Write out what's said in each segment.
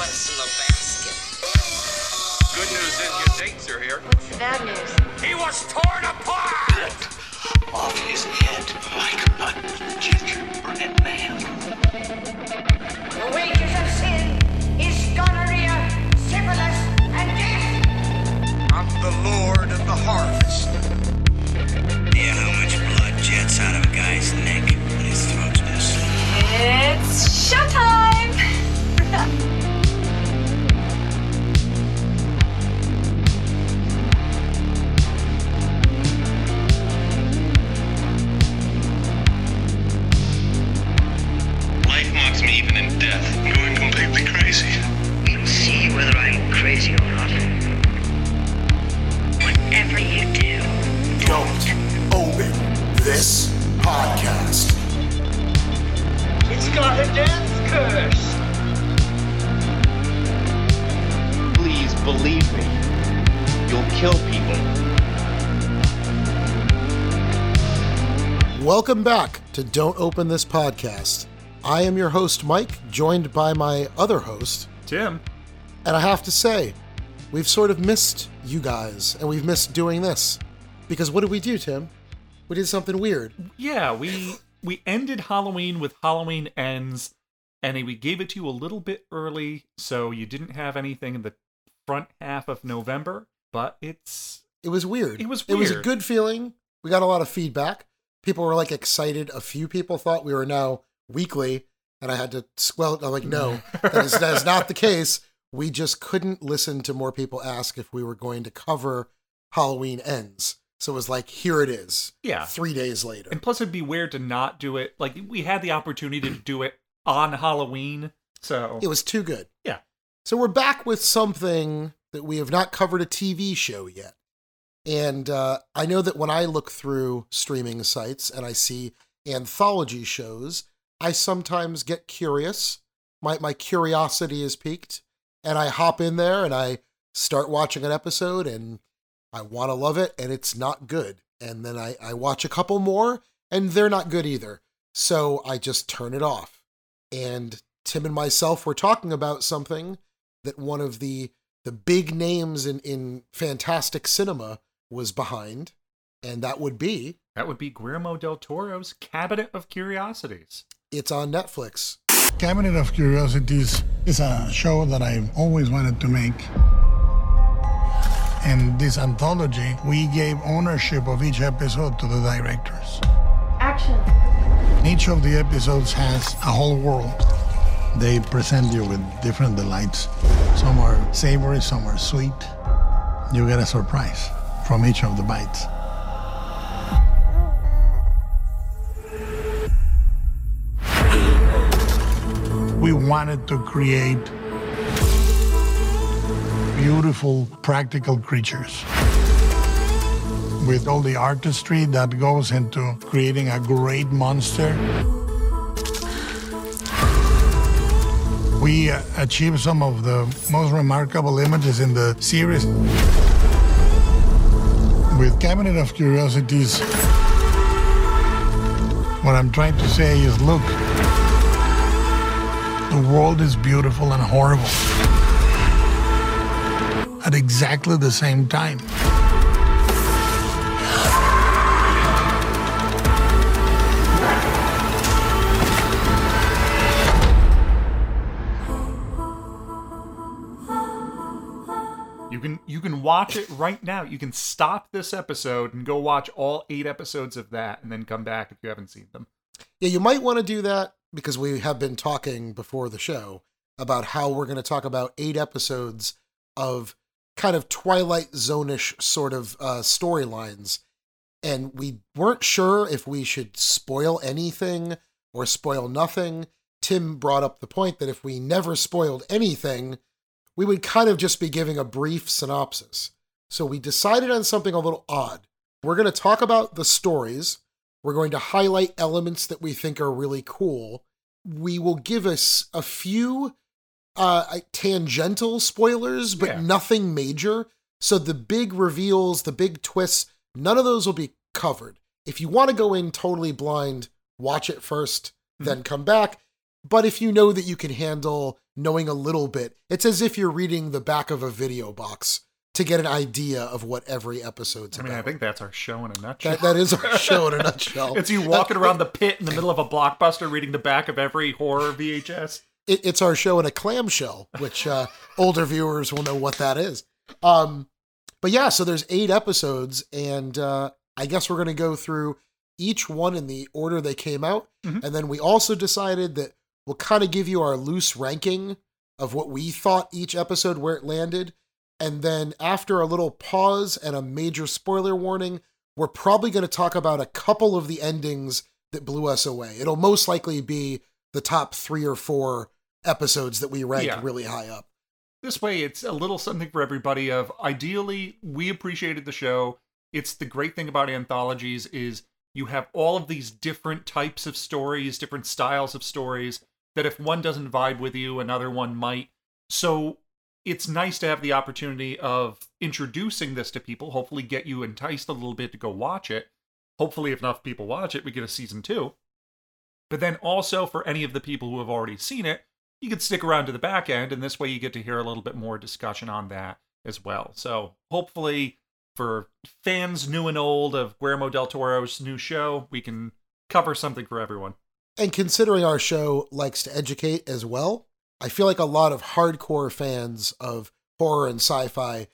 what's in the basket. Good news is your dates are here. What's the bad news? He was torn apart! off his head like a gingerbread man. The wages of sin is gonorrhea, syphilis, and death. I'm the Lord of the harvest. Yeah, how much blood jets out of a guy's neck when his throat's been slit? It's showtime! Life to Don't Open This Podcast. I am your host, Mike, joined by my other host, Tim. and I have to say, we've sort of missed you guys, and we've missed doing this. Because what did we do, Tim? We did something weird. Yeah, we we ended Halloween with Halloween ends, and we gave it to you a little bit early, so you didn't have anything in the front half of November. But it's It was weird. It was It was a good feeling. We got a lot of feedback. People were like excited. A few people thought we were now weekly, and I had to squelch. I'm like, no, that is, that is not the case. We just couldn't listen to more people ask if we were going to cover Halloween ends. So it was like, here it is. Yeah. Three days later. and plus it'd be weird to not do it. Like we had the opportunity to do it on Halloween, so It was too good. yeah. So we're back with something that we have not covered a TV show yet. And uh, I know that when I look through streaming sites and I see anthology shows, I sometimes get curious. My, my curiosity is piqued, and I hop in there and I start watching an episode and I want to love it, and it's not good. And then I, I watch a couple more and they're not good either. So I just turn it off. And Tim and myself were talking about something that one of the the big names in, in fantastic cinema was behind, and that would be That would be Guillermo del Toro's Cabinet of Curiosities. it's on Netflix. Cabinet of Curiosities is a show that I've always wanted to make. In this anthology, we gave ownership of each episode to the directors. Action. Each of the episodes has a whole world. They present you with different delights. Some are savory, some are sweet. You get a surprise from each of the bites. We wanted to create beautiful, practical creatures with all the artistry that goes into creating a great monster. We achieved some of the most remarkable images in the series. With Cabinet of Curiosities, what I'm trying to say is look, the world is beautiful and horrible at exactly the same time. You can you can watch it right now. You can stop this episode and go watch all eight episodes of that, and then come back if you haven't seen them. Yeah, you might want to do that because we have been talking before the show about how we're going to talk about eight episodes of kind of Twilight Zone-ish sort of uh, storylines. And we weren't sure if we should spoil anything or spoil nothing. Tim brought up the point that if we never spoiled anything, we would kind of just be giving a brief synopsis. So we decided on something a little odd. We're going to talk about the stories. We're going to highlight elements that we think are really cool. We will give us a few uh, tangential spoilers, but Yeah. nothing major. So the big reveals, the big twists, none of those will be covered. If you want to go in totally blind, watch it 1st then come back. But if you know that you can handle knowing a little bit, it's as if you're reading the back of a video box to get an idea of what every episode's I about. mean, I think that's our show in a nutshell. that, that is our show in a nutshell. it's you walking around the pit in the middle of a blockbuster reading the back of every horror VHS. it, it's our show in a clamshell, which uh, older viewers will know what that is. Um, but yeah, so there's eight episodes, and uh, I guess we're going to go through each one in the order they came out, Mhm. and then we also decided that we'll kind of give you our loose ranking of what we thought each episode where it landed, and then after a little pause and a major spoiler warning, we're probably going to talk about a couple of the endings that blew us away. It'll most likely be the top three or four episodes that we ranked Yeah. really high up. This way, it's a little something for everybody. Of ideally, we appreciated the show. It's the great thing about anthologies is you have all of these different types of stories, different styles of stories. That if one doesn't vibe with you, another one might. So it's nice to have the opportunity of introducing this to people. Hopefully, get you enticed a little bit to go watch it. Hopefully, if enough people watch it, we get a season two. But then also for any of the people who have already seen it, you could stick around to the back end, and this way you get to hear a little bit more discussion on that as well. So hopefully, for fans new and old of Guillermo del Toro's new show, we can cover something for everyone. And considering our show likes to educate as well, I feel like a lot of hardcore fans of horror and sci fi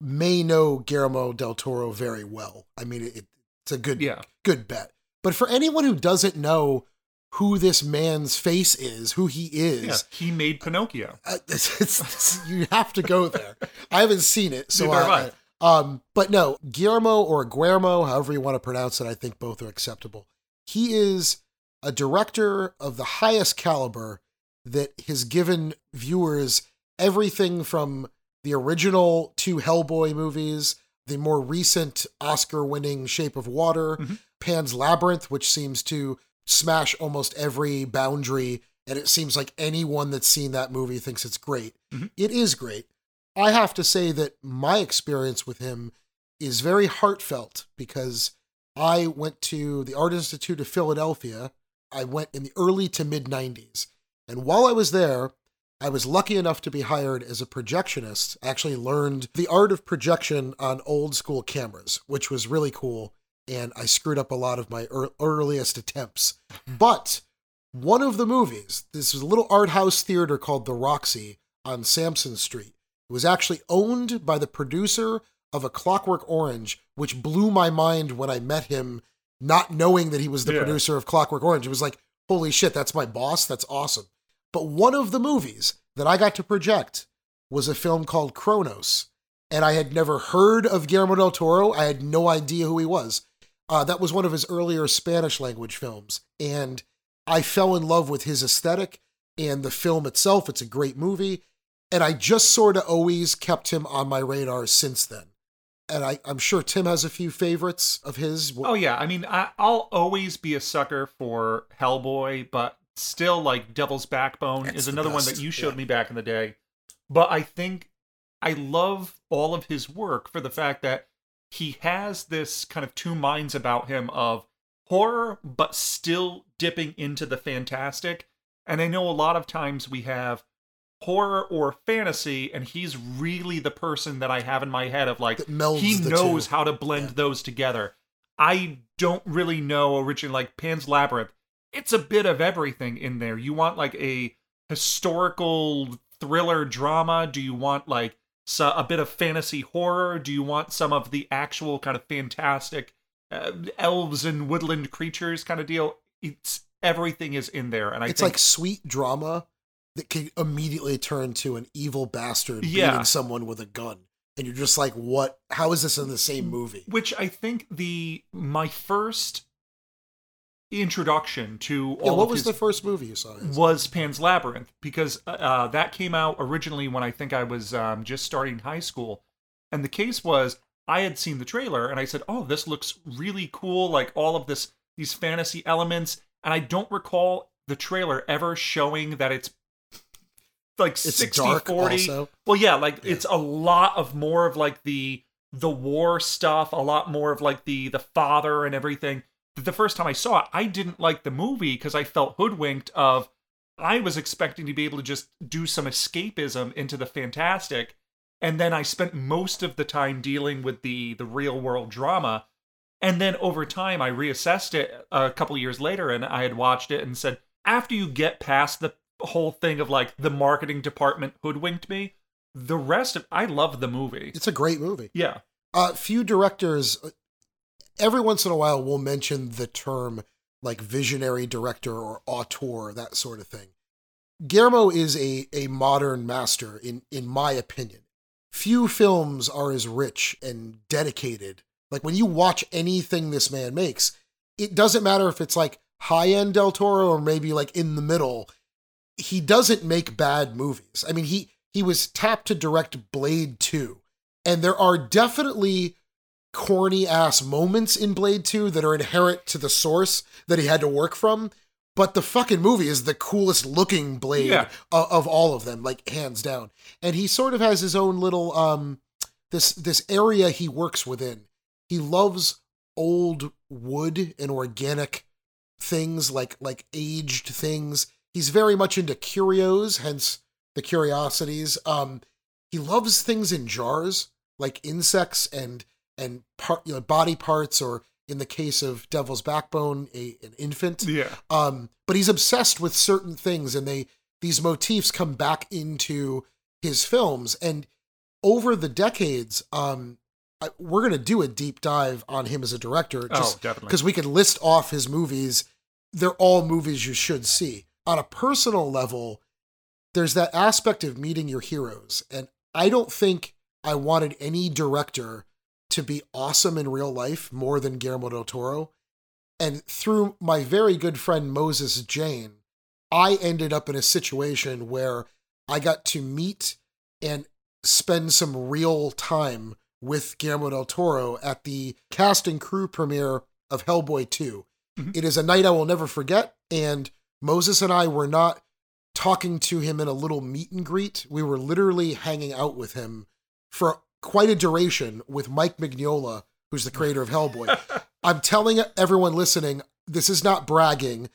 may know Guillermo del Toro very well. I mean, it, it's a good, Yeah. good bet. But for anyone who doesn't know who this man's face is, who he is, Yeah, he made Pinocchio. uh, it's, it's, you have to go there. I haven't seen it, so have I, um, but no, Guillermo or Guillermo, however you want to pronounce it, I think both are acceptable. He is a director of the highest caliber that has given viewers everything from the original two Hellboy movies, the more recent Oscar-winning Shape of Water, Mhm. Pan's Labyrinth, which seems to smash almost every boundary, and it seems like anyone that's seen that movie thinks it's great. Mhm. It is great. I have to say that my experience with him is very heartfelt because I went to the Art Institute of Philadelphia. I went in the early to mid 90s. And while I was there, I was lucky enough to be hired as a projectionist. I actually learned the art of projection on old school cameras, which was really cool. And I screwed up a lot of my ear- earliest attempts. But one of the movies, this was a little art house theater called the Roxy on Sansom Street. It was actually owned by the producer of A Clockwork Orange, which blew my mind when I met him, not knowing that he was the Yeah. producer of Clockwork Orange. It was like, holy shit, that's my boss. That's awesome. But one of the movies that I got to project was a film called Cronos. And I had never heard of Guillermo del Toro. I had no idea who he was. Uh, that was one of his earlier Spanish language films. And I fell in love with his aesthetic and the film itself. It's a great movie. And I just sort of always kept him on my radar since then. And I, I'm sure Tim has a few favorites of his. Oh yeah, I mean, I, I'll always be a sucker for Hellboy, but still, like Devil's Backbone is the another one that you showed yeah. me back in the day. But I think I love all of his work for the fact that he has this kind of two minds about him of horror, but still dipping into the fantastic. And I know a lot of times we have horror or fantasy, and he's really the person that I have in my head of like he knows two. how to blend Yeah. those together. I don't really know originally like Pan's Labyrinth. It's a bit of everything in there. You want like a historical thriller drama? Do you want like so, a bit of fantasy horror? Do you want some of the actual kind of fantastic uh, elves and woodland creatures kind of deal? It's everything is in there, and I it's think like sweet drama that can immediately turn to an evil bastard Yeah. beating someone with a gun. And you're just like, what? How is this in the same movie? which I think the my first introduction to all Yeah, what of was the first movie you saw? was Pan's Labyrinth because uh, that came out originally when I think I was um, just starting high school, and the case was I had seen the trailer and I said, "Oh, this looks really cool! Like all of this these fantasy elements." And I don't recall the trailer ever showing that it's like It's 60 dark 40 also. well yeah like Yeah. it's a lot of more of like the the war stuff a lot more of like the the father and everything the first time i saw it i didn't like the movie because i felt hoodwinked of I was expecting to be able to just do some escapism into the fantastic, and then I spent most of the time dealing with the the real world drama. And then over time, I reassessed it a couple years later, and I had watched it and said, after you get past the whole thing of like the marketing department hoodwinked me, the rest of I love the movie. It's a great movie. Yeah. Uh, few directors, every once in a while, will mention the term like visionary director or auteur, that sort of thing. Guillermo is a, a modern master, in, in my opinion. Few films are as rich and dedicated. Like when you watch anything this man makes, it doesn't matter if it's like high end Del Toro or maybe like in the middle. He doesn't make bad movies. I mean, he he was tapped to direct Blade 2. And there are definitely corny ass moments in Blade 2 that are inherent to the source that he had to work from. But the fucking movie is the coolest looking Blade Yeah. of, of all of them, like hands down. And he sort of has his own little um this this area he works within. He loves old wood and organic things like like aged things. He's very much into curios, hence the curiosities. Um, he loves things in jars, like insects and and part, you know, body parts, or in the case of Devil's Backbone, a an infant. Yeah. Um, but he's obsessed with certain things, and they these motifs come back into his films. And over the decades, um, I, we're gonna do a deep dive on him as a director, Oh, definitely. because we could list off his movies. They're all movies you should see. On a personal level, there's that aspect of meeting your heroes, and I don't think I wanted any director to be awesome in real life more than Guillermo del Toro. And through my very good friend Moses Jane, I ended up in a situation where I got to meet and spend some real time with Guillermo del Toro at the cast and crew premiere of Hellboy 2. Mm-hmm. It is a night I will never forget, and Moses and I were not talking to him in a little meet and greet. We were literally hanging out with him for quite a duration with Mike Mignola, who's the creator of Hellboy. I'm telling everyone listening, this is not bragging.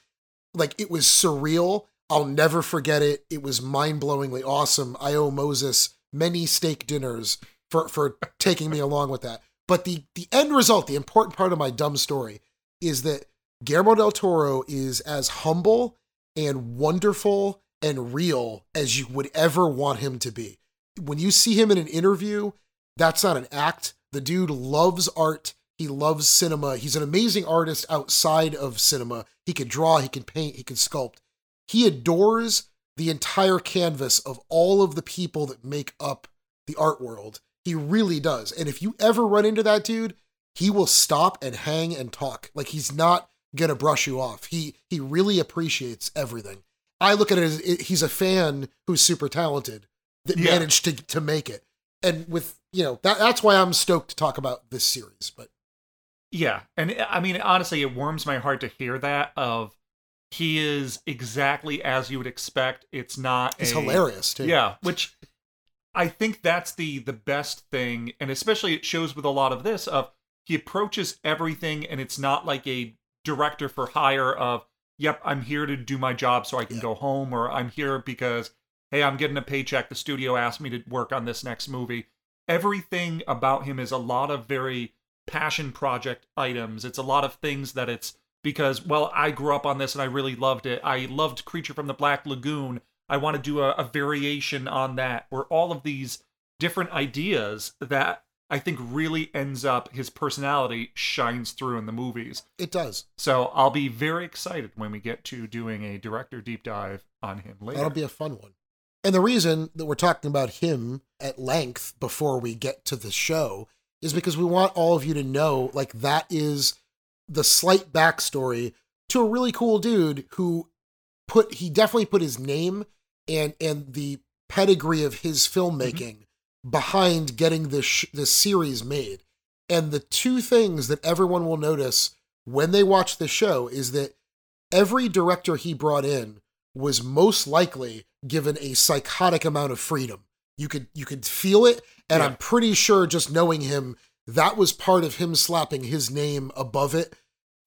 Like it was surreal. I'll never forget it. It was mind-blowingly awesome. I owe Moses many steak dinners for for taking me along with that. But the the end result, the important part of my dumb story, is that Guillermo del Toro is as humble and wonderful and real as you would ever want him to be. When you see him in an interview, that's not an act. The dude loves art. He loves cinema. He's an amazing artist outside of cinema. He can draw, he can paint, he can sculpt. He adores the entire canvas of all of the people that make up the art world. He really does. And if you ever run into that dude, he will stop and hang and talk. Like he's not gonna brush you off. He he really appreciates everything. I look at it as it- he's a fan who's super talented that Yeah. managed to to make it. And with you know that that's why I'm stoked to talk about this series. But Yeah, and I mean, honestly, it warms my heart to hear that. Of he is exactly as you would expect. It's not. he's a, hilarious too. Yeah, which I think that's the the best thing, and especially it shows with a lot of this. Of he approaches everything, and it's not like a director for hire. Of yep, I'm here to do my job so I can Yeah. go home, or I'm here because hey, I'm getting a paycheck. The studio asked me to work on this next movie. Everything about him is a lot of very passion project items. It's a lot of things that it's because, well, I grew up on this and I really loved it. I loved Creature from the Black Lagoon. I want to do a, a variation on that, or all of these different ideas that I think really ends up his personality shines through in the movies. It does. So I'll be very excited when we get to doing a director deep dive on him later. That'll be a fun one. And the reason that we're talking about him at length before we get to the show is because we want all of you to know like that is the slight backstory to a really cool dude who put he definitely put his name and and the pedigree of his filmmaking behind getting this sh- this series made. And the two things that everyone will notice when they watch the show is that every director he brought in was most likely given a psychotic amount of freedom. You could you could feel it, and Yeah. I'm pretty sure just knowing him, that was part of him slapping his name above it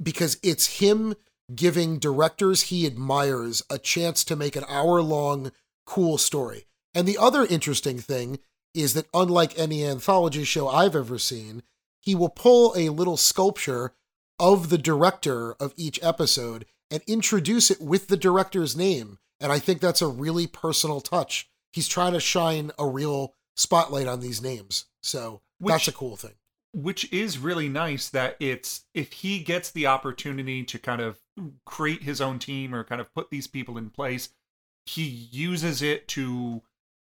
because it's him giving directors he admires a chance to make an hour long cool story. And the other interesting thing is that unlike any anthology show I've ever seen, he will pull a little sculpture of the director of each episode and introduce it with the director's name. And I think that's a really personal touch. He's trying to shine a real spotlight on these names. So that's a cool thing. which is really nice that it's if he gets the opportunity to kind of create his own team or kind of put these people in place he uses it to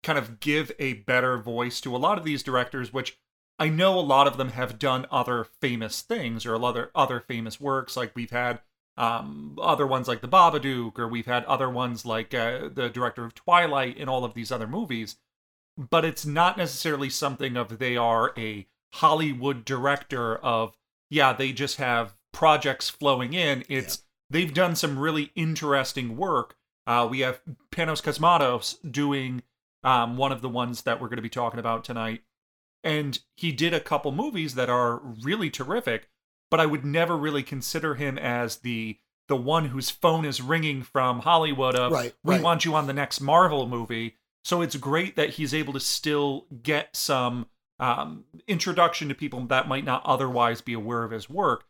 kind of give a better voice to a lot of these directors which i know a lot of them have done other famous things or other other famous works like we've had um, other ones like the babadook or we've had other ones like uh, the director of twilight and all of these other movies but it's not necessarily something of they are a Hollywood director of yeah, they just have projects flowing in. It's they've done some really interesting work. Uh, we have Panos Cosmatos doing um, one of the ones that we're going to be talking about tonight, and he did a couple movies that are really terrific. But I would never really consider him as the the one whose phone is ringing from Hollywood of Right, we right. want you on the next Marvel movie. So it's great that he's able to still get some um, introduction to people that might not otherwise be aware of his work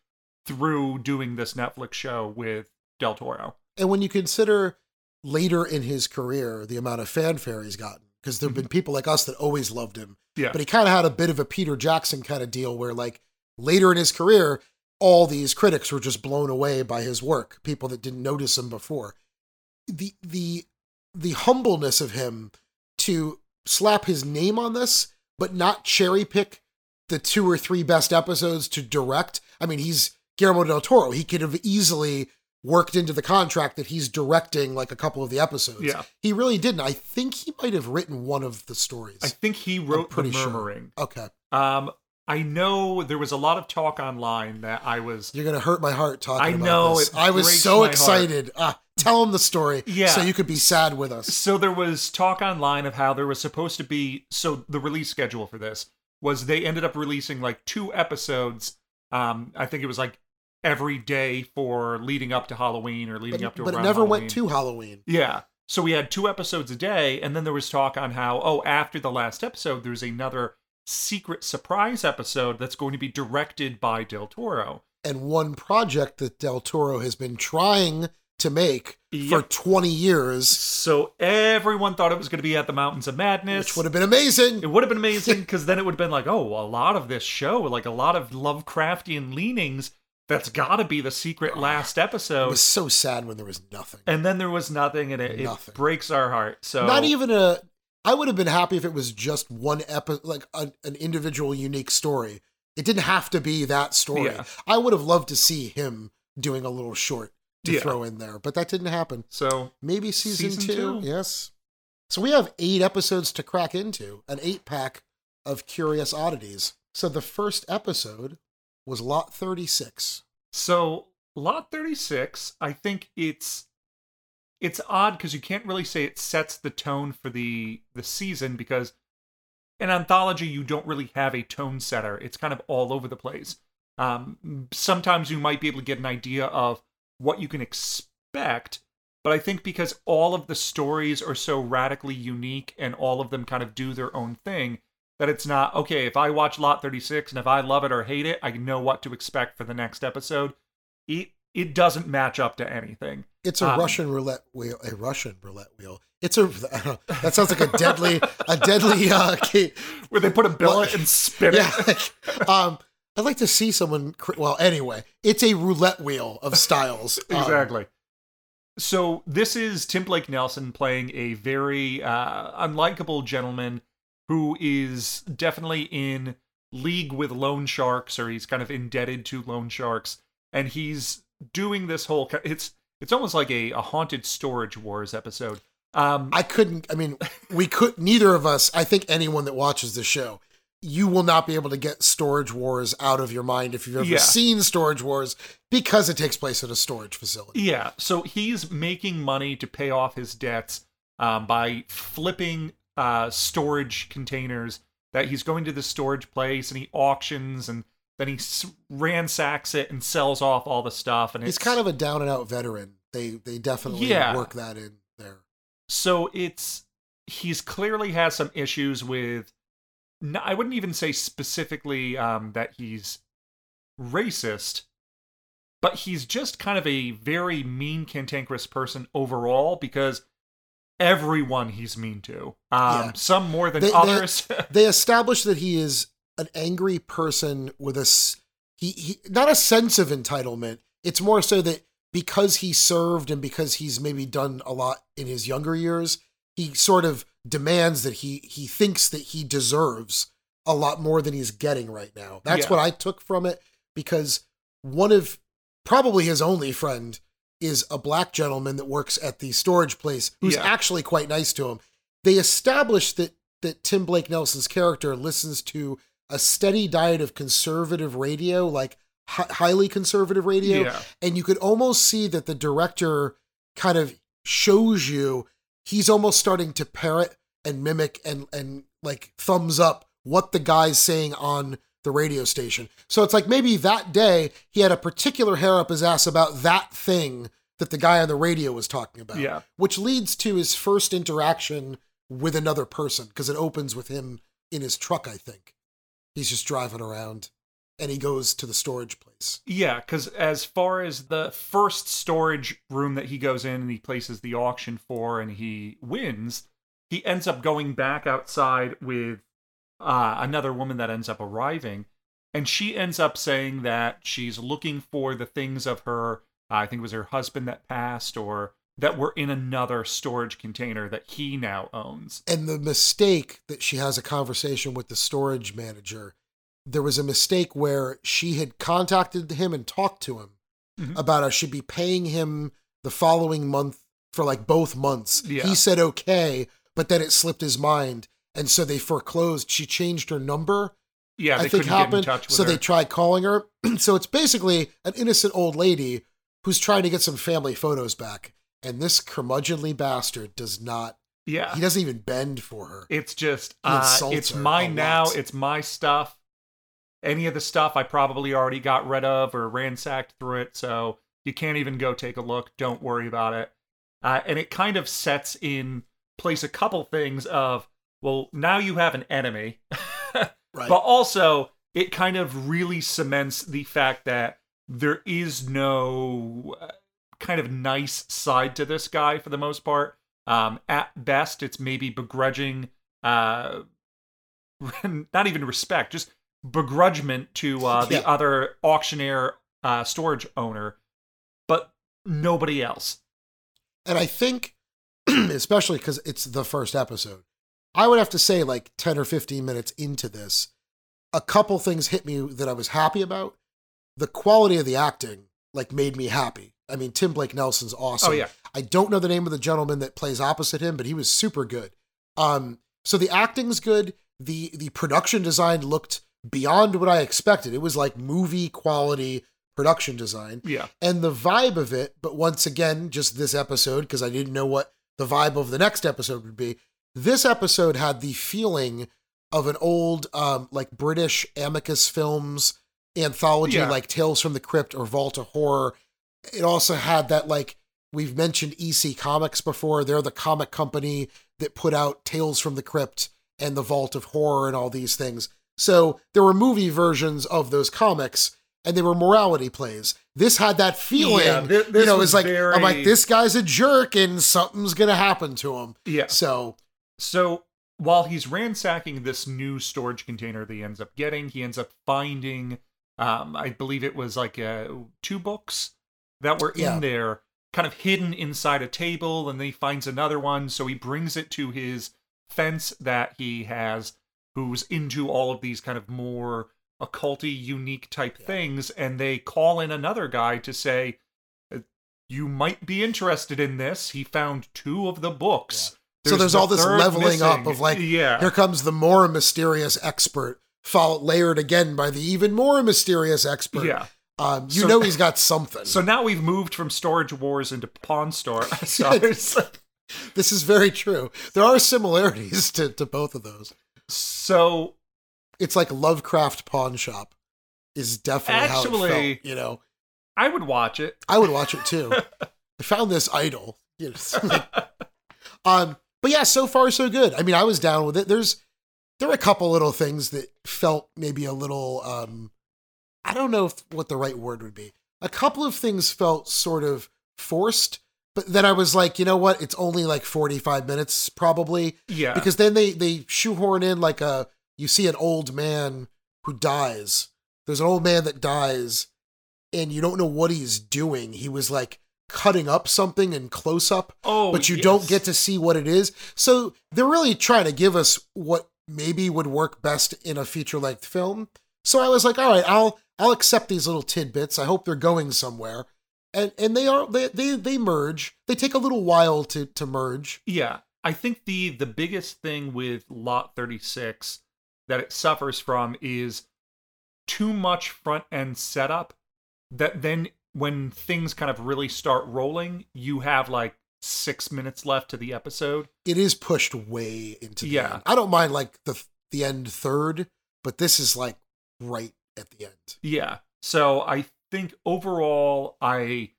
through doing this Netflix show with Del Toro. And when you consider later in his career the amount of fanfare he's gotten, because there have been mm-hmm. people like us that always loved him, Yeah. but he kind of had a bit of a Peter Jackson kind of deal where, like, later in his career, all these critics were just blown away by his work, people that didn't notice him before. The the the humbleness of him to slap his name on this, but not cherry pick the two or three best episodes to direct. I mean, he's Guillermo del Toro. He could have easily worked into the contract that he's directing like a couple of the episodes. Yeah. He really didn't. I think he might have written one of the stories. I think he wrote The pretty sure. Murmuring. Okay. Um, I know there was a lot of talk online that I was. You're gonna hurt my heart talking I about know, this. it I was so excited. Ah, tell him the story. Yeah. So you could be sad with us. So there was talk online of how there was supposed to be. So the release schedule for this was they ended up releasing like two episodes. Um, I think it was like every day for leading up to Halloween or leading But, up to. but it never Halloween. went to Halloween. Yeah. So we had two episodes a day, and then there was talk on how, oh, after the last episode, there's another secret surprise episode that's going to be directed by Del Toro. And one project that Del Toro has been trying to make for 20 years, So everyone thought it was going to be at the Mountains of Madness. which would have been amazing. It would have been amazing because then it would have been like, oh, a lot of this show, like a lot of Lovecraftian leanings, that's got to be the secret last episode. It was so sad when there was nothing. And then there was nothing, and it, it breaks our heart. So Not even a. I would have been happy if it was just one episode, like a, an individual, unique story. It didn't have to be that story. Yeah. I would have loved to see him doing a little short to Yeah. throw in there, but that didn't happen. So Maybe season, Season two. two. Yes. So we have eight episodes to crack into, an eight pack of curious oddities. So the first episode was Lot 36. So lot 36, I think it's it's odd because you can't really say it sets the tone for the the season because in anthology you don't really have a tone setter. It's kind of all over the place. Um, sometimes you might be able to get an idea of what you can expect, but I think because all of the stories are so radically unique and all of them kind of do their own thing, that it's not okay if i watch lot 36 and if i love it or hate it i know what to expect for the next episode it it doesn't match up to anything It's a Um, Russian roulette wheel. A Russian roulette wheel. It's a. That sounds like a deadly, a deadly. Uh, where they put a billet Well, and spin yeah. it like, um, I'd like to see someone. Well, anyway, it's a roulette wheel of styles. Um, exactly so this is tim blake nelson playing a very uh unlikable gentleman who is definitely in league with loan sharks or he's kind of indebted to loan sharks and he's doing this whole it's it's almost like a, a haunted storage wars episode um I couldn't. I mean, we could. Neither of us. I think anyone that watches the show, you will not be able to get Storage Wars out of your mind if you've ever Yeah. seen Storage Wars because it takes place at a storage facility. Yeah, so he's making money to pay off his debts um, by flipping uh, storage containers that he's going to the storage place and he auctions and then he s- ransacks it and sells off all the stuff. And He's it's kind of a down and out veteran. They they definitely Yeah. work that in there. so it's he's clearly has some issues with. i wouldn't even say specifically um, that he's racist, but he's just kind of a very mean, cantankerous person overall because everyone he's mean to. Um, Yeah. Some more than They- they- others. They establish that he is an angry person with a he, he not a sense of entitlement. It's more so that because he served and because he's maybe done a lot in his younger years, he sort of demands that he he thinks that he deserves a lot more than he's getting right now. That's Yeah. what I took from it because one of probably his only friend is a black gentleman that works at the storage place who's Yeah. actually quite nice to him. They establish that that Tim Blake Nelson's character listens to a steady diet of conservative radio, like hi- highly conservative radio, Yeah. and you could almost see that the director kind of shows you he's almost starting to parrot and mimic and and like thumbs up what the guy's saying on the radio station. So it's like maybe that day he had a particular hair up his ass about that thing that the guy on the radio was talking about. Yeah. Which leads to his first interaction with another person because it opens with him in his truck, I think. He's just driving around and he goes to the storage place. Yeah, because as far as the first storage room that he goes in and he places the auction for and he wins, he ends up going back outside with uh, another woman that ends up arriving. And she ends up saying that she's looking for the things of her, uh, I think it was her husband that passed, or that were in another storage container that he now owns. and the mistake that she has a conversation with the storage manager there was a mistake where she had contacted him and talked to him Mhm. about I she'd be paying him the following month for like both months Yeah. he said okay but then it slipped his mind and so they foreclosed she changed her number Yeah, they i think couldn't get in happened touch with so her. they tried calling her so it's basically an innocent old lady who's trying to get some family photos back and this curmudgeonly bastard does not yeah. he doesn't even bend for her It's just He uh, it's mine now. lot. It's my stuff. Any of the stuff I probably already got rid of or ransacked through it, so you can't even go take a look. Don't worry about it. Uh, and it kind of sets in place a couple things of well, now you have an enemy, right but also it kind of really cements the fact that there is no uh, kind of nice side to this guy for the most part. Um, at best, it's maybe begrudging, uh, not even respect, just begrudgment to uh, the Yeah. other auctioneer uh, storage owner, but nobody else. And I think, especially because it's the first episode, I would have to say, like 10 or 15 minutes into this, a couple things hit me that I was happy about. The quality of the acting, like, made me happy. I mean, Tim Blake Nelson's awesome. Oh yeah, I don't know the name of the gentleman that plays opposite him, but he was super good. Um, so the acting's good. The the production design looked beyond what I expected. It was like movie quality production design yeah, and the vibe of it, but once again, just this episode, because I didn't know what the vibe of the next episode would be. This episode had the feeling of an old, um, like British Amicus Films anthology, Yeah. like Tales from the Crypt or Vault of Horror. It also had that, like, we've mentioned EC Comics before. They're the comic company that put out Tales from the Crypt and the Vault of Horror and all these things. So there were movie versions of those comics and they were morality plays. This had that feeling. Yeah, thi- you know, was it's like very- I'm like this guy's a jerk and something's gonna happen to him. yeah. So So while he's ransacking this new storage container that he ends up getting, he ends up finding, um, I believe it was like uh, two books that were Yeah. in there, kind of hidden inside a table, and then he finds another one. So he brings it to his fence that he has, who's into all of these kind of more occulty, unique type things, and they call in another guy to say. "Uh, You might be interested in this. He found two of the books. So there's the all this leveling up of like yeah, here comes the more mysterious expert, followed layered again by the even more mysterious expert. yeah. Um, you So- know he's got something. So now we've moved from storage wars into pawn store stars. this is very true. There are similarities to, to both of those. so It's like Lovecraft Pawn Shop. is definitely how it Actually- felt. You know, I would watch it. I would watch it too. I found this idol. You know, um, but yeah, so far so good. I mean, I was down with it. There's there were a couple little things that felt maybe a little um I don't know if, what the right word would be. A couple of things felt sort of forced, but then I was like, you know what? It's only like 45 minutes probably Yeah. because then they they shoehorn in like a you see an old man who dies. There's an old man that dies and you don't know what he's doing. He was like cutting up something in close up, oh, but you don't get to see what it is. So they're really trying to give us what maybe would work best in a feature length film. So I was like, all right, I'll I'll accept these little tidbits. I hope they're going somewhere. And and they are they they they merge. They take a little while to to merge. Yeah, I think the the biggest thing with Lot 36 that it suffers from is too much front end setup that then when things kind of really start rolling, you have like 6 minutes left to the episode. It is pushed way into the Yeah. end. I don't mind like the the end third, but this is like right at the end. Yeah. So I think overall I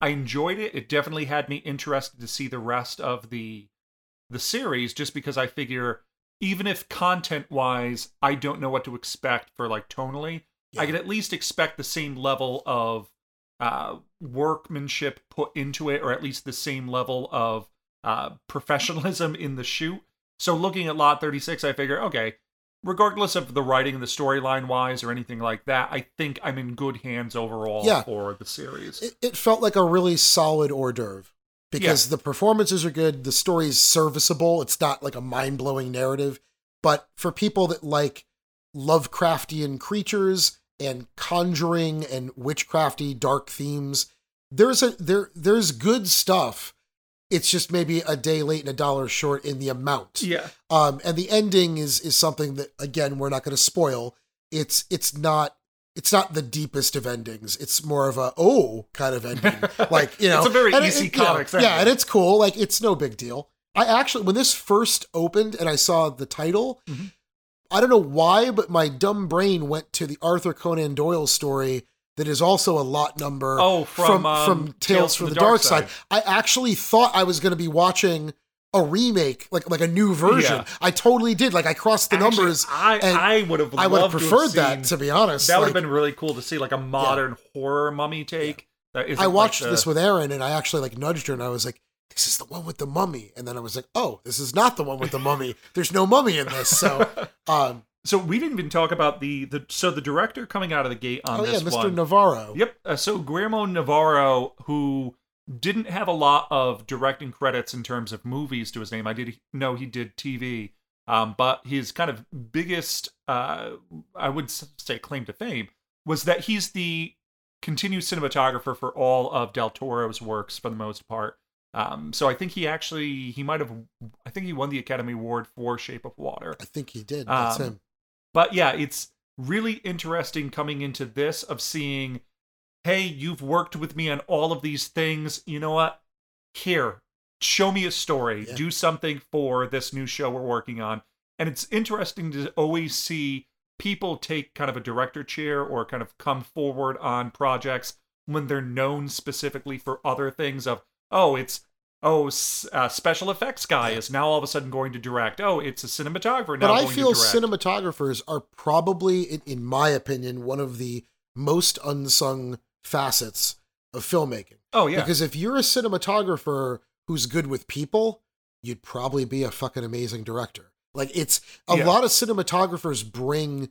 I enjoyed it. It definitely had me interested to see the rest of the the series just because I figure even if content wise I don't know what to expect for like tonally, I Yeah. can at least expect the same level of uh workmanship put into it or at least the same level of uh professionalism in the shoot. So looking at lot 36 I figure okay, regardless of the writing and the storyline wise or anything like that, I think I'm in good hands overall Yeah. for the series. It, it felt like a really solid hors d'oeuvre because the performances are good, the story's serviceable. It's not like a mind blowing narrative, but for people that like Lovecraftian creatures and conjuring and witchcrafty dark themes, there's a there there's good stuff. It's just maybe a day late and a dollar short in the amount. yeah. Um, and the ending is is something that again we're not going to spoil. It's it's not it's not the deepest of endings. It's more of a oh kind of ending. Like you know, It's a very it- easy it- yeah, comics Yeah, and it's cool. Like it's no big deal. I actually when this first opened and I saw the title, Mhm. I don't know why, but my dumb brain went to the Arthur Conan Doyle story that is also a lot number. Oh, from, um, from Tales from the, Dark, Side. I actually thought I was going to be watching a remake, like like a new version. Yeah. I totally did. Like I crossed the Actually, numbers. I and I would have I would have to preferred that, to be honest. That would have Like, been really cool to see, like a modern horror mummy take. That isn't I like watched the- this with Aaron, and I actually like nudged her, and I was like, "This is the one with the mummy." And then I was like, "Oh, this is not the one with the mummy. There's no mummy in this." So, um, So we didn't even talk about the the so the director coming out of the gate on oh this yeah, Mr. one. Navarro. Yep. Uh, so Guillermo Navarro, who didn't have a lot of directing credits in terms of movies to his name. I did know he did TV, um, but his kind of biggest, uh, I would say, claim to fame was that he's the continued cinematographer for all of Del Toro's works for the most part. Um, so I think he actually he might have I think he won the Academy Award for Shape of Water. I think he did. That's Um, him. But yeah, it's really interesting coming into this of seeing, hey, you've worked with me on all of these things. You know what? Here, show me a story. Yeah. Do something for this new show we're working on. And it's interesting to always see people take kind of a director chair or kind of come forward on projects when they're known specifically for other things of, oh, it's oh, s- uh, special effects guy is now all of a sudden going to direct. Oh, it's a cinematographer now But I going feel to cinematographers are probably, in, in my opinion, one of the most unsung facets of filmmaking. oh yeah, Because if you're a cinematographer who's good with people, you'd probably be a fucking amazing director. Like it's a Yeah. lot of cinematographers bring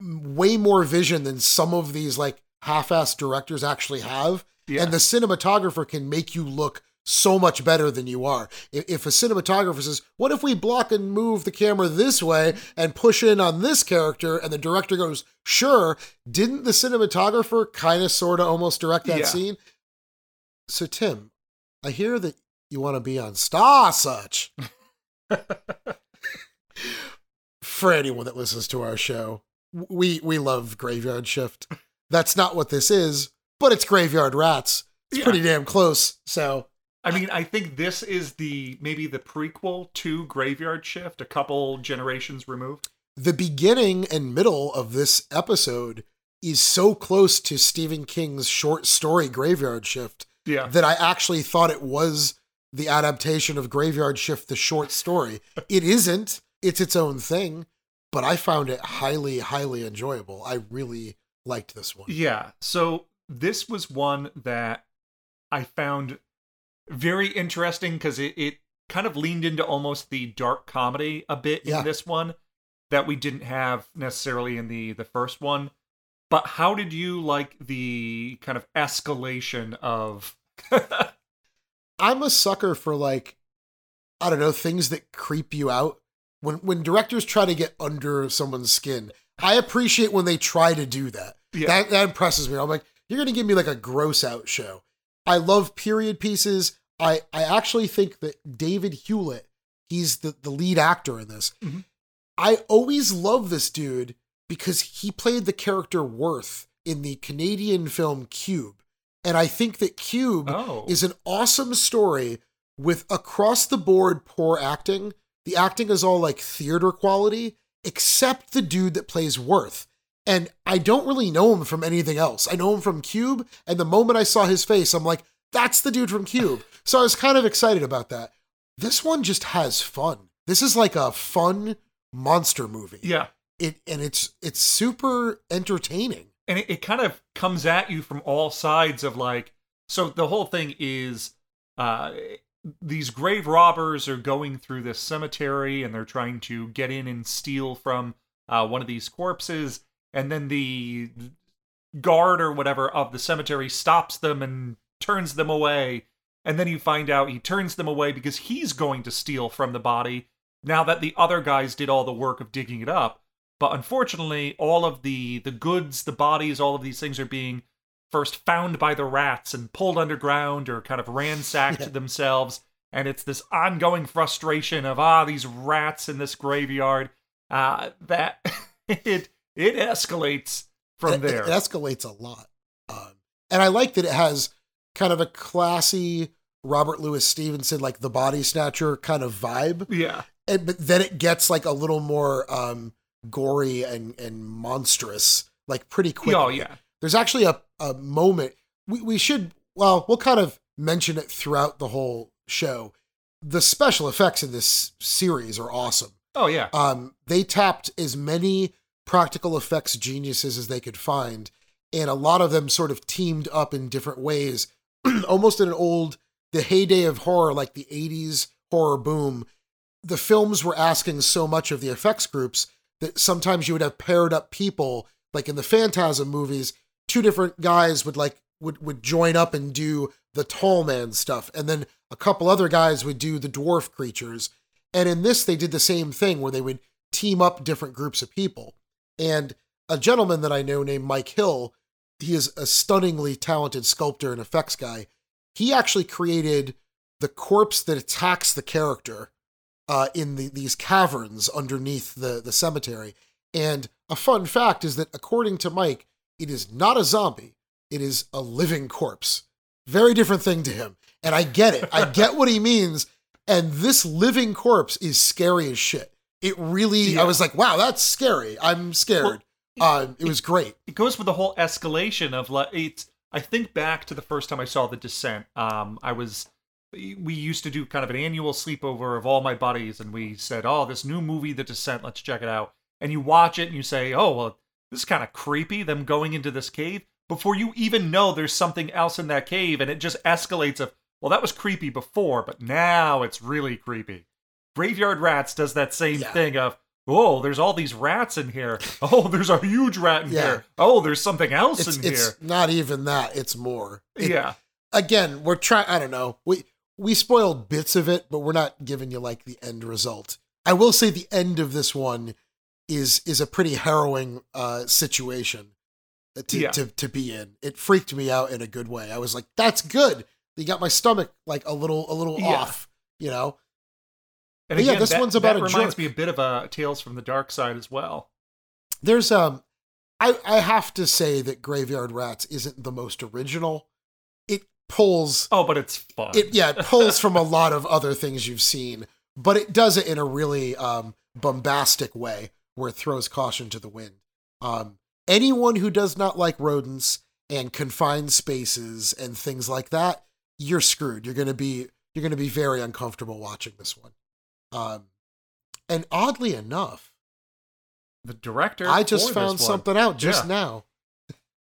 way more vision than some of these like half-ass directors actually have. Yeah. And the cinematographer can make you look so much better than you are. If, a cinematographer says, "What if we block and move the camera this way and push in on this character?" and the director goes, "Sure," didn't the cinematographer kind of, sort of, almost direct that Yeah. scene? So, Tim, I hear that you want to be on Star Such. For anyone that listens to our show, we we love Graveyard Shift. That's not what this is, but it's Graveyard Rats. It's Yeah. pretty damn close. So I mean, I think this is the maybe the prequel to Graveyard Shift, a couple generations removed. the beginning and middle of this episode is so close to Stephen King's short story Graveyard Shift Yeah. that I actually thought it was the adaptation of Graveyard Shift, the short story. it isn't, it's its own thing, but I found it highly, highly enjoyable. I really liked this one. Yeah. So this was one that I found very interesting because it, it kind of leaned into almost the dark comedy a bit Yeah. in this one that we didn't have necessarily in the the first one. But how did you like the kind of escalation of I'm a sucker for like, I don't know, things that creep you out. When when directors try to get under someone's skin, I appreciate when they try to do that. Yeah. That that impresses me. I'm like, you're gonna give me like a gross out show. I love period pieces. I I actually think that David Hewlett, he's the, the lead actor in this. Mhm. I always love this dude because he played the character Worth in the Canadian film Cube. And I think that Cube Oh. is an awesome story with across the board poor acting. The acting is all like theater quality, except the dude that plays Worth. And I don't really know him from anything else. I know him from Cube, and the moment I saw his face, I'm like, that's the dude from Cube. So I was kind of excited about that. This one just has fun. This is like a fun monster movie. yeah. It and it's it's super entertaining. and it, it kind of comes at you from all sides of like so the whole thing is uh these grave robbers are going through this cemetery and they're trying to get in and steal from uh, one of these corpses and then the guard or whatever of the cemetery stops them and turns them away. And then you find out he turns them away because he's going to steal from the body now that the other guys did all the work of digging it up. But unfortunately all of the the goods the bodies all of these things are being first found by the rats and pulled underground or kind of ransacked Yeah. themselves. And it's this ongoing frustration of ah these rats in this graveyard uh that it it escalates from It- there It, escalates a lot. Um, and I like that it has kind of a classy Robert Louis Stevenson, like the body snatcher kind of vibe. yeah And, but then it gets like a little more um, gory and, and monstrous, like pretty quick. oh yeah There's actually a, a moment we, we should, well, we'll kind of mention it throughout the whole show. The special effects in this series are awesome oh yeah um, they tapped as many practical effects geniuses as they could find, and a lot of them sort of teamed up in different ways, almost in an old, the heyday of horror, like the 80s horror boom. The films were asking so much of the effects groups that sometimes you would have paired up people, like in the Phantasm movies, two different guys would like would would join up and do the tall man stuff, and then a couple other guys would do the dwarf creatures. And in this, they did the same thing where they would team up different groups of people. And a gentleman that I know named Mike Hill, he is a stunningly talented sculptor and effects guy. He actually created the corpse that attacks the character uh, in the, these caverns underneath the, the cemetery. And a fun fact is that according to Mike, it is not a zombie, it is a living corpse. Very different thing to him. And I get it. I get what he means. And this living corpse is scary as shit. It really, I was like, wow, that's scary. I'm scared. um, it was great. it goes with the whole escalation of like it's i think back to the first time i saw the descent um i was we used to do kind of an annual sleepover of all my buddies and we said oh this new movie the descent let's check it out and you watch it and you say oh well this is kind of creepy them going into this cave before you even know there's something else in that cave and it just escalates of well that was creepy before but now it's really creepy graveyard rats does that same Yeah. thing of oh there's all these rats in here oh there's a huge rat in Yeah. here oh there's something else It's, in it's here not even that. It's more. It- yeah Again, we're trying, I don't know. We, we spoiled bits of it, but we're not giving you like the end result. I will say the end of this one is is a pretty harrowing uh, situation to, Yeah. to to be in. It freaked me out in a good way. I was like, "That's good." You got my stomach like a little a little Yeah. off, you know. And But yeah, this that, one's about that a reminds jerk. me a bit of a tales from the dark side as well There's um, I I have to say that Graveyard Rats isn't the most original. It pulls oh but it's fun it yeah it pulls from a lot of other things you've seen but it does it in a really um bombastic way where it throws caution to the wind um anyone who does not like rodents and confined spaces and things like that, you're screwed. You're gonna be you're gonna be very uncomfortable watching this one. Um, and oddly enough, The director. I just found something out just Yeah. now.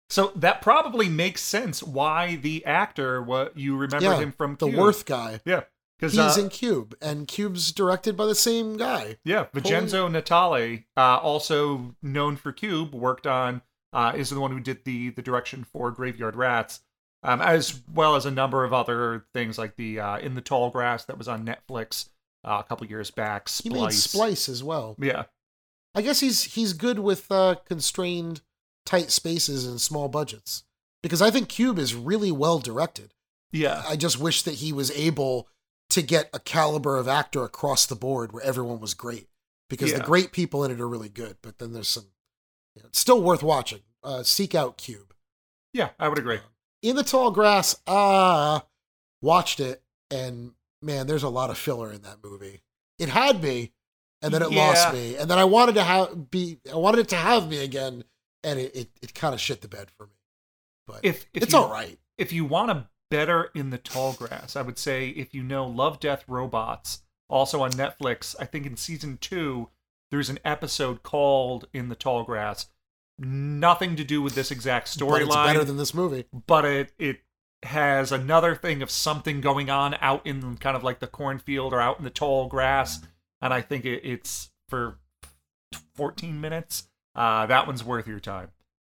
So that probably makes sense why the actor, what you remember Yeah, him from the Worth guy. Yeah. Because He's uh, in Cube, and Cube's directed by the same guy. Yeah, Vincenzo Natali, uh, also known for Cube, worked on uh, is the one who did the the direction for Graveyard Rats, um, as well as a number of other things like the uh, In the Tall Grass that was on Netflix uh, a couple years back. He made Splice as well. Yeah, I guess he's he's good with uh, constrained, tight spaces and small budgets because I think Cube is really well directed. yeah, I just wish that he was able to get a caliber of actor across the board where everyone was great because the great people in it are really good. But then there's some, you know, it's still worth watching. Uh, seek out Cube. yeah. I would agree. In the Tall Grass, ah, watched it, and man, there's a lot of filler in that movie. It had me, and then it lost me, and then I wanted to have be, I wanted it to have me again, and it it, it kind of shit the bed for me. But If, if it's you, all right. If you want a better in the tall grass, I would say if you know Love, Death, Robots, also on Netflix, I think in season two, there's an episode called In the Tall Grass. Nothing to do with this exact storyline, better than this movie. but it it has another thing of something going on out in kind of like the cornfield or out in the tall grass, and I think it, it's for 14 minutes. Uh, that one's worth your time.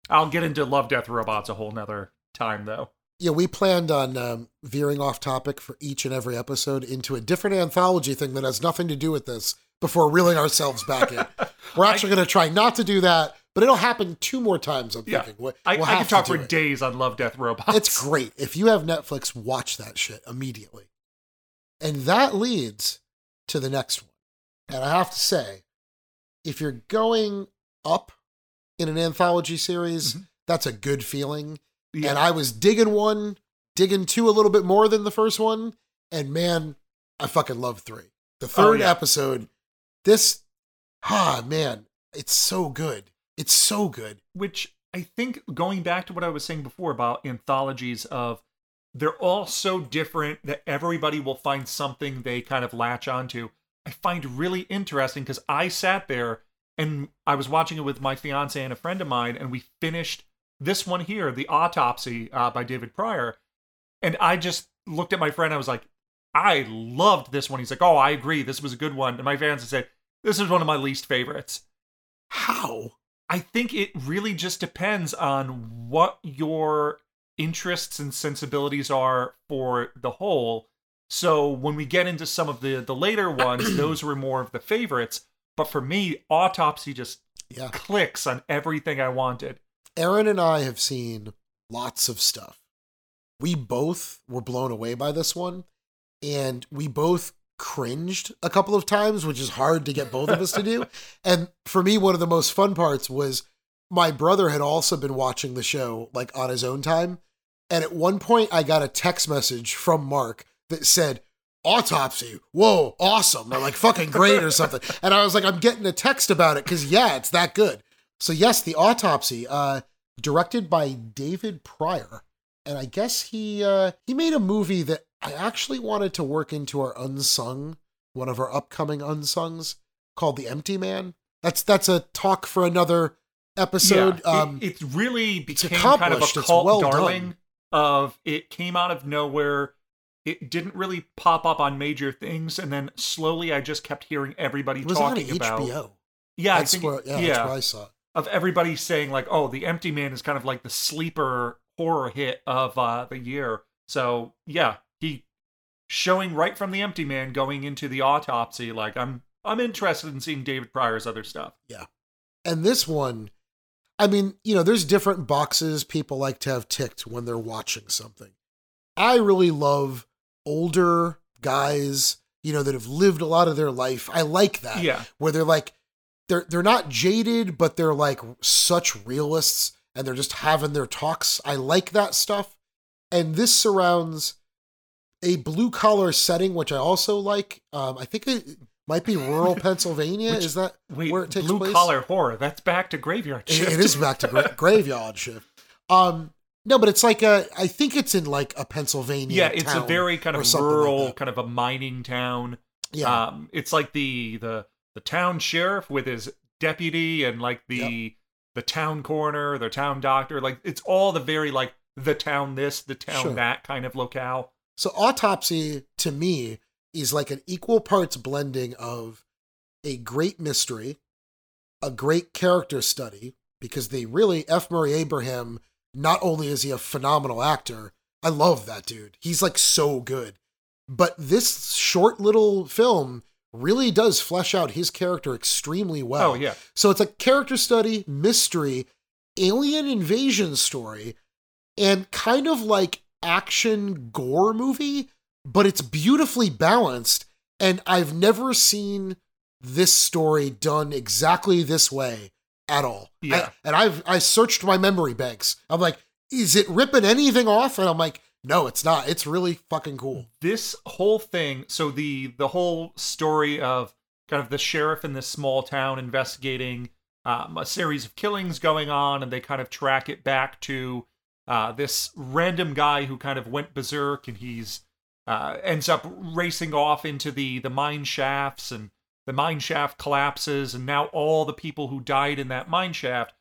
I'll get into Love, Death, Robots a whole nother time though. Yeah, we planned on um, veering off topic for each and every episode into a different anthology thing that has nothing to do with this before reeling ourselves back in. We're actually going to try not to do that, but it'll happen two more times. I'm Yeah, thinking. We- I, we'll I could have talk for it. days on Love, Death, Robots. It's great. If you have Netflix, watch that shit immediately. And that leads to the next one. And I have to say, if you're going up in an anthology series, Mhm. that's a good feeling. Yeah. And I was digging one, digging two a little bit more than the first one. And man, I fucking love three. The third Oh, yeah. episode, this, ah, man, it's so good. It's so good. which I think going back to what I was saying before about anthologies of they're all so different that everybody will find something they kind of latch onto. I find really interesting because I sat there and I was watching it with my fiance and a friend of mine, and we finished this one here, The Autopsy uh, by David Pryor. And I just looked at my friend, I was like, I loved this one. He's like, Oh, I agree. This was a good one. And my fiance said, This is one of my least favorites. How? I think it really just depends on what your interests and sensibilities are for the whole. So when we get into some of the the later ones, those were more of the favorites. But for me, Autopsy just Yeah. clicks on everything I wanted. Aaron and I have seen lots of stuff. We both were blown away by this one, and we both cringed a couple of times, which is hard to get both of us to do. And for me, one of the most fun parts was my brother had also been watching the show like on his own time. And at one point, I got a text message from Mark that said, Autopsy, whoa, awesome, or like fucking great or something. And I was like, I'm getting a text about it because, yeah, it's that good. So yes, the autopsy, uh, directed by David Pryor, and I guess he uh, he made a movie that I actually wanted to work into our unsung, one of our upcoming unsungs, called The Empty Man. That's that's a talk for another episode. Yeah, it- um, it, really it's became kind of a cult well darling. done. Of it came out of nowhere. It didn't really pop up on major things, and then slowly I just kept hearing everybody it was on talking about. HBO. Yeah, that's I think where yeah, yeah, that's where I saw it. of everybody saying like, "Oh, The Empty Man is kind of like the sleeper horror hit of uh, the year." So yeah, he showing right from The Empty Man going into the autopsy. Like I'm I'm interested in seeing David Pryor's other stuff. Yeah. And this one, I mean, you know, there's different boxes people like to have ticked when they're watching something. I really love older guys, you know, that have lived a lot of their life. I like that. Yeah. Where they're like they're they're not jaded, but they're like such realists and they're just having their talks. I like that stuff. And this surrounds a blue collar setting, which I also like. Um, I think it, Might be rural Pennsylvania. Which- is that Wait, where it takes blue place? collar horror. That's back to graveyard It- it is back to gra- graveyard shift. Um, no, but it's like a. I think it's in like a Pennsylvania. yeah, it's a very kind of something like rural, kind of a mining town. Yeah, Um, it's like the the the town sheriff with his deputy and like the the town coroner, the town doctor. Like it's all the very like the town this, the town Sure. that kind of locale. So autopsy to me is like an equal parts blending of a great mystery, a great character study, because they really F. Murray Abraham, not only is he a phenomenal actor, I love that dude. He's like so good. But this short little film really does flesh out his character extremely oh, well. Oh yeah, So it's a character study, mystery, alien invasion story, and kind of like action gore movie, but it's beautifully balanced. And I've never seen this story done exactly this way at all. Yeah. I- and I've I searched my memory banks. I'm like, is it ripping anything off? And I'm like, no, it's not. It's really fucking cool. this whole thing. So the the whole story of kind of the sheriff in this small town investigating um, a series of killings going on, and they kind of track it back to uh, this random guy who kind of went berserk, and he's uh, ends up racing off into the the mine shafts, and the mine shaft collapses, and now all the people who died in that mine shaft.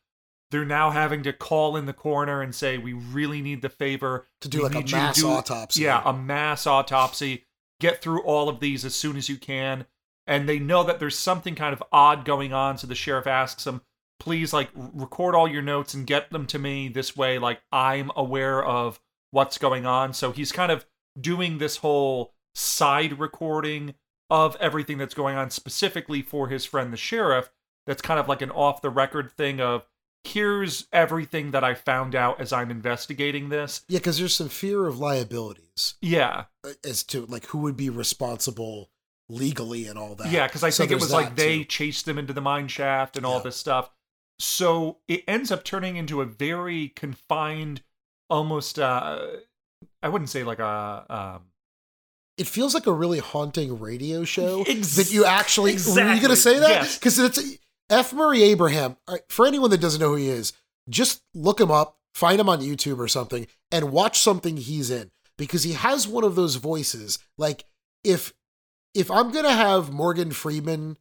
They're now having to call in the coroner and say, "We really need the favor To do We like a need you to mass do- autopsy. Yeah, a mass autopsy. Get through all of these as soon as you can. And they know that there's something kind of odd going on, so the sheriff asks them, please, like, record all your notes and get them to me this way. Like, I'm aware of what's going on. So he's kind of doing this whole side recording of everything that's going on specifically for his friend the sheriff. That's kind of like an off the record thing of here's everything that I found out as I'm investigating this. Yeah, because there's some fear of liabilities. Yeah. Uh, as to like who would be responsible legally and all that. Yeah, because I So think it was like that, they chased them into the mine shaft and all this stuff. So it ends up turning into a very confined, almost uh I wouldn't say like a um It feels like a really haunting radio show Ex- that you actually. Were you going to say that? yes. Because it's F. Murray Abraham. For anyone that doesn't know who he is, just look him up, find him on YouTube or something, and watch something he's in because he has one of those voices. Like if if I'm gonna have Morgan Freeman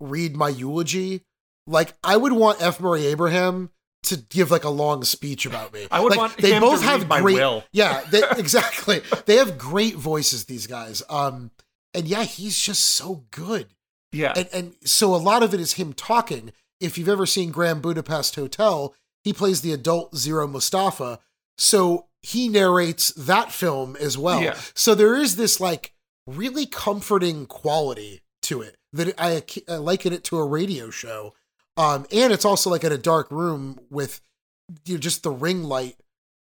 read my eulogy, like I would want F. Murray Abraham to give like a long speech about me. I would Like, want they him both to have great, will. Yeah, they, exactly. they have great voices. These guys. Um, and yeah, he's just so good. yeah. And and so a lot of it is him talking. If you've ever seen Grand Budapest Hotel, he plays the adult Zero Moustafa. So he narrates that film as well. Yeah. So there is this like really comforting quality to it that I, I liken it to a radio show. Um, and it's also like in a dark room with you know, just the ring light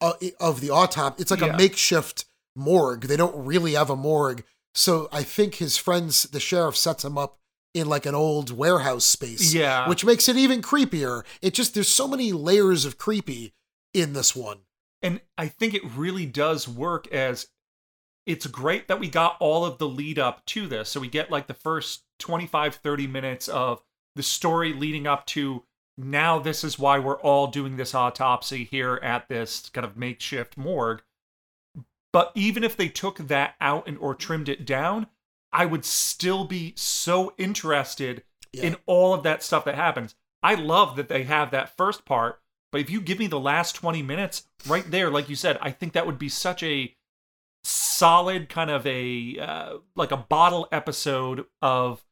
uh, of the autopsy. It's like Yeah. a makeshift morgue. They don't really have a morgue. So I think his friends, the sheriff, sets him up in like an old warehouse space. Yeah. Which makes it even creepier. It just, there's so many layers of creepy in this one. And I think it really does work as it's great that we got all of the lead up to this. So we get like the first 25, 30 minutes of the story leading up to now this is why we're all doing this autopsy here at this kind of makeshift morgue. But even if they took that out and or trimmed it down, I would still be so interested Yeah. in all of that stuff that happens. I love that they have that first part, but if you give me the last 20 minutes right there, like you said, I think that would be such a solid kind of a uh, like a bottle episode of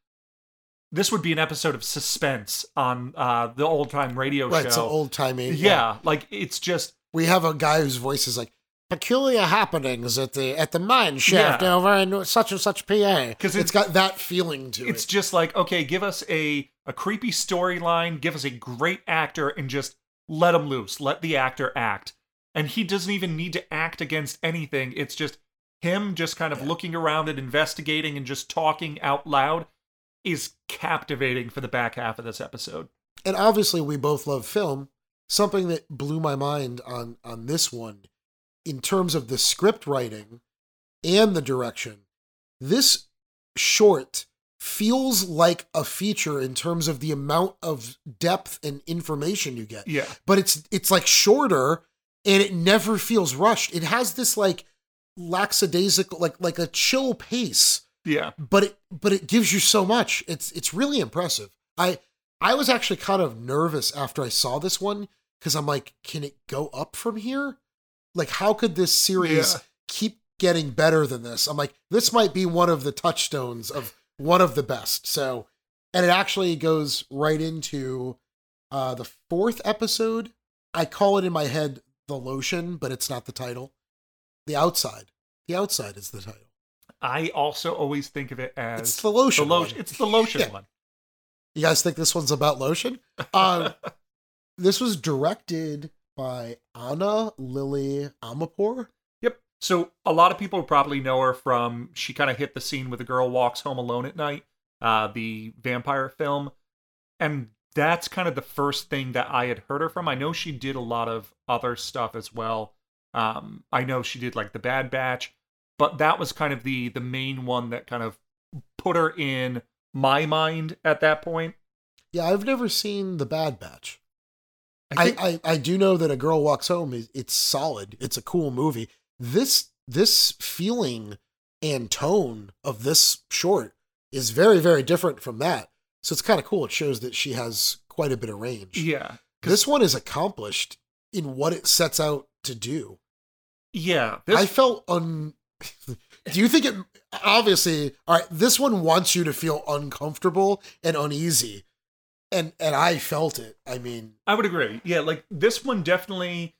this would be an episode of suspense on uh the old time radio Right. show. It's an old timey. yeah, like it's just We have a guy whose voice is like, peculiar happenings at the at the mine shaft Yeah. over in such and such PA. 'Cause it's it's got that feeling to it's it. It's just like okay give us a a creepy storyline give us a great actor and just let him loose let the actor act and he doesn't even need to act against anything it's just him just kind of looking around and investigating and just talking out loud is captivating for the back half of this episode and obviously we both love film. Something that blew my mind on on this one, in terms of the script writing and the direction. This short feels like a feature in terms of the amount of depth and information you get. Yeah. But it's it's like shorter and it never feels rushed. It has this like lackadaisical like like a chill pace Yeah. but it but it gives you so much. It's it's really impressive. I I was actually kind of nervous after I saw this one because I'm like, can it go up from here? Like, how could this series Yeah. keep getting better than this? I'm like, this might be one of the touchstones of one of the best. So, and it actually goes right into uh the fourth episode. I call it in my head the lotion, but it's not the title. The outside. The outside is the title. I also always think of it as It's the lotion The lotion. one. It's the lotion Yeah. one. You guys think this one's about lotion? Uh, this was directed by Ana Lily Amirpour. Yep. So a lot of people probably know her from she kind of hit the scene with the girl walks home alone at night, uh, the vampire film, and that's kind of the first thing that I had heard her from. I know she did a lot of other stuff as well. Um, I know she did like the Bad Batch, but that was kind of the the main one that kind of put her in my mind at that point. Yeah, I've never seen The Bad Batch. I I, think I, I, do know that A Girl Walks Home is it's solid. It's a cool movie. This this feeling and tone of this short is very very different from that. So it's kind of cool. It shows that she has quite a bit of range. Yeah. This one is accomplished in what it sets out to do. yeah. This, I felt un. Do you think it? Obviously, all right. This one wants you to feel uncomfortable and uneasy, and and I felt it. I mean, I would agree. Yeah, like this one definitely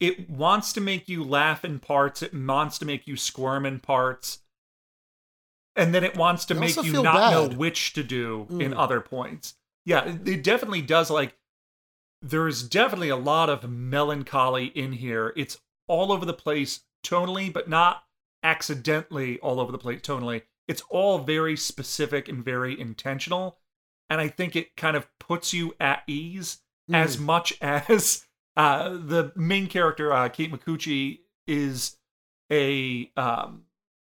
it wants to make you laugh in parts, it wants to make you squirm in parts. And then it wants to make you not know which to do in Mm. other points. Yeah, it it definitely does like there's definitely a lot of melancholy in here. It's all over the place tonally, but not accidentally all over the place tonally. It's all very specific and very intentional. And I think it kind of puts you at ease as much as uh, the main character, uh, Kate Micucci, is a um,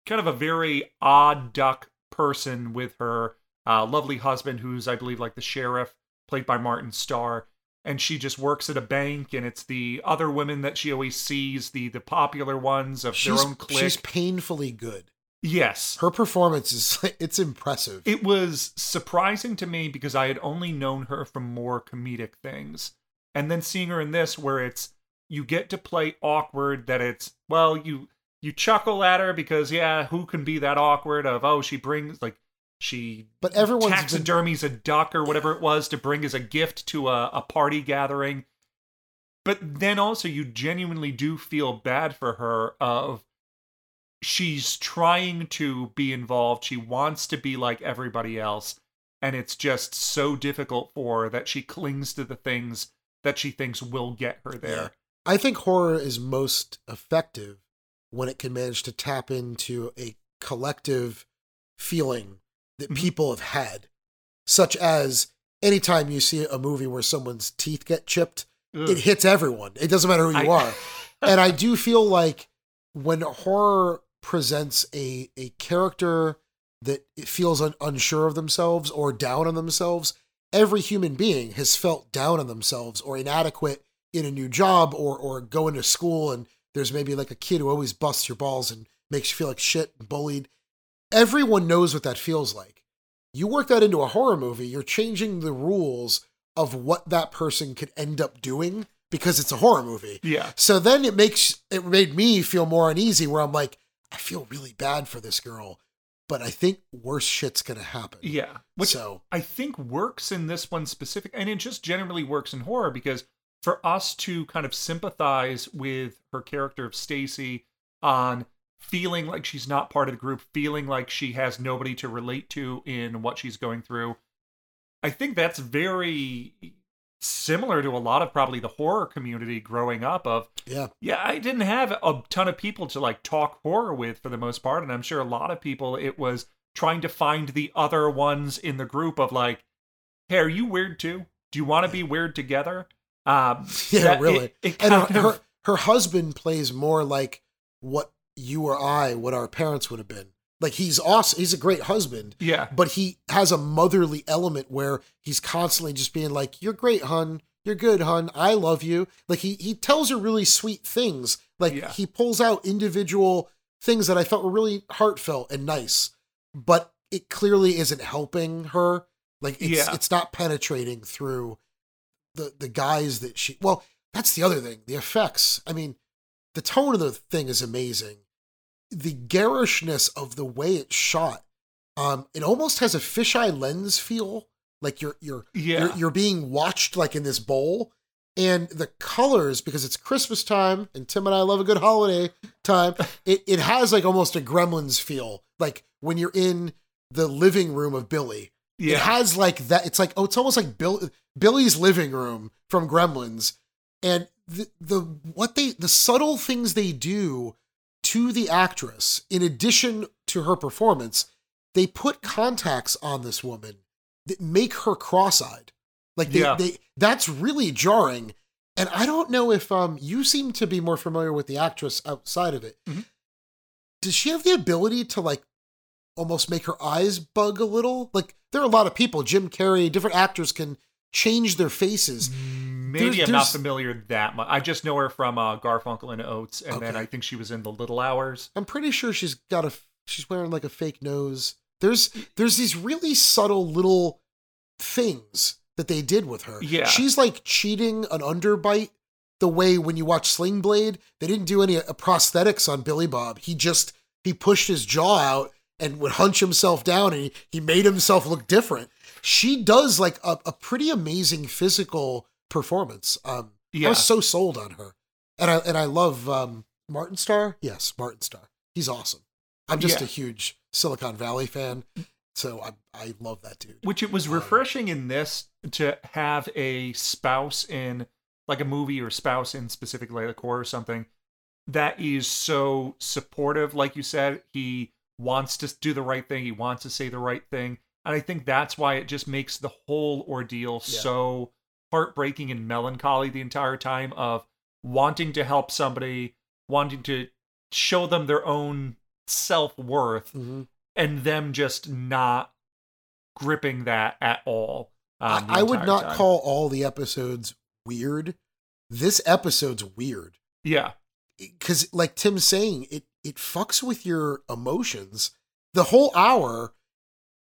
kind of a very odd duck person with her uh, lovely husband, who's, I believe, like the sheriff, played by Martin Starr. And she just works at a bank, and it's the other women that she always sees, the the popular ones of she's their own clique. she's painfully good. yes, Her performance is it's impressive. it was surprising to me because I had only known her from more comedic things. And then seeing her in this where it's you get to play awkward that it's well you you chuckle at her because yeah, who can be that awkward of oh she brings like she But everyone's been- taxidermies a duck or whatever it was to bring as a gift to a, a party gathering. But then also you genuinely do feel bad for her of she's trying to be involved. She wants to be like everybody else. And it's just so difficult for her that she clings to the things that she thinks will get her there. I think horror is most effective when it can manage to tap into a collective feeling that Mhm. people have had, such as anytime you see a movie where someone's teeth get chipped, Ugh. it hits everyone. It doesn't matter who you I- are. and I do feel like when horror presents a a character that feels un- unsure of themselves or down on themselves, every human being has felt down on themselves or inadequate in a new job or or going to school and there's maybe like a kid who always busts your balls and makes you feel like shit and bullied. Everyone knows what that feels like. You work that into a horror movie, you're changing the rules of what that person could end up doing because it's a horror movie. Yeah. So then it makes it made me feel more uneasy where I'm like, I feel really bad for this girl, but I think worse shit's gonna happen. Yeah. Which so I think works in this one specific, and it just generally works in horror because for us to kind of sympathize with her character of Stacy on feeling like she's not part of the group, feeling like she has nobody to relate to in what she's going through, I think that's very similar to a lot of probably the horror community growing up of yeah. yeah, I didn't have a ton of people to like talk horror with for the most part, and I'm sure a lot of people it was trying to find the other ones in the group of like, hey, are you weird too? Do you want to be weird together? Um, Yeah, really. It, it and her, of, her her husband plays more like what you or I, what our parents would have been. Like he's awesome. He's a great husband. Yeah. But he has a motherly element where he's constantly just being like, "You're great, hun. You're good, hun. I love you." Like he he tells her really sweet things. Like Yeah. he pulls out individual things that I felt were really heartfelt and nice, but it clearly isn't helping her. Like it's Yeah. it's not penetrating through the the guys that she. Well, that's the other thing. The effects. I mean, the tone of the thing is amazing. The garishness of the way it's shot. Um, it almost has a fisheye lens feel. Like you're you're Yeah. you're, you're being watched like in this bowl. And the colors, because it's Christmas time, and Tim and I love a good holiday time, it, it has like almost a gremlins feel. Like when you're in the living room of Billy. Yeah. It has like that. It's like, oh, it's almost like Bill Billy's living room from Gremlins. And the the what they the subtle things they do to the actress, in addition to her performance, they put contacts on this woman that make her cross-eyed. Like they, Yeah. they that's really jarring. And I don't know if um you seem to be more familiar with the actress outside of it. Mhm. Does she have the ability to like almost make her eyes bug a little? Like there are a lot of people, Jim Carrey, different actors can change their faces. Maybe There's- I'm not familiar that much. I just know her from uh, Garfunkel and Oates, and then I think she was in The Little Hours. I'm pretty sure she's got a she's wearing like a fake nose. There's there's these really subtle little things that they did with her. Yeah. She's like cheating an underbite the way when you watch Sling Blade, they didn't do any uh, prosthetics on Billy Bob. He just he pushed his jaw out and would hunch himself down and he, he made himself look different. She does like a, a pretty amazing physical performance. Um yeah. I was so sold on her. And I and I love um Martin Starr. Yes, Martin Starr. He's awesome. I'm just Yeah. a huge Silicon Valley fan, so I I love that dude. Which it was refreshing in this to have a spouse in like a movie or spouse in specifically like horror or something that is so supportive. Like you said, he wants to do the right thing. He wants to say the right thing. And I think that's why it just makes the whole ordeal Yeah. so heartbreaking and melancholy the entire time of wanting to help somebody, wanting to show them their own self worth, Mhm. and them just not gripping that at all. um, I, would not time. call all the episodes weird. This episode's weird Yeah, because, like Tim's saying, it it fucks with your emotions. The whole hour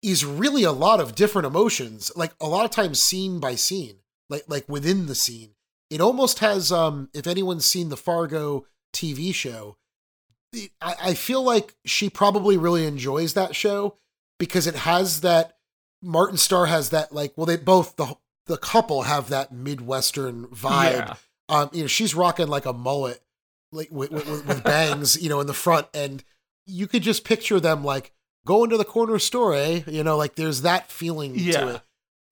is really a lot of different emotions, like a lot of times scene by scene, like like within the scene. It almost has, um, if anyone's seen the Fargo TV show, it- I, I feel like she probably really enjoys that show because it has that. Martin Starr has that, like, well, they both the the couple have that midwestern vibe. Yeah. Um, you know, she's rocking like a mullet, like with, with, with bangs, you know, in the front, and you could just picture them like going to the corner store, eh? You know, like there's that feeling Yeah. to it.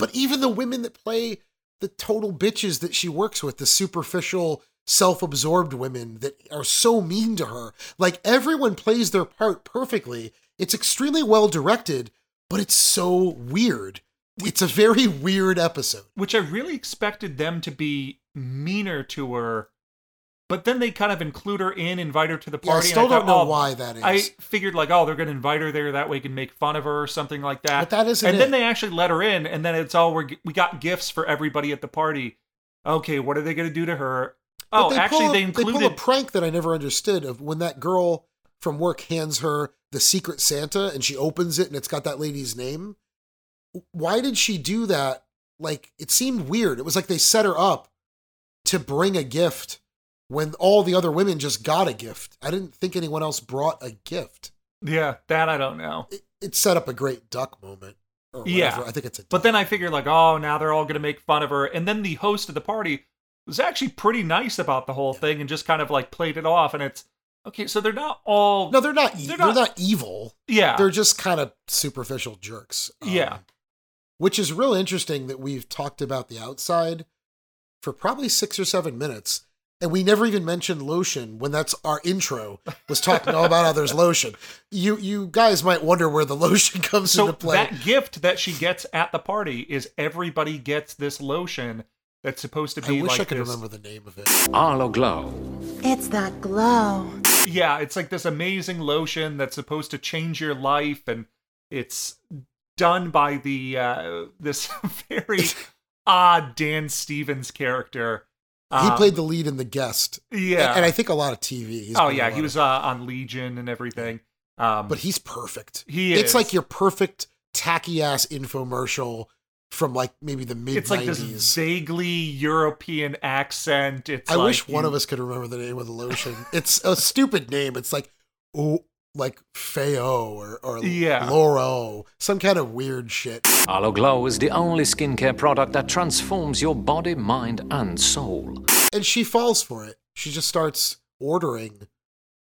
But even the women that play the total bitches that she works with, the superficial, self-absorbed women that are so mean to her, like everyone plays their part perfectly. It's extremely well directed, but it's so weird. It's a very weird episode. which I really expected them to be meaner to her, but then they kind of include her in, invite her to the Yeah, I party. and still don't know oh, why that is. I figured like, oh, they're going to invite her there that way, we can make fun of her or something like that. But that isn't And it. then they actually let her in, and then it's all we we got gifts for everybody at the party. Okay, what are they going to do to her? But Oh, they actually, a- they They pull a prank that I never understood of when that girl from work hands her the secret Santa and she opens it and it's got that lady's name. Why did she do that? Like it seemed weird. It was like they set her up to bring a gift when all the other women just got a gift. I didn't think anyone else brought a gift. yeah, that I don't know. It, it set up a great duck moment. Or. Yeah. I think it's a. But then I figured like, oh, now they're all going to make fun of her. And then the host of the party was actually pretty nice about the whole thing and just kind of like played it off. And it's okay. So they're not all. no, they're not. They're They're not- not, evil. yeah. They're just kind of superficial jerks. Um, Yeah. Which is real interesting that we've talked about the outside for probably six or seven minutes. And we never even mentioned lotion when that's our intro was talking all about how there's lotion. You you guys might wonder where the lotion comes so into play. that gift that she gets at the party is everybody gets this lotion that's supposed to be. I be wish like I could this. remember the name of it. Arlo Glow. It's that glow. Yeah, it's like this amazing lotion that's supposed to change your life, and it's done by the uh, this very odd Dan Stevens character. He Um, played the lead in The Guest. yeah, And, and I think a lot of TV. He's oh yeah, he was uh, on Legion and everything. Um, but he's perfect. he It's is. like your perfect tacky ass infomercial from like maybe the mid 90s. it's like this vaguely European accent. It's I like wish one of us could remember the name of the lotion. it's a stupid name. It's like oh like Feo or, or Yeah. Loro, some kind of weird shit. Aloe Glow is the only skincare product that transforms your body, mind, and soul. And she falls for it. She just starts ordering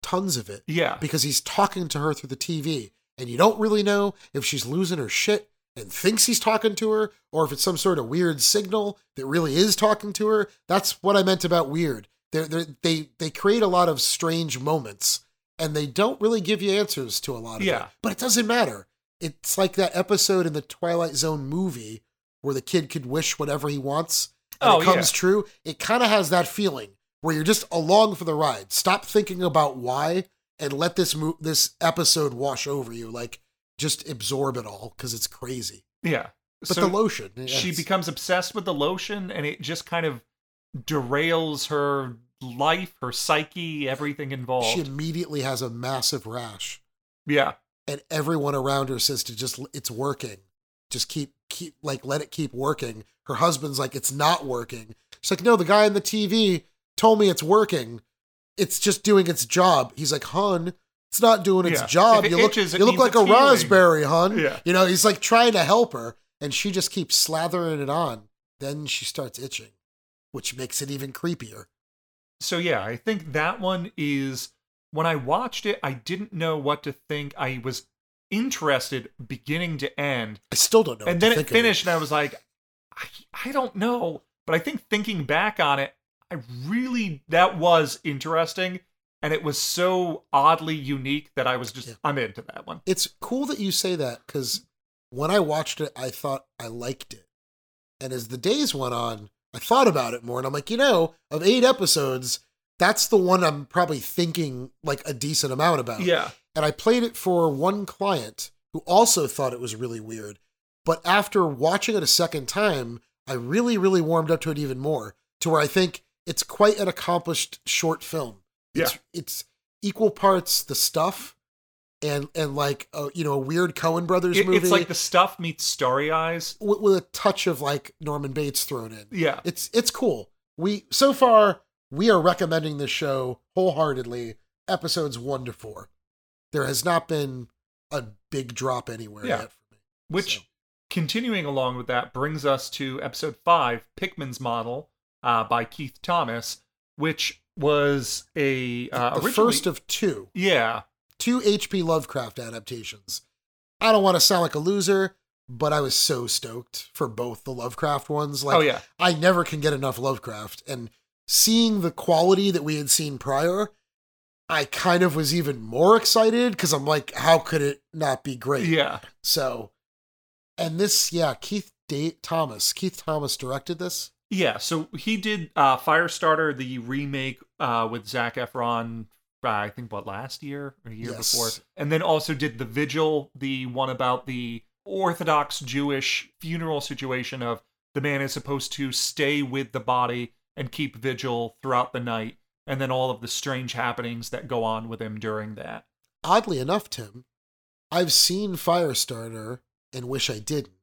tons of it. Yeah. Because he's talking to her through the TV. And you don't really know if she's losing her shit and thinks he's talking to her or if it's some sort of weird signal that really is talking to her. That's what I meant about weird. They're, they're, they they create a lot of strange moments and they don't really give you answers to a lot of it. Yeah. But it doesn't matter. It's like that episode in the Twilight Zone movie where the kid could wish whatever he wants and Oh, it comes yeah. true. It kind of has that feeling where you're just along for the ride. Stop thinking about why and let this mo- this episode wash over you. Like just absorb it all because it's crazy. Yeah. But So the lotion, she becomes obsessed with the lotion and it just kind of derails her life, her psyche, everything involved. She immediately has a massive rash, yeah. and everyone around her says to just it's working. Just keep keep like let it keep working. Her husband's like it's not working. She's like no, the guy on the TV told me it's working. It's just doing its job. He's like, hun, it's not doing its Yeah. job. It You look itches, it you look like a it's healing." raspberry, hun. Yeah. You know, he's like trying to help her, and she just keeps slathering it on. Then she starts itching, which makes it even creepier. So yeah, I think that one is when I watched it, I didn't know what to think. I was interested beginning to end. I still don't know. and then it finished and I was like, I, I don't know. But I think thinking back on it, I really that was interesting. And it was so oddly unique that I was just Yeah. I'm into that one. It's cool that you say that because when I watched it, I thought I liked it. And as the days went on, I thought about it more and I'm like, you know, of eight episodes, that's the one I'm probably thinking like a decent amount about. Yeah. And I played it for one client who also thought it was really weird. But after watching it a second time, I really, really warmed up to it even more to where I think it's quite an accomplished short film. It's, Yeah. it's equal parts the stuff and and like a, you know a weird Coen Brothers It- movie it's like the stuff meets Starry Eyes. with, with a touch of like Norman Bates thrown in. Yeah. It's it's cool. We so far we are recommending this show wholeheartedly. Episodes one to four. There has not been a big drop anywhere Yeah. yet for me. Which, So. continuing along with that, brings us to episode five, Pickman's Model, uh, by Keith Thomas, which was a uh, the first of two, yeah, two H.P. Lovecraft adaptations. I don't want to sound like a loser, but I was so stoked for both the Lovecraft ones. Like, oh yeah, I never can get enough Lovecraft, and seeing the quality that we had seen prior, I kind of was even more excited because I'm like, how could it not be great? yeah, So, and this, yeah, Keith da- Thomas, Keith Thomas directed this. yeah. So he did uh, Firestarter, the remake uh, with Zac Efron. Uh, I think what last year or a year Yes. before, and then also did the Vigil, the one about the Orthodox Jewish funeral situation of the man is supposed to stay with the body and keep vigil throughout the night, and then all of the strange happenings that go on with him during that. Oddly enough, Tim, I've seen Firestarter and wish I didn't.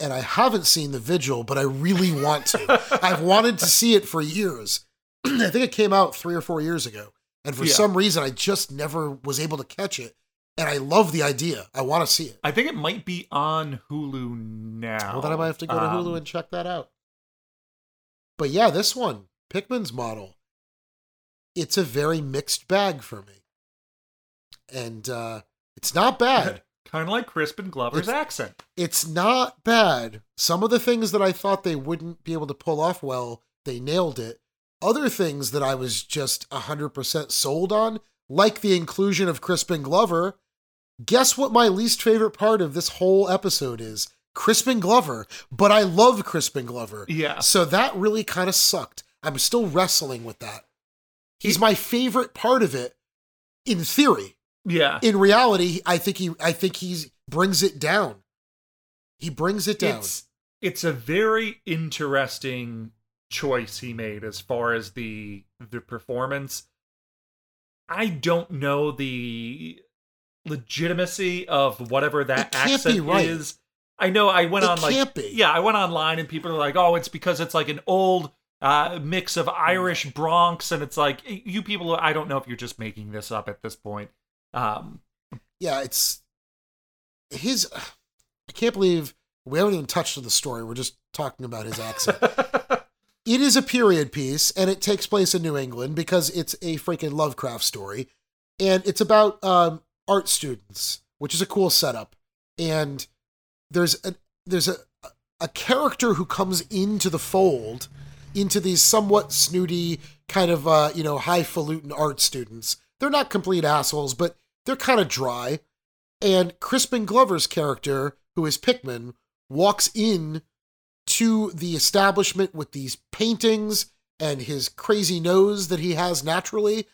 And I haven't seen The Vigil, but I really want to. I've wanted to see it for years. I think it came out three or four years ago. And for Yeah. some reason, I just never was able to catch it. And I love the idea. I want to see it. I think it might be on Hulu now. Well, then I might have to go to Um, Hulu and check that out. But yeah, this one, Pickman's model, it's a very mixed bag for me. And uh, it's not bad. Kind of like Crispin Glover's It's- accent. It's not bad. Some of the things that I thought they wouldn't be able to pull off well, they nailed it. Other things that I was just 100% sold on, like the inclusion of Crispin Glover. Guess what my least favorite part of this whole episode is? Crispin Glover. But I love Crispin Glover. Yeah. So that really kind of sucked. I'm still wrestling with that. He's my favorite part of it, in theory. Yeah. In reality, I think he I think he brings it down. He brings it down. It's it's a very interesting choice he made as far as the the performance. I don't know the legitimacy of whatever that It can't be accent right. is. I know I went It on like be. yeah, I went online and people are like, "Oh, it's because it's like an old uh, mix of Irish Bronx," and it's like you people. I don't know if you're just making this up at this point. Um, yeah, it's his. I can't believe we haven't even touched on the story. We're just talking about his accent. it is a period piece, and it takes place in New England because it's a freaking Lovecraft story, and it's about um, art students, which is a cool setup. And there's a there's a a character who comes into the fold into these somewhat snooty kind of uh, you know highfalutin art students. They're not complete assholes, but they're kind of dry. And Crispin Glover's character, who is Pickman, walks in to the establishment with these paintings and his crazy nose that he has naturally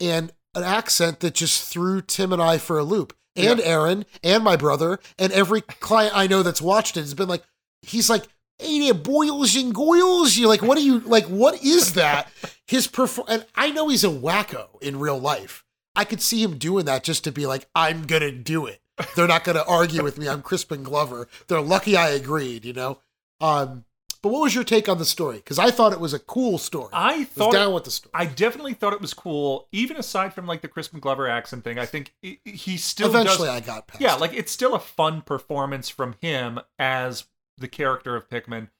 and an accent that just threw Tim and I for a loop. And Erin and my brother and every client I know that's watched it has been like, he's like, hey there, boils and goils. You're like, what are you like? What is that? His perform and I know he's a wacko in real life. I could see him doing that just to be like, I'm gonna do it. They're not gonna argue with me. I'm Crispin Glover. They're lucky I agreed, you know. Um, but what was your take on the story? Because I thought it was a cool story. I thought down with the story. I definitely thought it was cool, even aside from like the Crispin Glover accent thing. I think he- he still Eventually, does, I got past. yeah, it. like it's still a fun performance from him as the character of Pickman.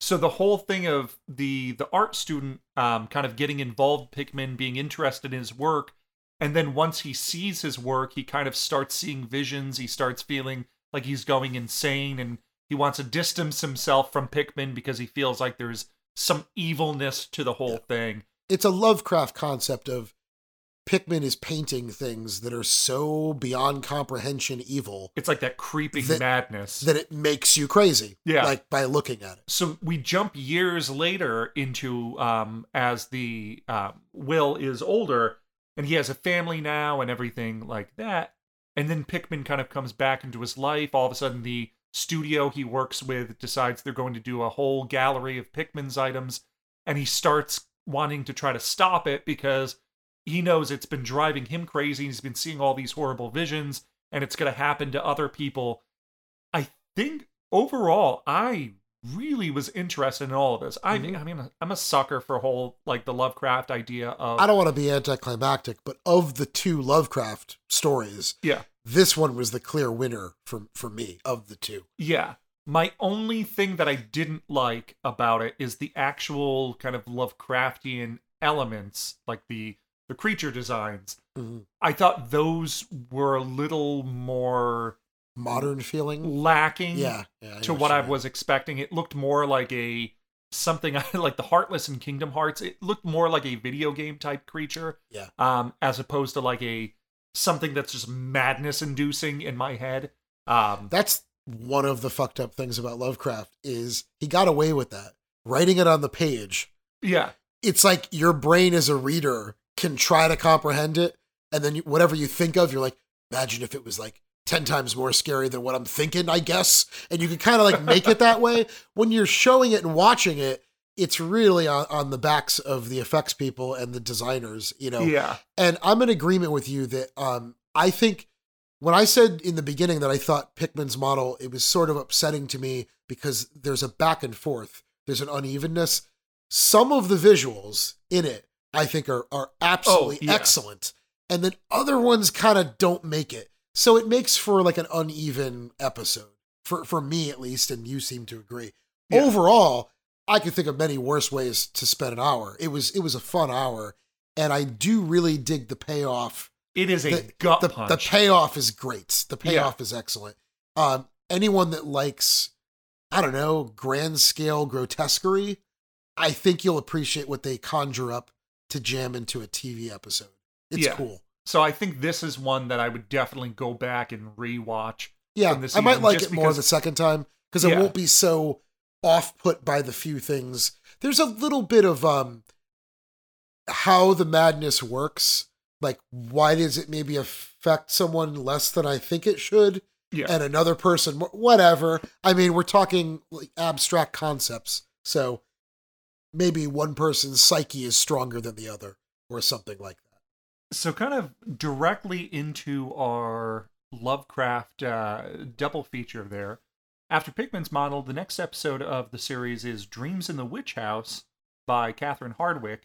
So the whole thing of the the art student um, kind of getting involved, Pickman being interested in his work, and then once he sees his work, he kind of starts seeing visions. He starts feeling like he's going insane, and he wants to distance himself from Pickman because he feels like there's some evilness to the whole thing. it's a Lovecraft concept of Pikmin is painting things that are so beyond comprehension evil It's like that creeping That- madness. that it makes you crazy. Yeah. Like by looking at it. so we jump years later into um as the um will is older and he has a family now and everything like that and then pickman kind of comes back into his life all of a sudden the studio he works with decides they're going to do a whole gallery of pickman's items and he starts wanting to try to stop it because he knows it's been driving him crazy he's been seeing all these horrible visions and it's going to happen to other people. I think overall, I really was interested in all of this. I mean, I mean, I'm a sucker for whole like the Lovecraft idea of I don't want to be anticlimactic, but of the two Lovecraft stories, yeah, this one was the clear winner for for me of the two. yeah. My only thing that I didn't like about it is the actual kind of Lovecraftian elements, like the the creature designs. Mhm. I thought those were a little more Modern feeling. lacking. Yeah. yeah to what I mean. was expecting. It looked more like a something like the Heartless in Kingdom Hearts. It looked more like a video game type creature, Yeah. um, as opposed to like a something that's just madness inducing in my head. Um, That's one of the fucked up things about Lovecraft is he got away with that. Writing it on the page. yeah, It's like your brain as a reader can try to comprehend it, and then you, whatever you think of, you're like, imagine if it was like 10 times more scary than what I'm thinking, I guess. And you can kind of like make it that way. When you're showing it and watching it, it's really on, on the backs of the effects people and the designers, you know. yeah, And I'm in agreement with you that um, I think when I said in the beginning that I thought Pickman's model, it was sort of upsetting to me because there's a back and forth, there's an unevenness. Some of the visuals in it, I think, are are absolutely Oh, yeah. excellent, and then other ones kind of don't make it. So it makes for like an uneven episode for for me at least, and you seem to agree. Yeah. Overall, I could think of many worse ways to spend an hour. It was it was a fun hour, and I do really dig the payoff. it is a The, gut the, punch. the payoff is great. The Yeah. payoff is excellent. Um, anyone that likes, I don't know, grand scale grotesquerie, I think you'll appreciate what they conjure up to jam into a TV episode. It's Yeah. cool. So I think this is one that I would definitely go back and rewatch. Yeah, I might like it more the second time because it Yeah. won't be so off put by the few things. There's a little bit of um how the madness works like why does it maybe affect someone less than I think it should? Yeah. And another person, whatever. I mean, we're talking like abstract concepts. So maybe one person's psyche is stronger than the other or something like that. So, kind of directly into our Lovecraft uh, double feature there. After Pickman's model, the next episode of the series is Dreams in the Witch House by Catherine Hardwicke.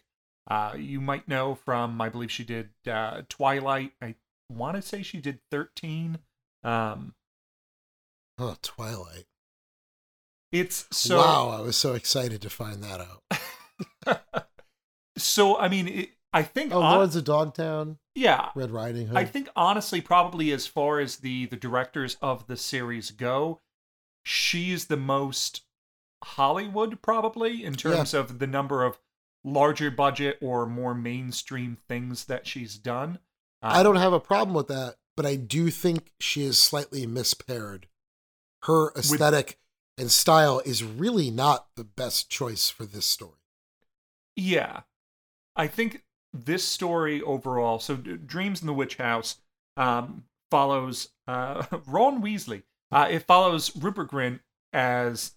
Uh, you might know from, I believe she did uh, Twilight. I want to say she did 13. Um, Oh, Twilight. it's so. wow, I was so excited to find that out. so, I mean, it, I think. Oh, hon- Lords of Dogtown, yeah. Red Riding Hood. I think honestly, probably as far as the the directors of the series go, she's the most Hollywood probably in terms of the number of larger budget or more mainstream things that she's done. Uh, I don't have a problem with that, but I do think she is slightly mispaired. Her aesthetic and style is really not the best choice for this story. Yeah. I think this story overall, so Dreams in the Witch House, um, follows uh, Ron Weasley. Uh, it follows Rupert Grint as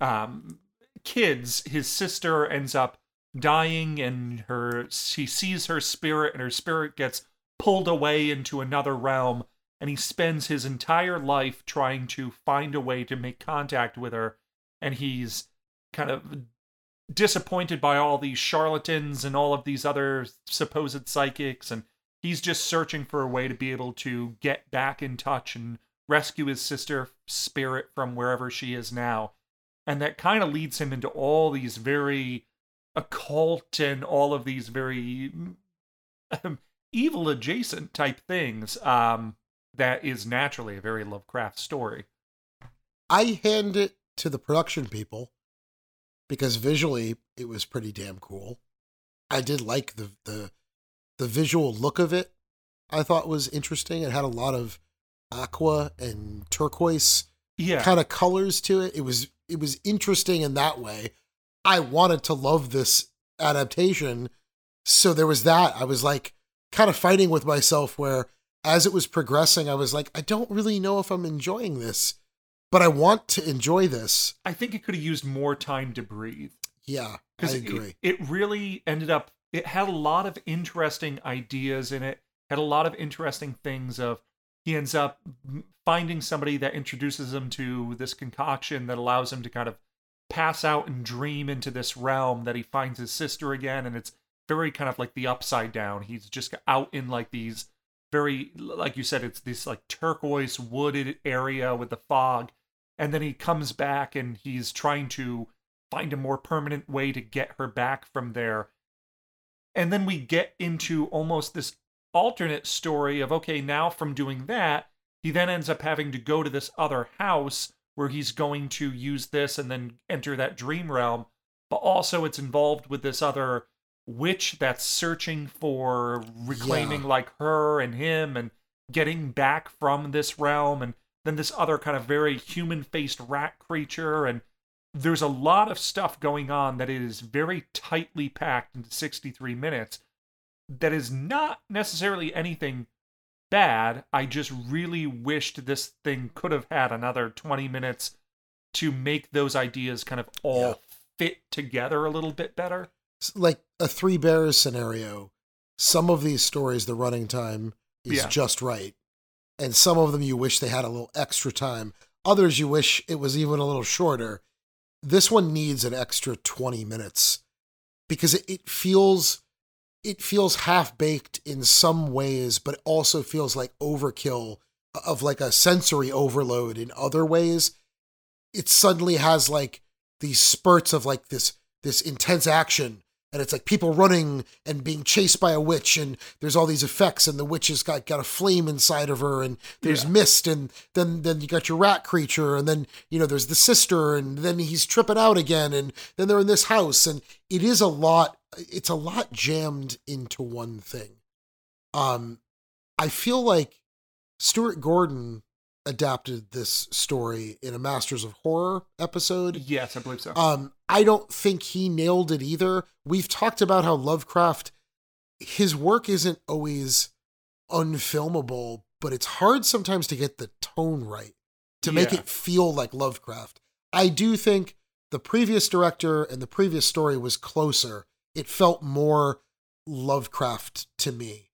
um, kids. His sister ends up dying, and her she sees her spirit, and her spirit gets pulled away into another realm. And he spends his entire life trying to find a way to make contact with her. And he's kind of disappointed by all these charlatans and all of these other supposed psychics and he's just searching for a way to be able to get back in touch and rescue his sister spirit from wherever she is now. And that kind of leads him into all these very occult and all of these very um, evil adjacent type things um that is naturally a very lovecraft story. I hand it to the production people because visually it was pretty damn cool. I did like the the the visual look of it. I thought was interesting. It had a lot of aqua and turquoise yeah kind of colors to it. It was it was interesting in that way. I wanted to love this adaptation, so there was that. I was like kind of fighting with myself where as it was progressing, I was like, I don't really know if I'm enjoying this, but I want to enjoy this. i think it could have used more time to breathe Yeah, I agree. it, it really ended up it had a lot of interesting ideas in it had a lot of interesting things of he ends up finding somebody that introduces him to this concoction that allows him to kind of pass out and dream into this realm that he finds his sister again and it's very kind of like the upside down he's just out in like these very like you said it's this like turquoise wooded area with the fog and then he comes back and he's trying to find a more permanent way to get her back from there and then we get into almost this alternate story of okay now from doing that he then ends up having to go to this other house where he's going to use this and then enter that dream realm but also it's involved with this other witch that's searching for reclaiming Yeah. like her and him and getting back from this realm and then this other kind of very human faced rat creature and there's a lot of stuff going on that is very tightly packed into 63 minutes that is not necessarily anything bad i just really wished this thing could have had another 20 minutes to make those ideas kind of all Yeah. fit together a little bit better like a three bears scenario. Some of these stories, the running time is Yeah. just right. And some of them you wish they had a little extra time. Others you wish it was even a little shorter. This one needs an extra 20 minutes because it, it feels it feels half baked in some ways, but it also feels like overkill of like a sensory overload in other ways. It suddenly has like these spurts of like this this intense action and it's like people running and being chased by a witch and there's all these effects and the witch has got, got a flame inside of her and there's Yeah. mist and then then you got your rat creature and then you know there's the sister and then he's tripping out again and then they're in this house and it is a lot it's a lot jammed into one thing. Um i feel like stuart gordon adapted this story in a masters of horror episode. Yes i believe so. Um, I don't think he nailed it either. We've talked about how Lovecraft his work isn't always unfilmable, but it's hard sometimes to get the tone right to make Yeah. it feel like Lovecraft. I do think the previous director and the previous story was closer. It felt more Lovecraft to me.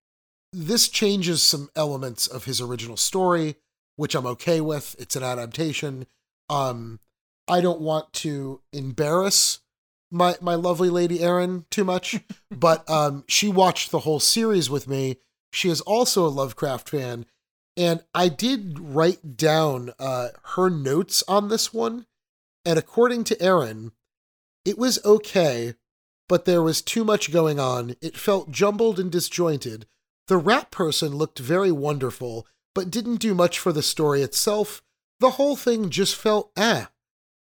This changes some elements of his original story, which I'm okay with. It's an adaptation. Um, I don't want to embarrass my my lovely lady Erin too much, but um, she watched the whole series with me. She is also a Lovecraft fan, and I did write down uh, her notes on this one. And according to Erin, it was okay, but there was too much going on. It felt jumbled and disjointed. The rat person looked very wonderful, but didn't do much for the story itself. The whole thing just felt eh.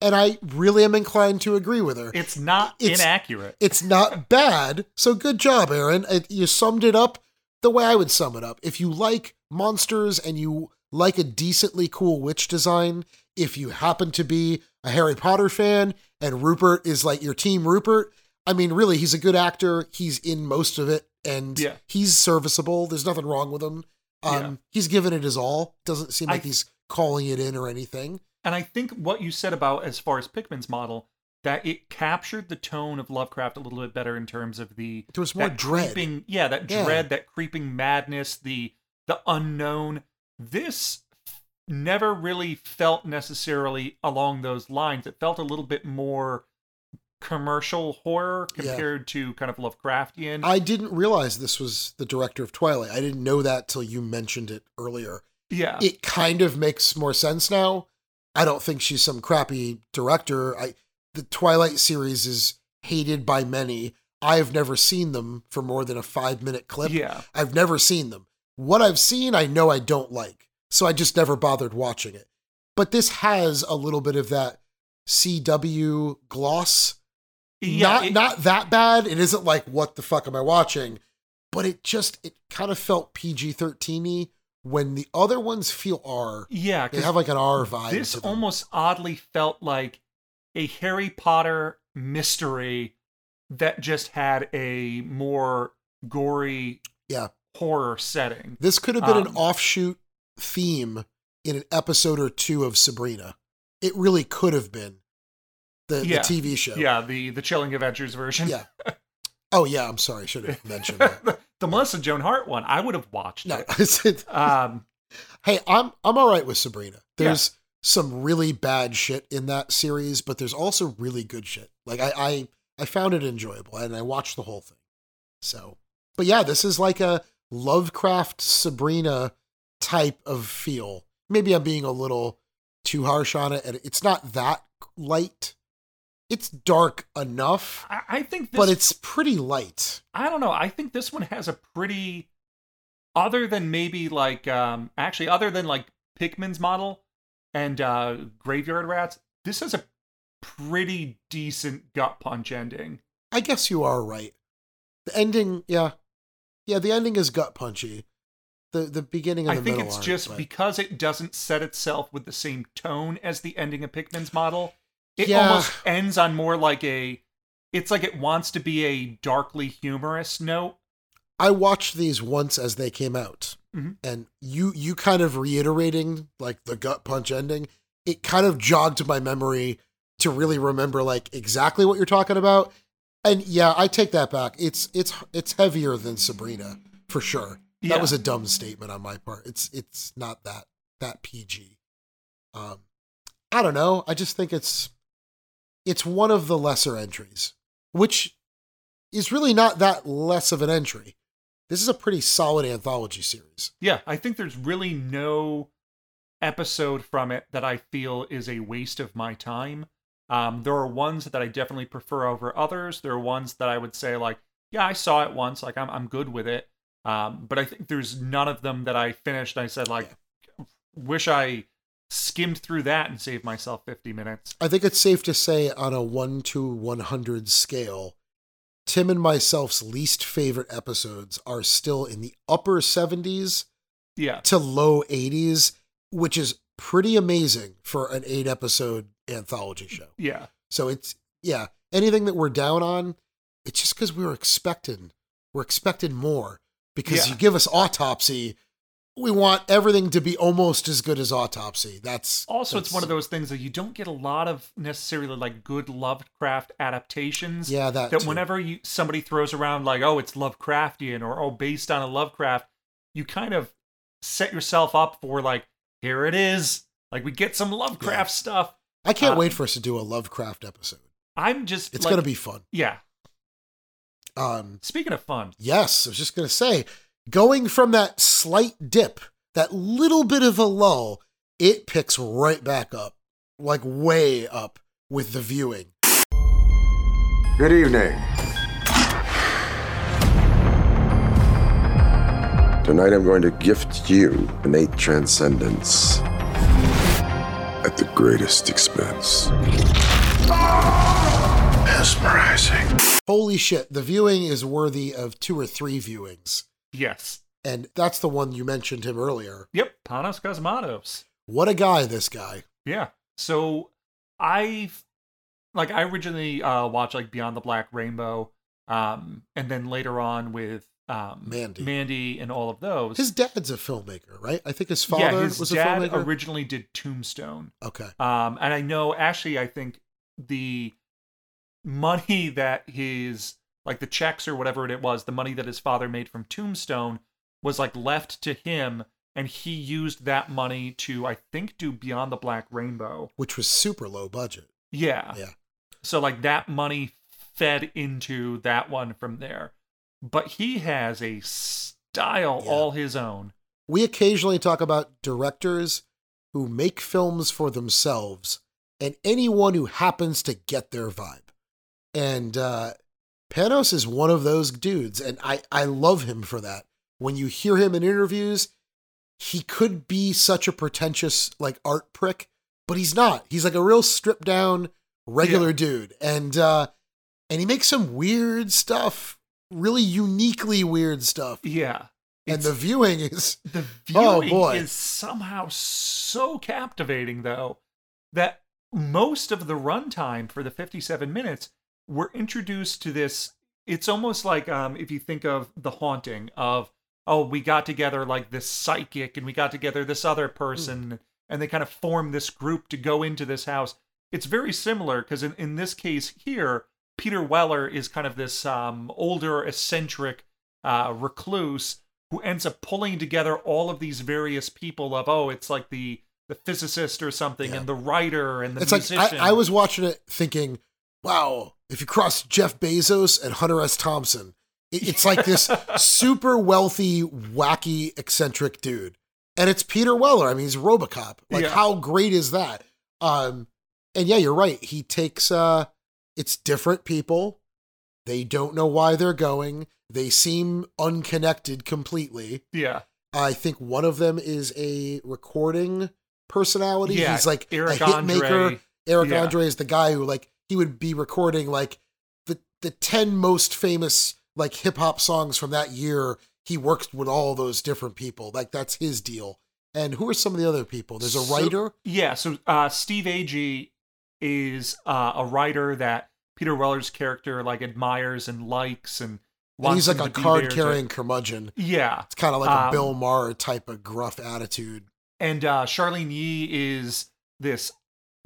And I really am inclined to agree with her. It's not It's- inaccurate. It's not bad. So good job, Erin. You summed it up the way I would sum it up. If you like monsters and you like a decently cool witch design, if you happen to be a Harry Potter fan and Rupert is like your team Rupert, I mean, really, he's a good actor. He's in most of it and Yeah. he's serviceable. There's nothing wrong with him. Um, Yeah. He's given it his all. Doesn't seem like I- he's calling it in or anything. And I think what you said about as far as Pickman's model, that it captured the tone of Lovecraft a little bit better in terms of the There was more dread. creeping, yeah, that Yeah. dread, that creeping madness, the the unknown. This never really felt necessarily along those lines. It felt a little bit more commercial horror Yeah. compared to kind of Lovecraftian. I didn't realize this was the director of Twilight. I didn't know that till you mentioned it earlier. yeah, It kind of makes more sense now. I don't think she's some crappy director. I the Twilight series is hated by many. I've never seen them for more than a 5-minute clip. yeah, I've never seen them. What I've seen, I know I don't like. So I just never bothered watching it. But this has a little bit of that CW gloss yeah. not it- not that bad. It isn't like what the fuck am I watching, but it just it kind of felt PG thirteeny when the other ones feel R. yeah. they have like an R vibe. this almost oddly felt like a Harry Potter mystery that just had a more gory yeah. horror setting. This could have been an Um, offshoot theme in an episode or two of Sabrina. It really could have been the, Yeah. the TV show. Yeah, the the Chilling Adventures version. Yeah. Oh yeah, I'm sorry, I should have mentioned that. The, Melissa Joan Hart one, I would have watched No, it. Um, hey, I'm I'm all right with Sabrina. There's some really bad shit in that series, but there's also really good shit. Like I I, I found it enjoyable and I watched the whole thing. So, but yeah, this is like a Lovecraft Sabrina type of feel. Maybe I'm being a little too harsh on it, and it's not that light. It's dark enough, I, I think this, but it's pretty light. I don't know. I think this one has a pretty, other than maybe like, um, actually, other than like Pickman's model and uh, Graveyard Rats, this has a pretty decent gut punch ending. I guess you are right. The ending, yeah, yeah, the ending is gut punchy. The the beginning and I the think middle it's just but- because it doesn't set itself with the same tone as the ending of Pickman's model. It Yeah. almost ends on more like a. It's like it wants to be a darkly humorous note. I watched these once as they came out, Mhm. and you you kind of reiterating like the gut punch ending. It kind of jogged my memory to really remember like exactly what you're talking about. And yeah, I take that back. It's it's it's heavier than Sabrina for sure. Yeah. That was a dumb statement on my part. It's it's not that that PG. Um, I don't know. I just think it's it's one of the lesser entries, which is really not that less of an entry. This is a pretty solid anthology series. Yeah, I think there's really no episode from it that I feel is a waste of my time. Um, there are ones that I definitely prefer over others. There are ones that I would say like, yeah, I saw it once, like I'm I'm good with it. Um, but I think there's none of them that I finished. I said like, wish I skimmed through that and saved myself 50 minutes. I think it's safe to say on a 1 to 100 scale, Tim and myself's least favorite episodes are still in the upper 70s Yeah, to low 80s, which is pretty amazing for an 8 episode anthology show. yeah, So it's yeah, anything that we're down on, it's just cuz we were expecting we're expecting more because Yeah. you give us autopsy. We want everything to be almost as good as autopsy. That's Also, it's one of those things that you don't get a lot of necessarily like good Lovecraft adaptations. Yeah, that that too. whenever you somebody throws around like, oh, it's Lovecraftian or oh, based on a Lovecraft, you kind of set yourself up for like, here it is. Like we get some Lovecraft stuff. I can't uh, wait for us to do a Lovecraft episode. I'm just It's like- gonna be fun. Yeah. Um, Speaking of fun, Yes, I was just going to say, going from that slight dip, that little bit of a lull, it picks right back up, like way up with the viewing. Good evening. Tonight I'm going to gift you innate transcendence at the greatest expense. Mesmerizing. Holy shit, the viewing is worthy of two or three viewings. Yes. And that's the one you mentioned him earlier. Yep, Panos Cosmatos. What a guy, this guy. Yeah. So I like I originally uh watched like Beyond the Black Rainbow, um, and then later on with um Mandy. Mandy and all of those. His dad's a filmmaker, right? I think his father yeah, his was a dad filmmaker. originally did Tombstone. okay. Um, and I know actually, I think the money that his like the checks or whatever it was, the money that his father made from Tombstone was like left to him, and he used that money to I think do Beyond the Black Rainbow. Which was super low budget. Yeah. Yeah. So like that money fed into that one from there. But he has a style Yeah. all his own. We occasionally talk about directors who make films for themselves and anyone who happens to get their vibe. And uh, Panos is one of those dudes, and I, I love him for that. When you hear him in interviews, he could be such a pretentious like art prick, but he's not. He's like a real stripped down regular dude, and uh, and he makes some weird stuff, really uniquely weird stuff. Yeah. And the viewing is The Oh, viewing boy. is somehow so captivating, though, that most of the runtime for the 57 minutes, we're introduced to this. It's almost like um, if you think of The Haunting, of, oh, we got together like this psychic and we got together this other person, and they kind of form this group to go into this house. It's very similar because in, in this case here, Peter Weller is kind of this um, older, eccentric uh, recluse who ends up pulling together all of these various people of oh it's like the the physicist or something and the writer and the it's like musician I, I was watching it thinking, wow, if you cross Jeff Bezos and Hunter S. Thompson, it- it's like this super wealthy, wacky, eccentric dude. And it's Peter Weller. I mean, he's Robocop. Like, Yeah. how great is that? Um, and yeah, you're right. He takes uh it's different people. They don't know why they're going. They seem unconnected completely. yeah I think one of them is a recording personality. Yeah, He's like Eric a hit maker. Eric Yeah. Andre is the guy who like he would be recording like the the ten most famous like hip hop songs from that year. He worked with all those different people. Like that's his deal. And who are some of the other people? There's a So- writer. yeah so uh steve agee is uh, a writer that peter weller's character like admires and likes and And he's like a card carrying curmudgeon. yeah It's kind of like a Um, Bill Maher type of gruff attitude. and uh, Charlyne Yi is this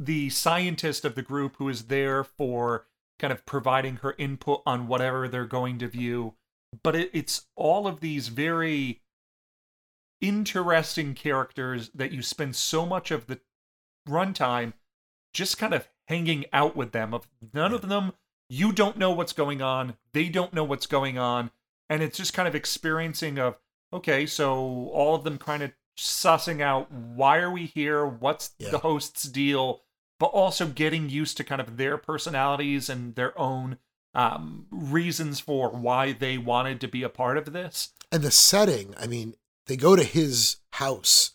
the scientist of the group who is there for kind of providing her input on whatever they're going to view. But it, it's all of these very interesting characters that you spend so much of the runtime just kind of hanging out with them. Of none of them, you don't know what's going on. They don't know what's going on, and it's just kind of experiencing of okay, so all of them kind of sussing out why are we here, what's the host's deal, but also getting used to kind of their personalities and their own um, reasons for why they wanted to be a part of this. and the setting i mean they go to his house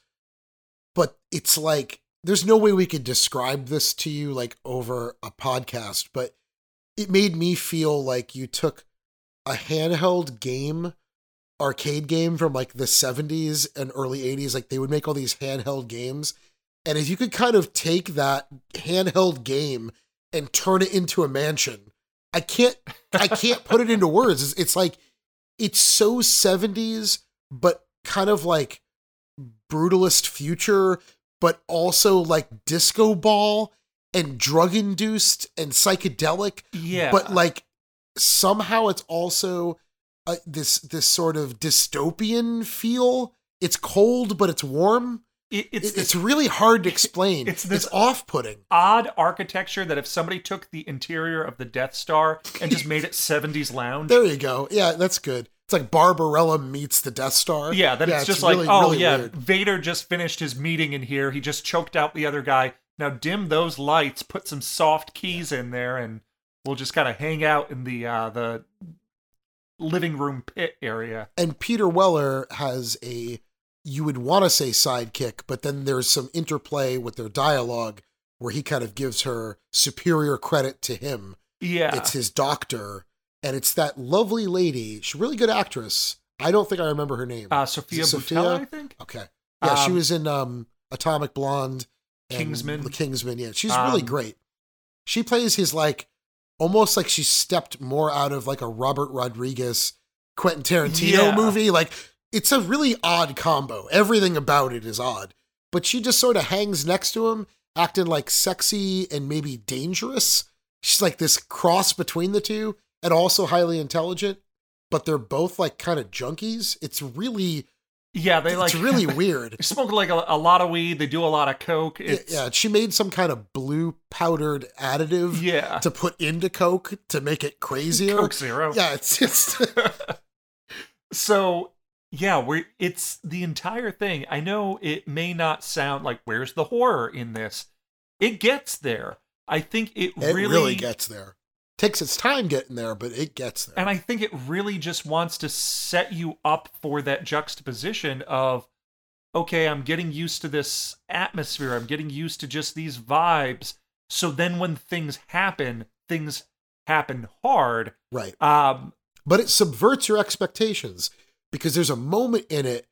but it's like there's no way we could describe this to you like over a podcast but it made me feel like you took a handheld game arcade game from like the 70s and early 80s like they would make all these handheld games and if you could kind of take that handheld game and turn it into a mansion i can't i can't put it into words it's, it's like it's so 70s, but kind of like brutalist future, but also like disco ball and drug induced and psychedelic. Yeah. But like somehow it's also uh, this this sort of dystopian feel. It's cold, but it's warm. It- it's It- this- it's really hard to explain. It's it's this- off-putting. odd architecture that if somebody took the interior of the Death Star and just made it 70s lounge. There you go. Yeah, that's good. It's like Barbarella meets the Death Star. Yeah, that it's just like, really, oh really yeah, weird. Vader just finished his meeting in here. He just choked out the other guy. Now dim those lights, put some soft keys in there, and we'll just kind of hang out in the uh, the living room pit area. And Peter Weller has a you would want to say sidekick, but then there's some interplay with their dialogue where he kind of gives her superior credit to him. Yeah, It's his doctor, and it's that lovely lady. She's a really good actress. I don't think I remember her name. uh, Sofia it Boutella, I think. Okay. Yeah, she Um, was in um, Atomic Blonde. and Kingsman. The Kingsman, yeah. She's really Um, great. She plays his like almost like she stepped more out of like a Robert Rodriguez Quentin Tarantino Yeah. movie. Like it's a really odd combo. Everything about it is odd. But she just sort of hangs next to him, acting like sexy and maybe dangerous. She's like this cross between the two and also highly intelligent, but they're both like kind of junkies. It's really Yeah, they like it's really weird. they smoke like a, a lot of weed. They do a lot of coke. It's, yeah, she made some kind of blue powdered additive yeah. to put into Coke to make it crazier. Coke Zero. Yeah, it's just so yeah, we're it's the entire thing. I know it may not sound like where's the horror in this. It gets there. I think it, it really, really, gets there. Takes its time getting there, but it gets there. and I think it really just wants to set you up for that juxtaposition of okay, I'm getting used to this atmosphere. I'm getting used to just these vibes. So then when things happen, things happen hard. right. Um But it subverts your expectations because there's a moment in it.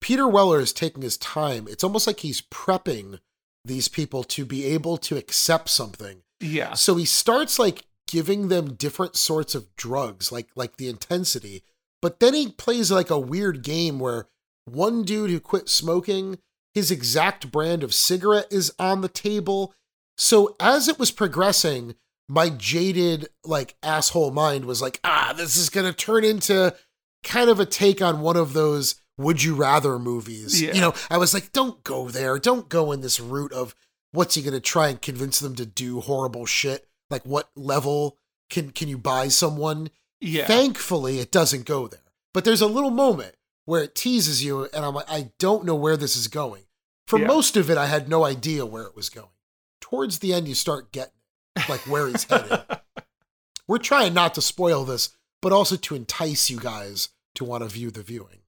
Peter Weller is taking his time. It's almost like he's prepping these people to be able to accept something. yeah. So he starts like giving them different sorts of drugs, like like the intensity. But then he plays like a weird game where one dude who quit smoking, his exact brand of cigarette is on the table. So as it was progressing, my jaded like asshole mind was like, ah, this is gonna turn into kind of a take on one of those would you rather movies. Yeah. You know, I was like, don't go there. Don't go in this route of what's he gonna try and convince them to do horrible shit? Like what level can can you buy someone? Yeah. Thankfully, it doesn't go there. But there's a little moment where it teases you, and I'm like, I don't know where this is going. For Yeah. most of it, I had no idea where it was going. Towards the end, you start getting like where he's headed. We're trying not to spoil this, but also to entice you guys to want to view the viewing.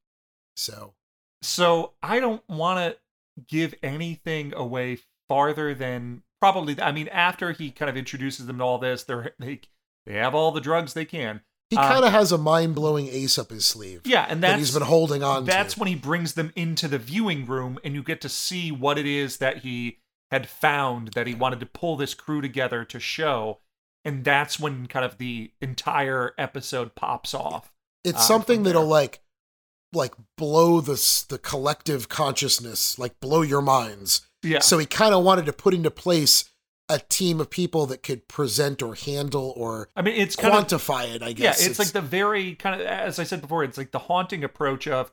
So, So I don't want to give anything away farther than probably. I mean, after he kind of introduces them to all this, they're they they have all the drugs they can. he Uh, kind of has a mind blowing ace up his sleeve. Yeah, and that he's been holding on That's to. when he brings them into the viewing room, and you get to see what it is that he had found that he wanted to pull this crew together to show, and that's when kind of the entire episode pops off. it's uh, something that'll like like blow the the collective consciousness like blow your minds Yeah. so he kind of wanted to put into place a team of people that could present or handle or I mean, it's kind of quantify it i guess. Yeah, guess it's, like the very kind of, as I said before, it's like the haunting approach of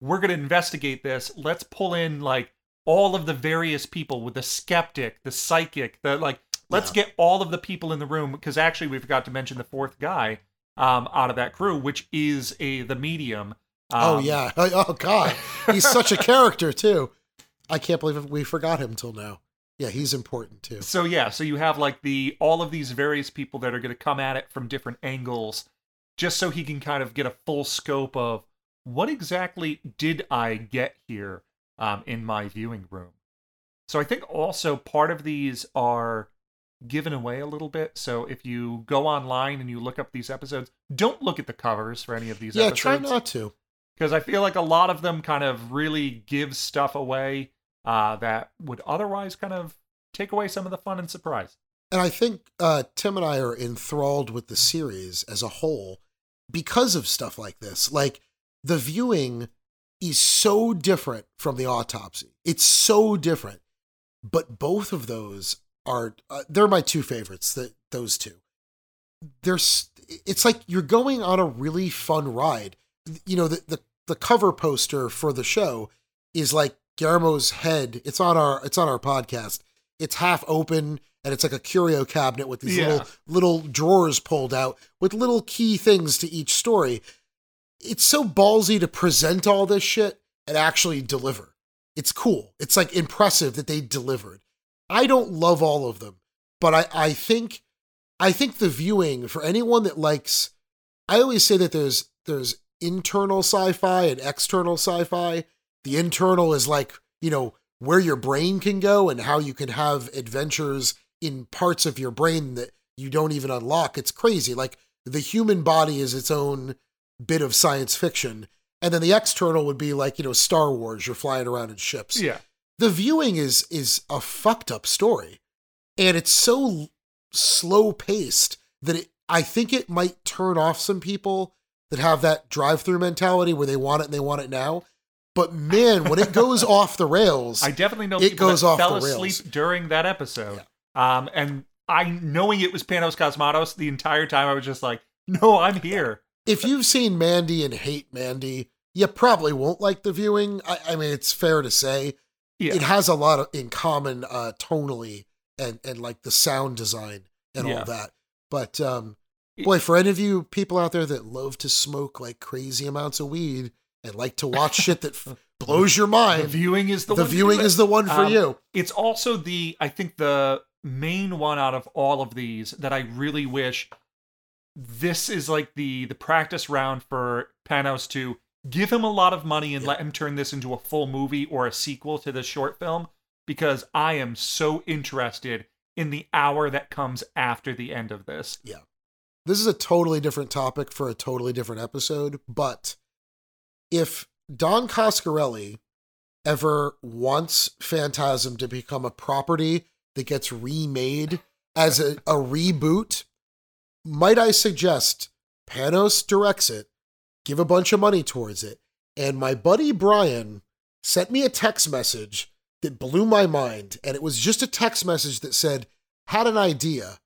we're going to investigate this. Let's pull in like all of the various people with the skeptic, the psychic, the like, let's Yeah. get all of the people in the room because actually we forgot to mention the fourth guy um, out of that crew, which is a the medium. oh Um, yeah oh god he's such a character too i can't believe we forgot him till now yeah he's important too So yeah, so you have like the all of these various people that are going to come at it from different angles, just so he can kind of get a full scope of what exactly did I get here um, in my viewing room. So I think also part of these are given away a little bit. So if you go online and you look up these episodes, don't look at the covers for any of these yeah episodes try not to because I feel like a lot of them kind of really give stuff away uh, that would otherwise kind of take away some of the fun and surprise. and i think uh tim and i are enthralled with the series as a whole because of stuff like this. Like the viewing is so different from the autopsy. It's so different. But both of those are uh, they're my two favorites. That those two. There's it's like you're going on a really fun ride. You know the the the cover poster for the show is like Guillermo's head. It's on our it's on our podcast. It's half open and it's like a curio cabinet with these Yeah. little little drawers pulled out with little key things to each story. It's so ballsy to present all this shit and actually deliver. It's cool. It's like impressive that they delivered. I don't love all of them, but I, I think I think the viewing for anyone that likes I always say that there's there's internal sci-fi and external sci-fi. The internal is like, you know, where your brain can go and how you can have adventures in parts of your brain that you don't even unlock. It's crazy. Like the human body is its own bit of science fiction. And then the external would be like, you know, Star Wars, you're flying around in ships. Yeah. The viewing is is a fucked up story. And it's so slow paced that it I think it might turn off some people that have that drive through mentality where they want it and they want it now. But man, when it goes off the rails, I definitely know it people goes off fell the rails. asleep during that episode. Um, and I knowing it was Panos Cosmatos the entire time, I was just like, no, I'm here. if you've seen Mandy and hate Mandy, you probably won't like the viewing. I, I mean, it's fair to say Yeah. it has a lot of, in common uh, tonally and and like the sound design and Yeah. all that. But um, boy, for any of you people out there that love to smoke like crazy amounts of weed and like to watch shit that f- blows your mind, The viewing is the, the one viewing is the one for Um, you. It's also the I think the main one out of all of these that I really wish this is like the the practice round for Panos to give him a lot of money and let him turn this into a full movie or a sequel to this short film because I am so interested in the hour that comes after the end of this. Yeah. This is a totally different topic for a totally different episode, but if Don Coscarelli ever wants Phantasm to become a property that gets remade as a, a reboot, might I suggest Panos directs it, give a bunch of money towards it, and my buddy Brian sent me a text message that blew my mind, and it was just a text message that said, had an idea.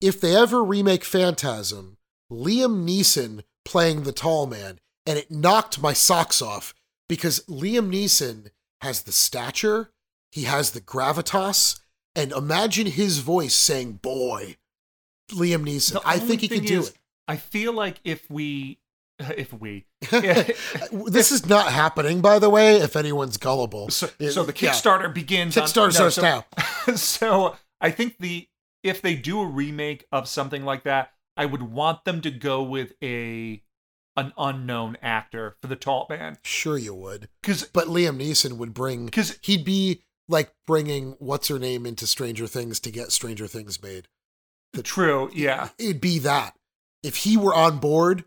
If they ever remake Phantasm, Liam Neeson playing the tall man, and it knocked my socks off because Liam Neeson has the stature, he has the gravitas, and imagine his voice saying "boy." Liam Neeson, I think he could do is, it. I feel like if we if we this is not happening, by the way. If anyone's gullible, so, It- so the yeah. Kickstarter begins. on- Kickstarter no, starts so, now. so I think the if they do a remake of something like that, I would want them to go with a an unknown actor for the tall man. Sure, you would because but Liam Neeson would bring because he'd be like bringing what's her name into Stranger Things to get Stranger Things made. the, True, yeah. It'd be that if he were on board,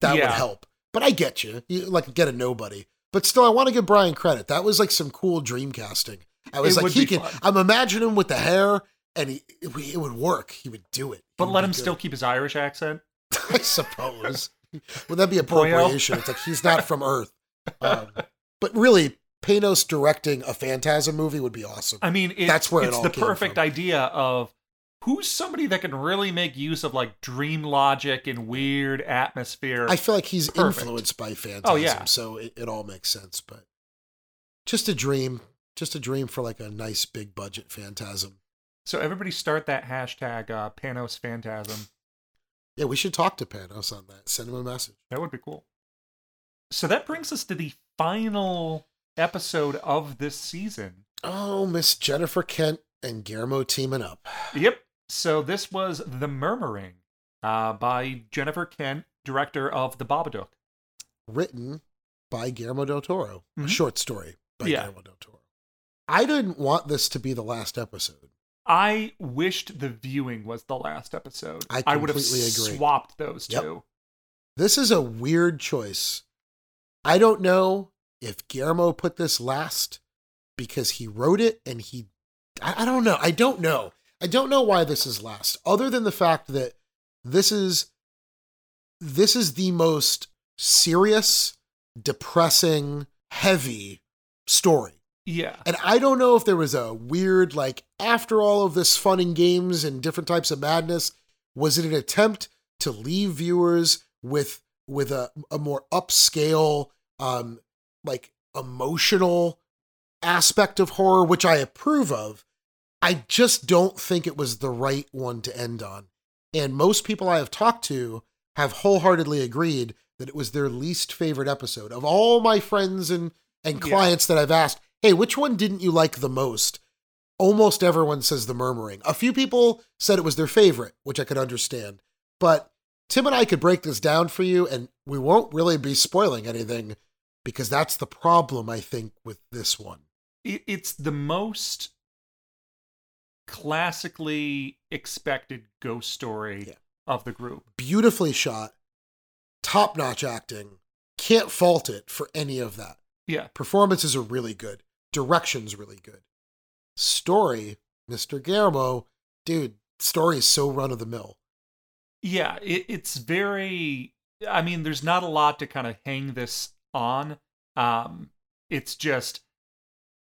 that would help. But I get you, you like get a nobody. But still, I want to give Brian credit. That was like some cool dream casting. I was It like, he can. fun. I'm imagining him with the hair, and he it, would- it would work. He would do it. But let him good. still keep his Irish accent. I suppose. Would that be appropriation? It's like he's not from Earth. Um, but really, Panos directing a Phantasm movie would be awesome. I mean, it, that's where it's it the perfect from. idea of who's somebody that can really make use of like dream logic and weird atmosphere. I feel like he's Perfect. influenced by Phantasm, Oh, yeah. so it, it all makes sense. But just a dream, just a dream for like a nice big budget Phantasm. So everybody start that hashtag uh, Panos Phantasm. Yeah, we should talk to Panos on that. Send him a message. That would be cool. So that brings us to the final episode of this season. Oh, Miss Jennifer Kent and Guillermo teaming up. Yep. So this was The Murmuring uh, by Jennifer Kent, director of The Babadook. Written by Guillermo del Toro. A Mhm. short story by Yeah. Guillermo del Toro. I didn't want this to be the last episode. I wished the viewing was the last episode. I would have agree. swapped those Yep. two. This is a weird choice. I don't know if Guillermo put this last because he wrote it and he. I, I don't know. I don't know. I don't know why this is last, other than the fact that this is this is the most serious, depressing, heavy story. Yeah. And I don't know if there was a weird, like, after all of this fun and games and different types of madness, was it an attempt to leave viewers with with a, a more upscale, um, like emotional aspect of horror, which I approve of. I just don't think it was the right one to end on. And most people I have talked to have wholeheartedly agreed that it was their least favorite episode. Of all my friends and, and Yeah. clients that I've asked, hey, which one didn't you like the most? Almost everyone says the murmuring. A few people said it was their favorite, which I could understand. But Tim and I could break this down for you, and we won't really be spoiling anything because that's the problem, I think, with this one. it's the most classically expected ghost story Yeah. of the group. Beautifully shot, top notch acting. Can't fault it for any of that. Yeah. Performances are really good. Direction's really good. Story, Mr. Guillermo, dude, story is so run of the mill. Yeah, it, it's very. I mean, there's not a lot to kind of hang this on. Um, it's just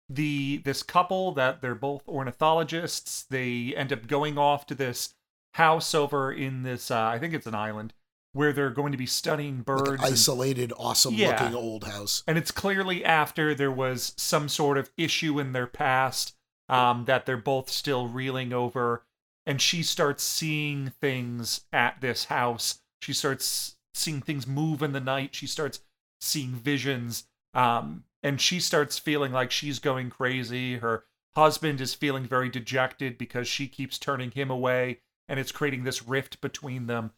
the this couple that they're both ornithologists. They end up going off to this house over in this. Uh, I think it's an island where they're going to be studying birds. Like an and- isolated, awesome Yeah. looking old house. and it's clearly after there was some sort of issue in their past um, that they're both still reeling over. And she starts seeing things at this house. She starts seeing things move in the night. She starts seeing visions. Um, and she starts feeling like she's going crazy. Her husband is feeling very dejected because she keeps turning him away. And it's creating this rift between them.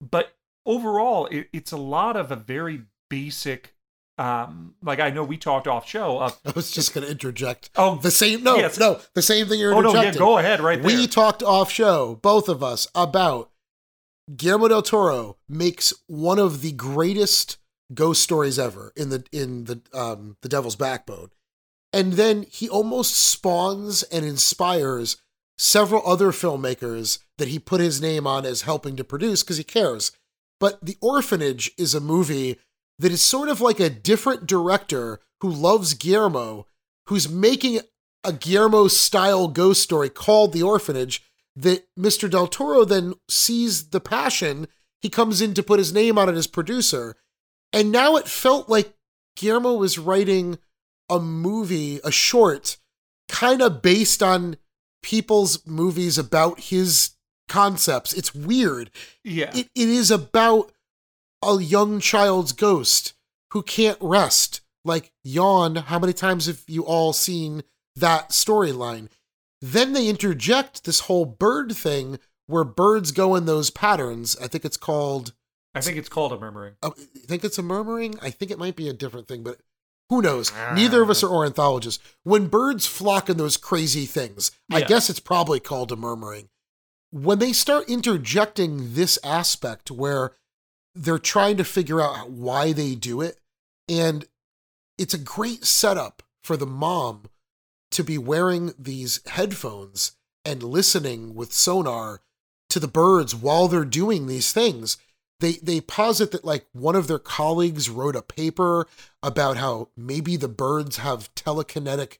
But overall, it, it's a lot of a very basic um like i know we talked off show of I was just going to interject. Oh, the same. No, yes. no, the same thing you're oh no yeah go ahead right there We talked off show, both of us, about Guillermo del Toro makes one of the greatest ghost stories ever in the in the um the Devil's Backbone. And then he almost spawns and inspires several other filmmakers that he put his name on as helping to produce because he cares. But The Orphanage is a movie that is sort of like a different director who loves Guillermo, who's making a Guillermo style ghost story called The Orphanage that Mr. Del Toro then sees the passion. He comes in to put his name on it as producer. And now it felt like Guillermo was writing a movie, a short, kind of based on people's movies about his concepts. It's weird. yeah It, it is about a young child's ghost who can't rest. Like, yawn. How many times have you all seen that storyline? Then they interject this whole bird thing where birds go in those patterns. I think it's called. I think it's called a murmuring Oh, I think it's a murmuring. I think it might be a different thing, but who knows? Ah. Neither of us are ornithologists. When birds flock in those crazy things, I guess it's probably called a murmuring. When they start interjecting this aspect where they're trying to figure out why they do it, and it's a great setup for the mom to be wearing these headphones and listening with sonar to the birds while they're doing these things they they posit that like one of their colleagues wrote a paper about how maybe the birds have telekinetic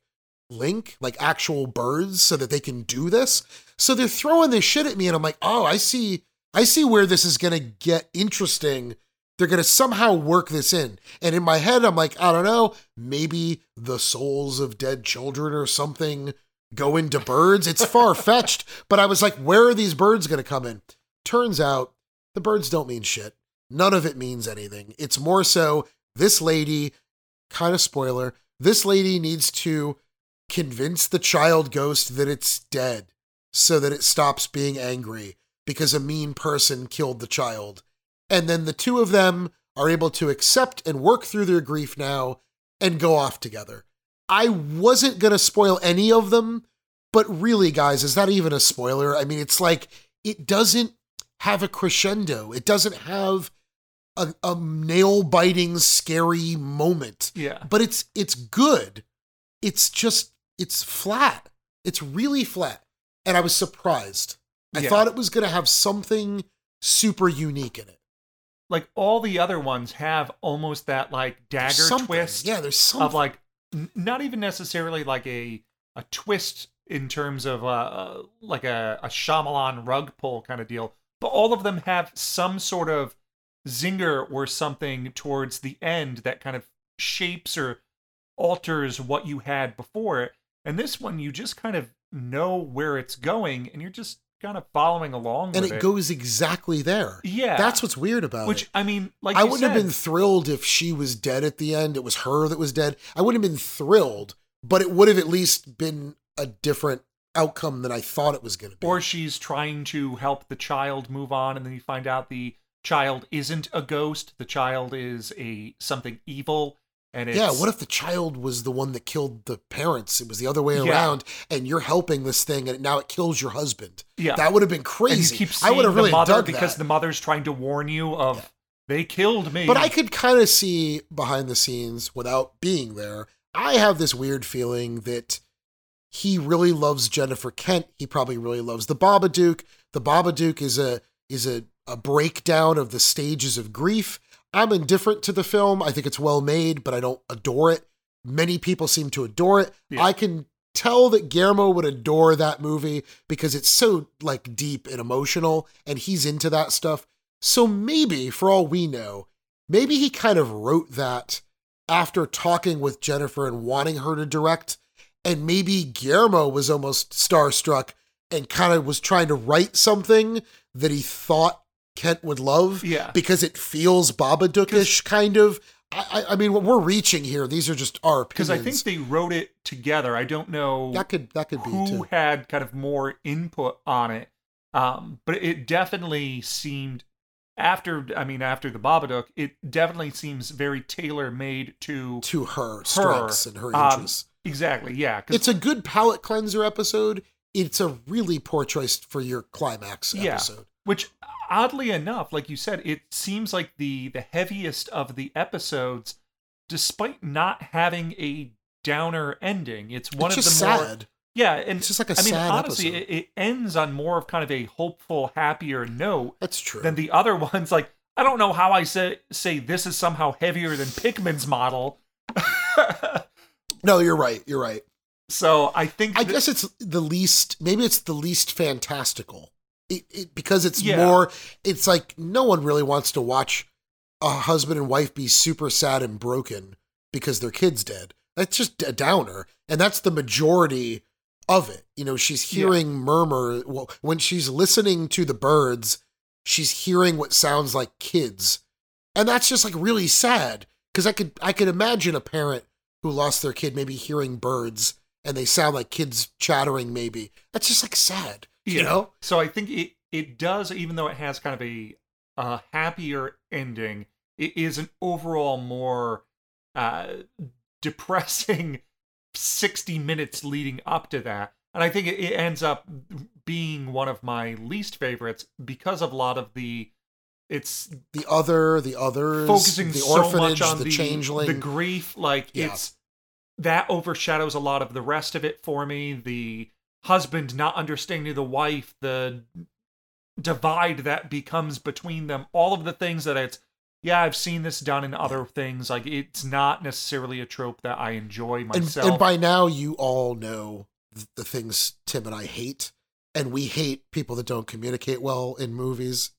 link like actual birds so that they can do this. So they're throwing this shit at me and i'm like oh i see i see where this is going to get interesting. They're going to somehow work this in. And in my head i'm like i don't know maybe the souls of dead children or something go into birds. It's far-fetched but i was like where are these birds going to come in? Turns out the birds don't mean shit. None of it means anything. It's more so this lady, kind of spoiler, this lady needs to convince the child ghost that it's dead so that it stops being angry because a mean person killed the child. And then the two of them are able to accept and work through their grief now and go off together. I wasn't going to spoil any of them, but really, guys, is that even a spoiler? I mean, it's like it doesn't have a crescendo. It doesn't have a, a nail biting, scary moment. Yeah. But it's it's good. It's just it's flat. It's really flat. And I was surprised. I Yeah. thought it was gonna have something super unique in it. like all the other ones have almost that like dagger twist Yeah, there's some of like n- not even necessarily like a a twist in terms of uh, uh like a a Shyamalan rug pull kind of deal, but all of them have some sort of zinger or something towards the end that kind of shapes or alters what you had before it. And this one, you just kind of know where it's going, and you're just kind of following along and it it. goes exactly there. Yeah. That's what's weird about Which it. Which i mean, like I wouldn't have been thrilled if she was dead at the end. It was her that was dead. I wouldn't have been thrilled, but it would have at least been a different outcome than I thought it was going to be. or she's trying to help the child move on and then you find out the child isn't a ghost the child is a something evil and it's yeah, what if the child was the one that killed the parents? It was the other way Yeah. around, and you're helping this thing, and now it kills your husband. Yeah. that would have been crazy. I would have really the mother dug because that. the mother's trying to warn you of they killed me But I could kind of see behind the scenes without being there. I have this weird feeling that he really loves Jennifer Kent. He probably really loves the Babadook. The Babadook is a is a, a breakdown of the stages of grief. I'm indifferent to the film. I think it's well made, but I don't adore it. Many people seem to adore it. Yeah. I can tell that Guillermo would adore that movie because it's so like deep and emotional and he's into that stuff. So maybe for all we know, maybe he kind of wrote that after talking with Jennifer and wanting her to direct and maybe Guillermo was almost starstruck and kind of was trying to write something that he thought Kent would love Yeah. because it feels Babadookish kind of. I, I- mean, we're reaching here. These are just our because I think they wrote it together. I don't know that could that could be who had kind of more input on it. Um, but it definitely seemed after I mean after the Babadook, it definitely seems very tailor made to to her her strengths and her Um, interests. Exactly, Yeah. It's a good palate cleanser episode. It's a really poor choice for your climax yeah, episode. which oddly enough, like you said, it seems like the the heaviest of the episodes, despite not having a downer ending. It's one It's of the more sad. yeah, and It's just like a I mean, honestly, it, it ends on more of kind of a hopeful, happier note. That's true. Than the other ones. Like I don't know how I say say this is somehow heavier than Pickman's model. No, you're right. You're right. So I think I that- guess it's the least. Maybe it's the least fantastical. It, it, because it's Yeah. more. It's like no one really wants to watch a husband and wife be super sad and broken because their kid's dead. That's just a downer, and that's the majority of it. You know, she's Yeah. hearing murmur well, when she's listening to the birds. She's hearing what sounds like kids, and that's just like really sad. Because I could I could imagine a parent who lost their kid maybe hearing birds and they sound like kids chattering. Maybe that's just like sad. You Yeah. know, So I think it it does, even though it has kind of a a happier ending, it is an overall more uh, depressing sixty minutes leading up to that, and I think it, it ends up being one of my least favorites because of a lot of the it's the other, the others, focusing the so orphanage, much on the, the changeling, the grief. Like Yeah. it's that overshadows a lot of the rest of it for me. The husband not understanding the wife, the divide that becomes between them, all of the things that it's. Yeah, I've seen this done in other things. Like it's not necessarily a trope that I enjoy and, myself. and by now you all know the things Tim and I hate, and we hate people that don't communicate well in movies.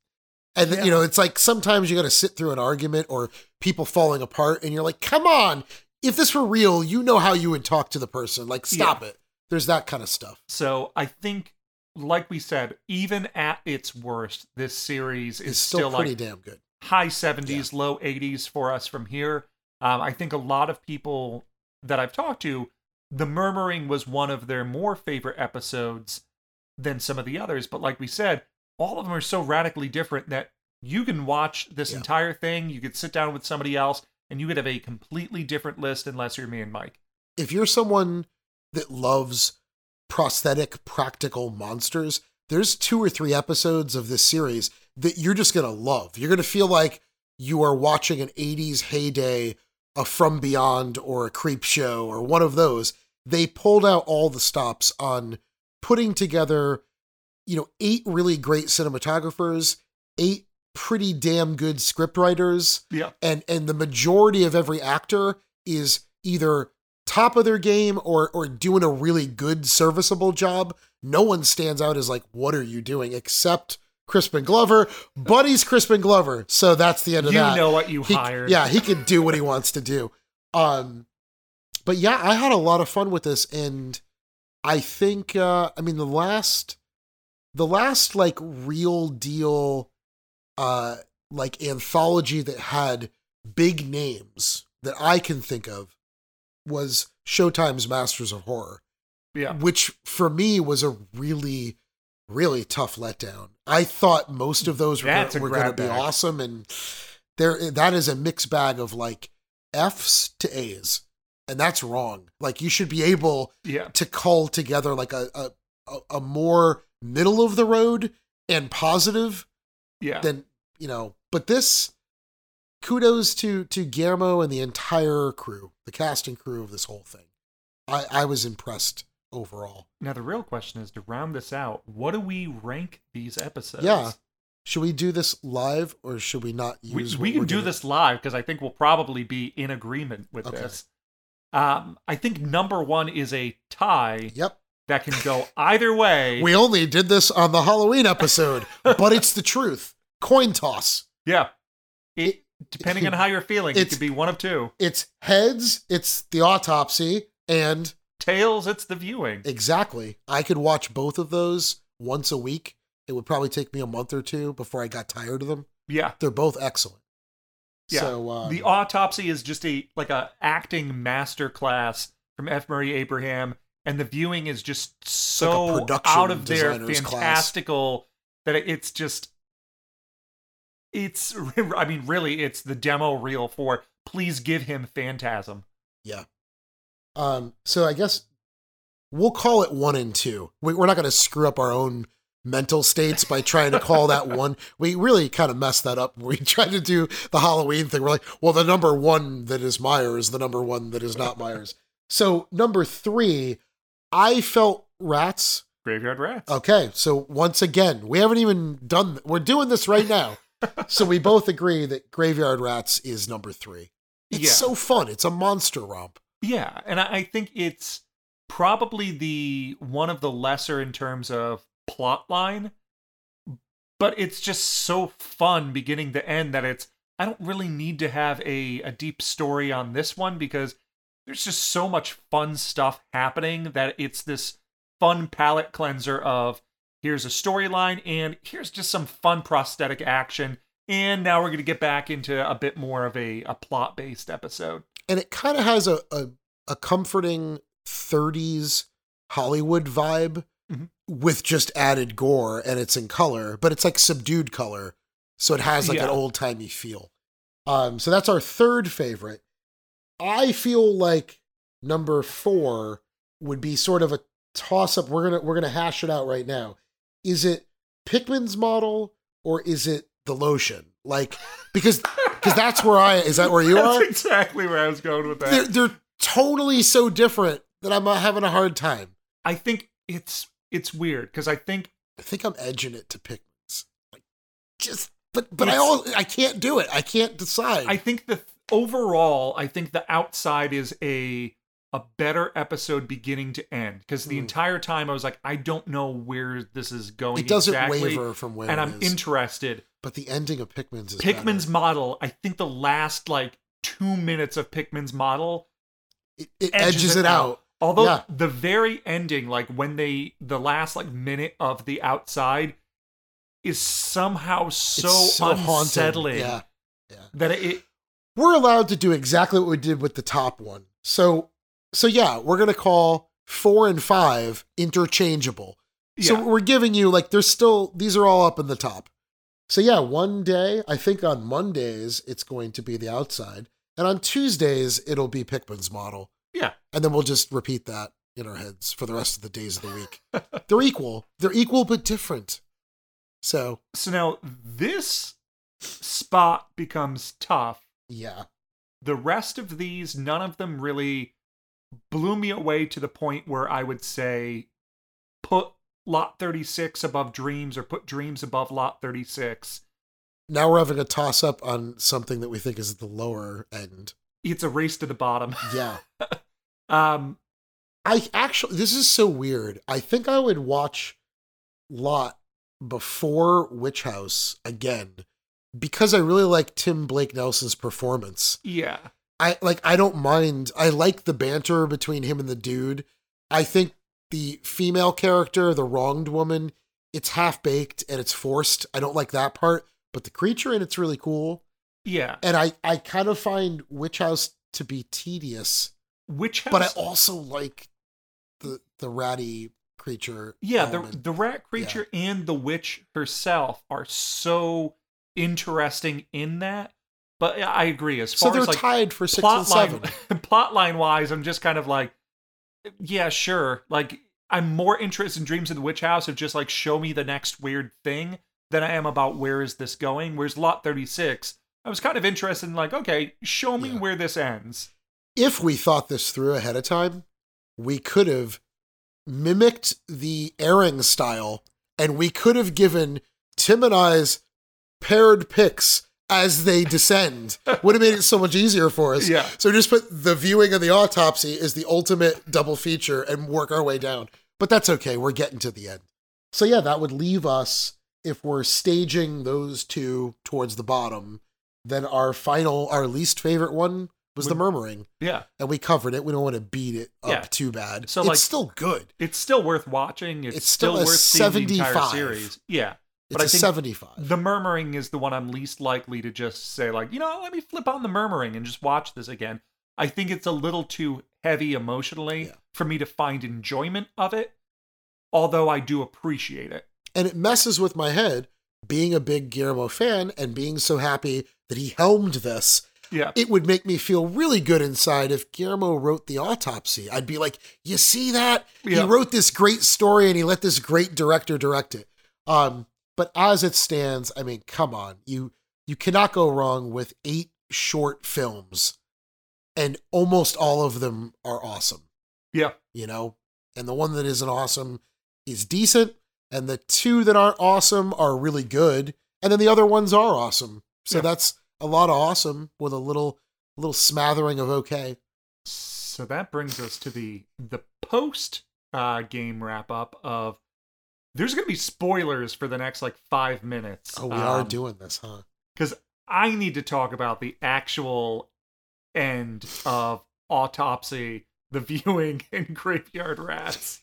And Yeah. you know, it's like sometimes you got to sit through an argument or people falling apart, and you're like, "Come on! If this were real, you know how you would talk to the person. Like, stop Yeah. it." There's that kind of stuff. So I think, like we said, even at its worst, this series is It's still, still, pretty like damn good. high 70s, low 80s for us from here. Um, I think a lot of people that I've talked to, The Murmuring was one of their more favorite episodes than some of the others. But like we said, all of them are so radically different that you can watch this Yeah. entire thing, you could sit down with somebody else, and you could have a completely different list unless you're me and Mike. if you're someone that loves prosthetic practical monsters, there's two or three episodes of this series that you're just going to love. You're going to feel like you are watching an 80s heyday, a From Beyond or a Creep Show or one of those. They pulled out all the stops on putting together, you know, eight really great cinematographers, eight pretty damn good scriptwriters. Yeah. And and the majority of every actor is either top of their game or or doing a really good serviceable job. No one stands out as like, what are you doing? Except Crispin Glover. Buddy's Crispin Glover. So that's the end of You that. You know what you He- hired. Yeah, he can do what he wants to do. Um but yeah, I had a lot of fun with this and I think uh I mean the last the last like real deal uh like anthology that had big names that I can think of was Showtime's Masters of Horror, Yeah. which for me was a really really tough letdown. I thought most of those were, That's a were going to be awesome and there that is a mixed bag of like F's to A's. And that's wrong. Like you should be able Yeah. to cull together like a, a, a more middle of the road and positive Yeah. Then you know. But this kudos to to Guillermo and the entire crew, the cast and crew of this whole thing. I I was impressed overall. Now the real question is to round this out, what do we rank these episodes? Yeah. Should we do this live or should we not We, use? we what can do gonna- this live because I think we'll probably be in agreement with Okay. this. Um, I think number one is a tie. Yep. That can go either way. We only did this on the Halloween episode, but it's the truth. Coin toss. yeah. It, depending on how you're feeling, it could be one of two. It's heads, it's the autopsy, and Tails, it's the viewing. exactly. I could watch both of those once a week. It would probably take me a month or two before I got tired of them. Yeah. They're both excellent. Yeah. So um, the autopsy is just a like a acting master class from F. Murray Abraham, and the viewing is just so production out of their designer's class. fantastical that it's just it's I mean really it's the demo reel for please give him phantasm. Yeah. Um. So I guess we'll call it one and two. We, we're not going to screw up our own mental states by trying to call that one. We really kind of messed that up. We tried to do the Halloween thing. We're like, well, the number one that is Myers, the number one that is not Myers. So number three, I felt rats. Graveyard Rats. Okay, so once again, we haven't even done. We're doing this right now. so we both agree that Graveyard Rats is number three. It's Yeah. so fun. It's a monster romp. Yeah, and I I think it's probably the one of the lesser in terms of plot line, but it's just so fun beginning to end that it's I don't really need to have a a deep story on this one because there's just so much fun stuff happening that it's this fun palette cleanser of here's a storyline and here's just some fun prosthetic action and now we're going to get back into a bit more of a, a plot based episode and it kind of has a, a a comforting 30s Hollywood vibe Mhm. with just added gore and it's in color, but it's like subdued color. So it has like an old timey feel. Um, so that's our third favorite. I feel like number four would be sort of a toss up. We're gonna we're gonna hash it out right now. Is it Pickman's model or is it the lotion? Like because because that's where I is that where you That's are? exactly where I was going with that. they're they're totally so different that I'm uh, having a hard time. I think it's it's weird because I think I think I'm edging it to Pickman's. Like just but but I all I can't do it. I can't decide. I think the overall I think the outside is a a better episode beginning to end because the Mm. entire time I was like I don't know where this is going. it doesn't exactly, waver from where and I'm is. interested. but the ending of Pickman's is Pickman's better. model. I think the last like two minutes of Pickman's model it, it edges, it out. Although Yeah. the very ending, like when they the last like minute of the outside is somehow so, so unsettling Yeah. that it We're allowed to do exactly what we did with the top one. So so yeah, we're gonna call four and five interchangeable. So we're giving you like there's still these are all up in the top. So yeah, one day, I think on Mondays it's going to be the outside. And on Tuesdays it'll be Pickman's model. yeah And then we'll just repeat that in our heads for the rest of the days of the week. They're equal. They're equal but different. So So now this spot becomes tough. Yeah. The rest of these, none of them really blew me away to the point where I would say put lot 36 above dreams or put dreams above lot 36. now we're having a toss up on something that we think is at the lower end. It's a race to the bottom. Yeah. Um, I actually, this is so weird. I think I would watch Lot before Witch House again because I really like Tim Blake Nelson's performance. yeah. I like I don't mind. I like the banter between him and the dude. I think the female character, the wronged woman, it's half baked and it's forced. I don't like that part, but the creature in it's really cool. Yeah. And I I kind of find Witch House to be tedious, Witch House. but I also like the the ratty creature. yeah, the element. the rat creature and the witch herself are so interesting in that. But I agree. As So far they're as like tied for six plot and line, plot line wise, I'm just kind of like, yeah, sure. Like I'm more interested in Dreams of the Witch House of just like show me the next weird thing than I am about where is this going. Whereas Lot 36, I was kind of interested in like, okay, show me Yeah. where this ends. if we thought this through ahead of time, we could have mimicked the airing style and we could have given Tim and I's paired picks as they descend. Would have made it so much easier for us. Yeah. So just put the viewing of the autopsy is the ultimate double feature and work our way down. But that's okay. We're getting to the end. So yeah, that would leave us if we're staging those two towards the bottom. Then our final, our least favorite one was the murmuring Yeah. and we covered it. We don't want to beat it up Yeah. too bad. So, it's like, still good. It's still worth watching. It's, It's still still, worth seeing the entire 75. series. Yeah. It's But I think 75. The murmuring is the one I'm least likely to just say, like, you know, let me flip on the murmuring and just watch this again. I think it's a little too heavy emotionally Yeah. for me to find enjoyment of it, although I do appreciate it. And it messes with my head being a big Guillermo fan and being so happy that he helmed this. Yeah. It would make me feel really good inside if Guillermo wrote the autopsy. I'd be like, you see that? Yeah. He wrote this great story and he let this great director direct it. Um, but as it stands, I mean, come on. You you cannot go wrong with eight short films. And almost all of them are awesome. yeah. you know, and the one that isn't awesome is decent, and the two that aren't awesome are really good, and then the other ones are awesome. So Yeah. that's a lot of awesome with a little little smattering of okay. So that brings us to the the post uh, game wrap up of there's going to be spoilers for the next like five minutes. Oh, we are Um, doing this, huh? because I need to talk about the actual end of autopsy, the viewing, and graveyard rats.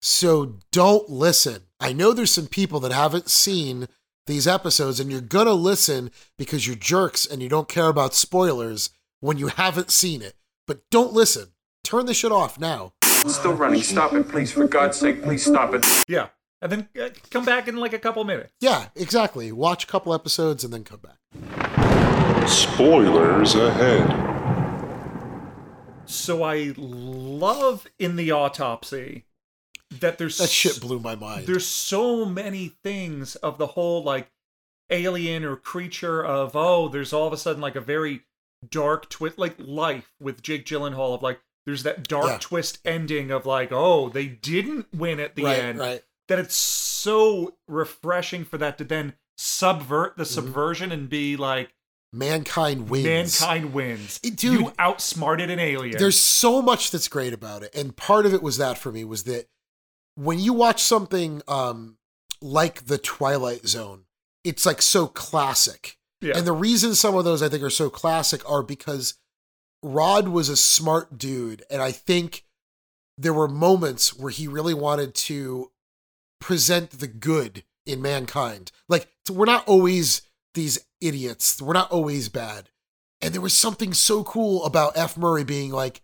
So don't listen. I know there's some people that haven't seen these episodes, and you're gonna listen because you're jerks and you don't care about spoilers when you haven't seen it. But don't listen. Turn the shit off now. It's still running. Stop it, please. For God's sake, please stop it. Yeah, and then uh, come back in like a couple minutes. Yeah, exactly. Watch a couple episodes and then come back. Spoilers ahead. So I love in the autopsy that there's That shit blew my mind. there's so many things of the whole like alien or creature of oh there's all of a sudden like a very dark twist like life with Jake Gyllenhaal of like there's that dark Yeah. twist ending of like oh they didn't win at the right, end right. That it's so refreshing for that to then subvert Mm-hmm. the subversion and be like Mankind wins. mankind wins It- dude, you outsmarted an alien There's so much that's great about it. And part of it was that for me was that when you watch something um like The Twilight Zone, it's like so classic. yeah And the reason some of those I think are so classic are because Rod was a smart dude. And I think there were moments where he really wanted to present the good in mankind. Like, we're not always these idiots, we're not always bad. And there was something so cool about F. Murray being like,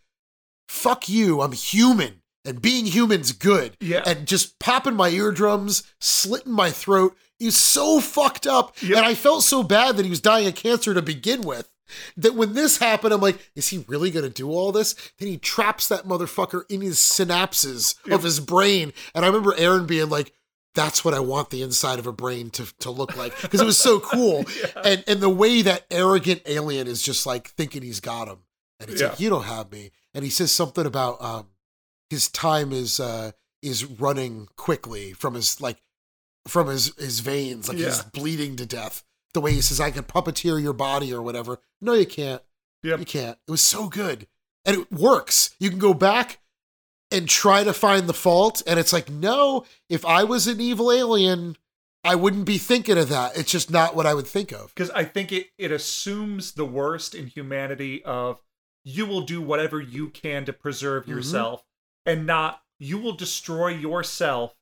fuck you, I'm human. And being human's good. Yeah. And just popping my eardrums, slitting my throat. He was so fucked up. Yep. And I felt so bad that he was dying of cancer to begin with. That when this happened, I'm like, is he really going to do all this? Then he traps that motherfucker in his synapses of his brain. And I remember Erin being like, that's what I want the inside of a brain to, to look like. Because it was so cool. And and the way that arrogant alien is just like thinking he's got him. And it's Yeah. like, you don't have me. And he says something about um his time is uh is running quickly from his like from his his veins, like he's bleeding to death. The way he says I can puppeteer your body or whatever. No, you can't. Yep. You can't. It was so good. And it works. You can go back and try to find the fault. And it's like, no, if I was an evil alien, I wouldn't be thinking of that. It's just not what I would think of. because I think it it assumes the worst in humanity of you will do whatever you can to preserve Mhm. yourself and not you will destroy yourself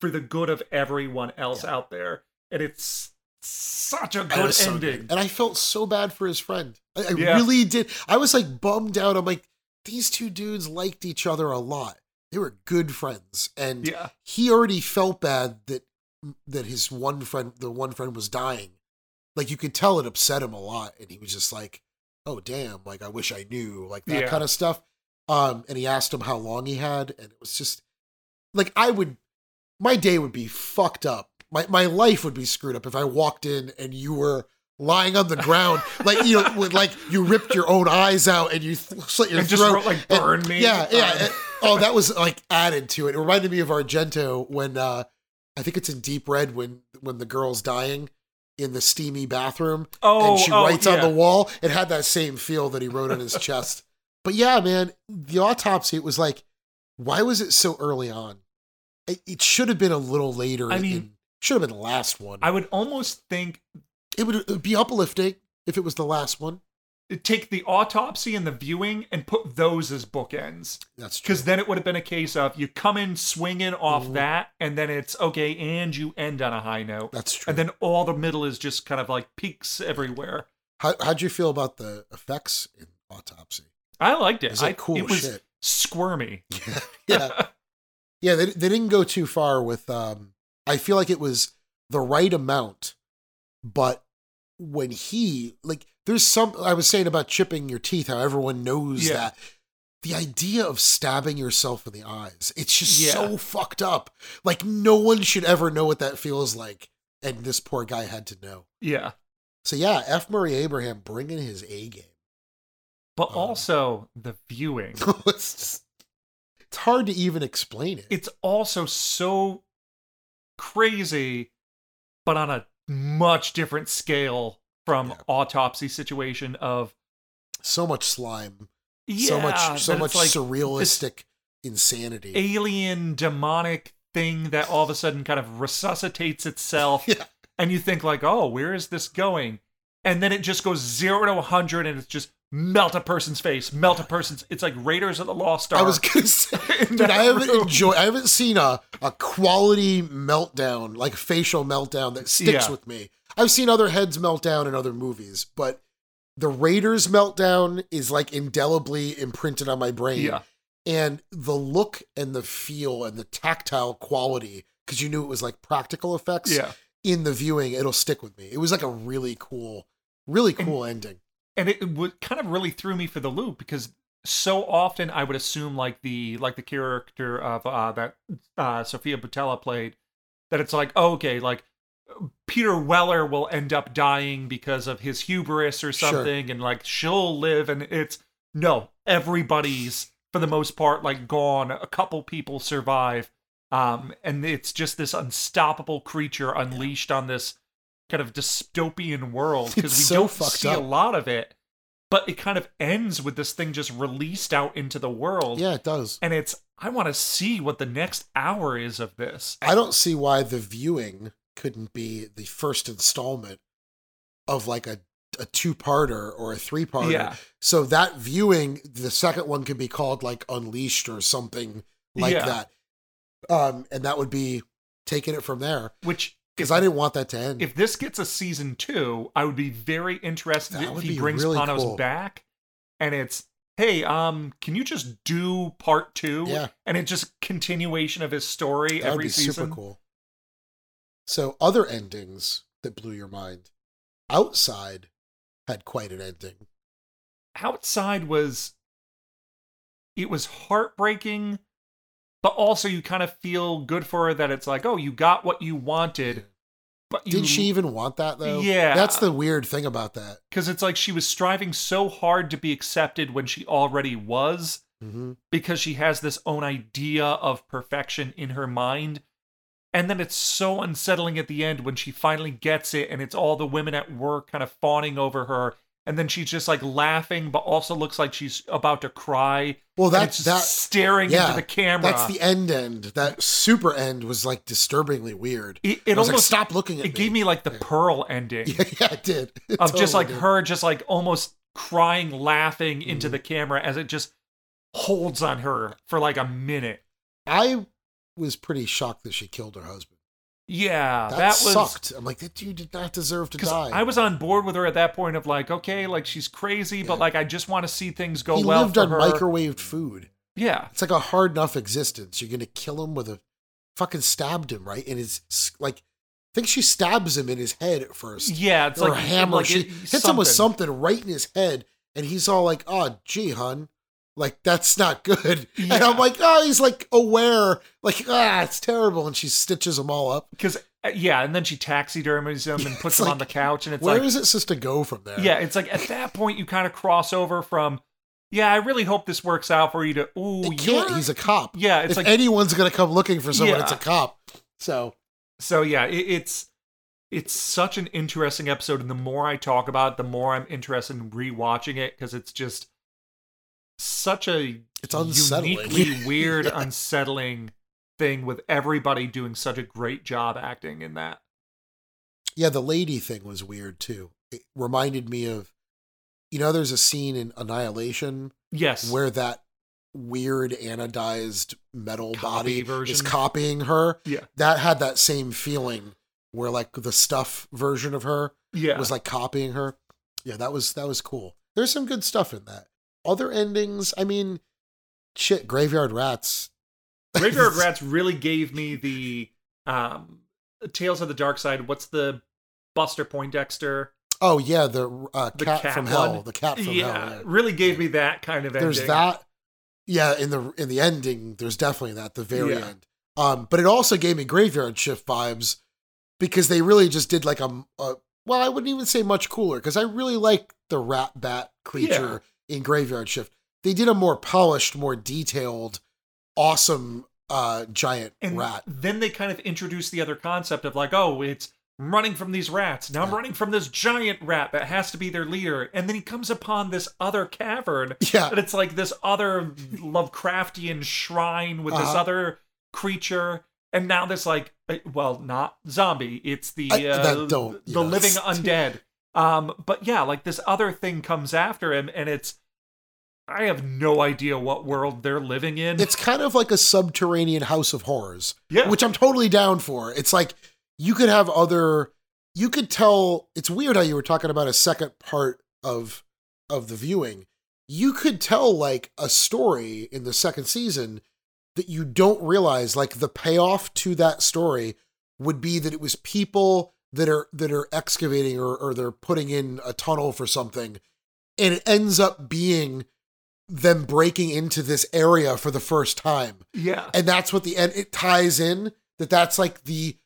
for the good of everyone else out there and it's such a good so ending good. And I felt so bad for his friend. I, I Yeah. really did. I was like bummed out. I'm like, these two dudes liked each other a lot. They were good friends. And Yeah. he already felt bad that that his one friend, the one friend was dying. Like you could tell it upset him a lot. And he was just like, oh damn, like I wish I knew, like that Yeah. kind of stuff. Um, and he asked him how long he had, and it was just like I would my day would be fucked up. My my life would be screwed up if I walked in and you were lying on the ground, like you know, with like you ripped your own eyes out and you th- slit your And just throat, wrote, like, And- "Burn me." Yeah, yeah. Um. and- oh, that was like added to it. It reminded me of Argento when uh I think it's in Deep Red when when the girl's dying in the steamy bathroom Oh, and she oh, writes on the wall. It had that same feel that he wrote on his chest. But yeah, man, the autopsy. It was like, why was it so early on? It, it should have been a little later. I in- mean- should have been the last one. I would almost think it would it would be uplifting if it was the last one. take the autopsy and the viewing and put those as bookends That's true. because then it would have been a case of you come in swinging off Mhm. that and then it's okay and you end on a high note That's true. and then all the middle is just kind of like peaks everywhere How how'd you feel about the effects in autopsy? i liked it It's like I, cool it was shit. squirmy yeah. yeah yeah they, they didn't go too far with um i feel like it was the right amount but when he like there's some i was saying about chipping your teeth how everyone knows Yeah. that. The idea of stabbing yourself in the eyes it's just Yeah. so fucked up. Like no one should ever know what that feels like and this poor guy had to know. Yeah. So yeah f. Murray abraham bringing his a game. But Um. also the viewing. It's just it's hard to even explain it. It's also so crazy but on a much different scale from Yeah. autopsy situation of so much slime yeah, so much so much like surrealistic insanity. alien demonic thing that all of a sudden kind of resuscitates itself Yeah. and you think like oh where is this going and then it just goes 0 to 100 and it's just melt a person's face melt a person's it's like raiders of the lost ark I was gonna say, dude, I haven't room. enjoyed. I haven't seen a a quality meltdown like facial meltdown that sticks Yeah. with me. I've seen other heads melt down in other movies, but the Raiders meltdown is like indelibly imprinted on my brain. yeah and the look and the feel and the tactile quality because you knew it was like practical effects yeah in the viewing it'll stick with me it was like a really cool really cool ending and it would kind of really threw me for the loop because so often I would assume like the like the character of uh, that uh, Sofia Boutella played that it's like oh, okay like Peter Weller will end up dying because of his hubris or Sure. something and like she'll live and it's no everybody's for the most part like gone a couple people survive um and it's just this unstoppable creature unleashed on this kind of dystopian world because we so don't see up. a lot of it but it kind of ends with this thing just released out into the world yeah it does and it's i want to see what the next hour is of this i don't see why the viewing couldn't be the first installment of like a a two-parter or a three-parter Yeah. so that viewing the second one could be called like unleashed or something like Yeah. that um and that would be taking it from there which because i didn't want that to end if this gets a season two, I would be very interested That if he brings really Panos cool. back and it's hey, um, can you just do part two? Yeah. And it's just continuation of his story That would every be season. super cool. So other endings that blew your mind. Outside had quite an ending. Outside was it was heartbreaking, but also you kind of feel good for her that it's like, oh, you got what you wanted. But you Did she even want that though? Yeah. That's the weird thing about that. because it's like she was striving so hard to be accepted when she already was hmm because she has this own idea of perfection in her mind And then it's so unsettling at the end when she finally gets it and it's all the women at work kind of fawning over her. And then she's just like laughing, but also looks like she's about to cry. Well, that's that staring yeah, into the camera. That's the end end. That super end was like disturbingly weird. It, it almost like, stop looking at It me. gave me like the Pearl ending yeah, yeah, it did. It of just like did. her, just like almost crying, laughing Mm. into the camera as it just holds on her for like a minute. I was pretty shocked that she killed her husband. Yeah, That, that, was sucked. I'm like, that dude did not deserve to die. I was on board with her at that point of like, okay, like she's crazy, but like I just want to see things go he well lived on her. microwaved food. Yeah, It's like a hard enough existence. You're gonna kill him with a fucking stabbed him right in his like. I think she stabs him in his head at first. Yeah, it's or like- a hammer. like she it- hits him with something right in his head, and he's all like, "Oh, gee, hun." Like that's not good, and I'm like, oh, he's like aware, like ah, it's terrible, and she stitches them all up. because yeah, and then she taxidermies him and puts him on the couch, and it's Where like, is it supposed to go from there? yeah, it's like at that point you kind of cross over from, yeah, I really hope this works out for you to, ooh. He's a cop. Yeah, it's if like anyone's gonna come looking for someone, Yeah. it's a cop. So So yeah, it, it's it's such an interesting episode, and the more I talk about it, the more I'm interested in rewatching it because it's just such a It's unsettling. uniquely weird, Yeah. unsettling thing with everybody doing such a great job acting in that. yeah, the lady thing was weird too. It reminded me of, you know, there's a scene in Annihilation Yes, where that weird anodized metal Copy body is copying her. Yeah. That had that same feeling where like the stuff version of her Yeah. was like copying her. Yeah, that was that was cool. There's some good stuff in that. Other endings, I mean, shit, Graveyard Rats. Graveyard Rats really gave me the um Tales of the Dark Side. What's the Buster Poindexter? Oh yeah, the uh, The cat, cat from one. hell. The cat from yeah, hell. yeah. really gave me that kind of ending. There's that. Yeah, in the in the ending, there's definitely that. The very Yeah. end. Um, but it also gave me Graveyard Shift vibes because they really just did like a, a well, I wouldn't even say much cooler because I really like the rat bat creature in Graveyard Shift. They did a more polished, more detailed, awesome uh giant and rat. then they kind of introduced the other concept of like, oh, it's I'm running from these rats. Now I'm running from this giant rat that has to be their leader. And then he comes upon this other cavern. Yeah. And it's like this other Lovecraftian shrine with this Uh-huh. other creature. And now this like uh, well, not zombie. It's the I- uh, the yeah. living undead. Um, but yeah, like this other thing comes after him, and it's I have no idea what world they're living in. It's kind of like a subterranean house of horrors. Yeah. Which I'm totally down for. It's like you could have other you could tell it's weird how you were talking about a second part of of the viewing. You could tell like a story in the second season that you don't realize like the payoff to that story would be that it was people that are that are excavating or, or they're putting in a tunnel for something. And it ends up being them breaking into this area for the first time. Yeah. and that's what the end it ties in that that's like the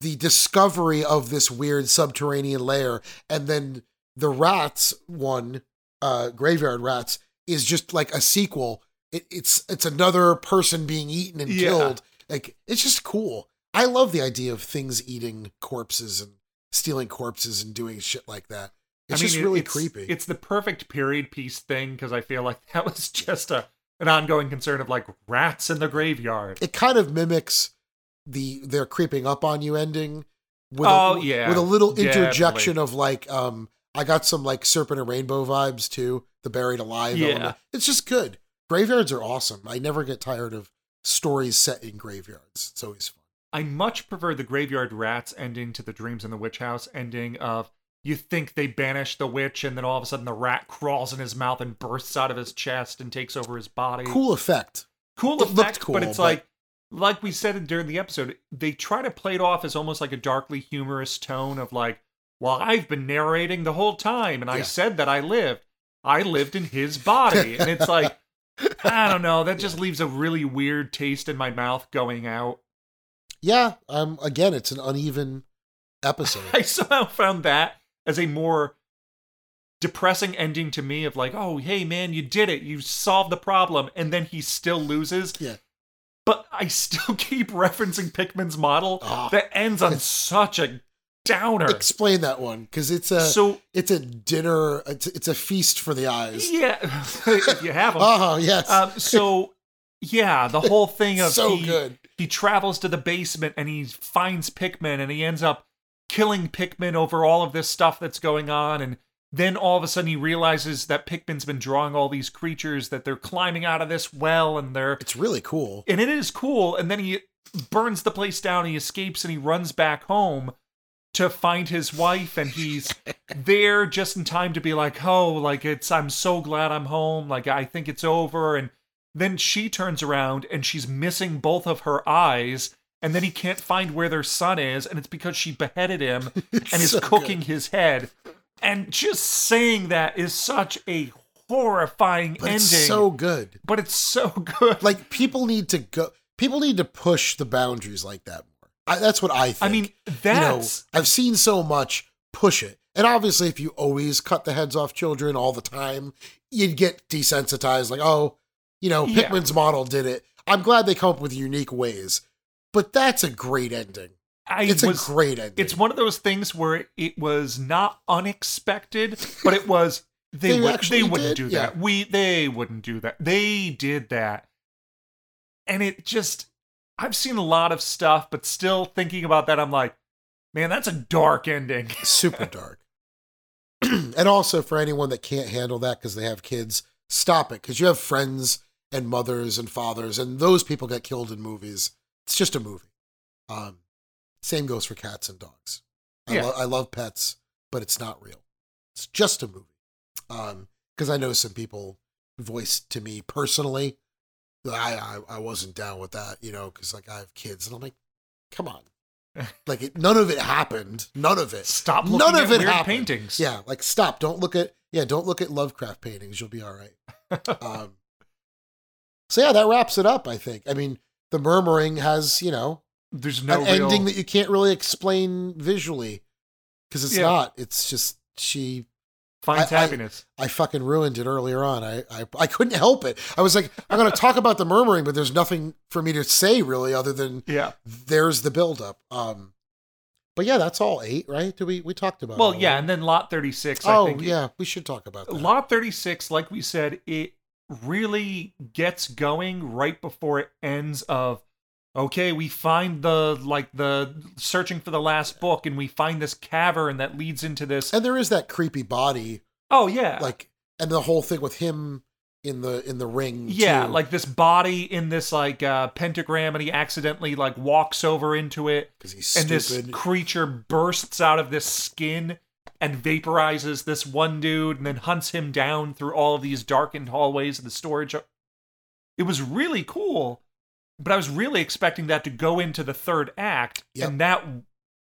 the discovery of this weird subterranean layer and then the rats one uh graveyard rats is just like a sequel. It, it's it's another person being eaten and Yeah. killed. Like it's just cool i love the idea of things eating corpses and stealing corpses and doing shit like that it's just really it's- creepy It's the perfect period piece thing because I feel like that was just a an ongoing concern of like rats in the graveyard. it kind of mimics the they're creeping up on you ending with Oh, a, yeah, with a little definitely. interjection of like um I got some like serpent and rainbow vibes too the buried alive Yeah. element. it's just good graveyards are awesome I never get tired of stories set in graveyards it's always fun I much prefer the graveyard rats ending to the dreams in the witch house ending of you think they banish the witch and then all of a sudden the rat crawls in his mouth and bursts out of his chest and takes over his body. cool effect cool It effect, cool, but it's but- like like we said during the episode, they try to play it off as almost like a darkly humorous tone of like, well, I've been narrating the whole time and I said that I lived. I lived in his body. and it's like I don't know, that just leaves a really weird taste in my mouth going out. Yeah um again it's an uneven episode I somehow found that as a more depressing ending to me of like, oh, hey man, you did it. You solved the problem. And then he still loses. Yeah. but I still keep referencing Pickman's model that ends on such a downer. Explain that one because it's a So- it's a dinner. It's, it's a feast for the eyes. yeah, if you have them. Oh yes. Um, so yeah, the whole thing of So he, good. He travels to the basement and he finds Pickman and he ends up killing Pickman over all of this stuff that's going on. And then all of a sudden he realizes that Pickman's been drawing all these creatures that they're climbing out of this well and they're it's really cool. and it is cool. And then he burns the place down. He escapes and he runs back home to find his wife. And he's there just in time to be like oh like it's i'm so glad i'm home. Like i think it's over. And then she turns around and she's missing both of her eyes and then he can't find where their son is and it's because she beheaded him and is so cooking his head and just saying that is such a horrifying But ending it's so good. but it's so good Like people need to go. People need to push the boundaries like that more. I, that's what I think. I mean, you know, that's I've seen so much. Push it. And obviously, if you always cut the heads off children all the time, you'd get desensitized. Like, oh, you know, Yeah. Model did it. I'm glad they come up with unique ways. But that's a great ending. I it's was, a great ending. It's one of those things where it was not unexpected, but it was they They would they wouldn't did? do that. We they wouldn't do that. They did that, and it just I've seen a lot of stuff, but still thinking about that, I'm like, man, that's a dark ending. super dark. and also for anyone that can't handle that because they have kids, stop it because you have friends and mothers and fathers, and those people get killed in movies. It's just a movie. Um, same goes for cats and dogs. I, Yeah. lo- I love pets, but it's not real. It's just a movie. Um, because I know some people voiced to me personally that I, I I wasn't down with that, you know, because like I have kids, and I'm like, come on. Like it, none of it happened. None of it. Stop None of at it happened. paintings. Yeah, like stop. Don't look at yeah. Don't look at Lovecraft paintings. You'll be all right. um, so yeah, that wraps it up. I think. I mean, the murmuring has you know There's no an real, ending that you can't really explain visually because it's Yeah. not. It's just she. finds I- I- happiness. I fucking ruined it earlier on. I, I I couldn't help it. I was like, I'm going to talk about the murmuring, but there's nothing for me to say really other than yeah. there's the buildup. Um, but yeah, that's all eight, right? Do we we talked about? Well, yeah, and then Lot 36. I Oh think yeah, we should talk about that. Lot 36, like we said, it really gets going right before it ends of okay, we find the like the searching for the last book and we find this cavern that leads into this And there is that creepy body, Oh yeah. like, and the whole thing with him in the in the ring. yeah, too. like this body in this like uh pentagram and he accidentally like walks over into it 'Cause he's and this creature bursts out of this skin and vaporizes this one dude and then hunts him down through all of these darkened hallways of the storage. It was really cool, but I was really expecting that to go into the third act, Yep. and that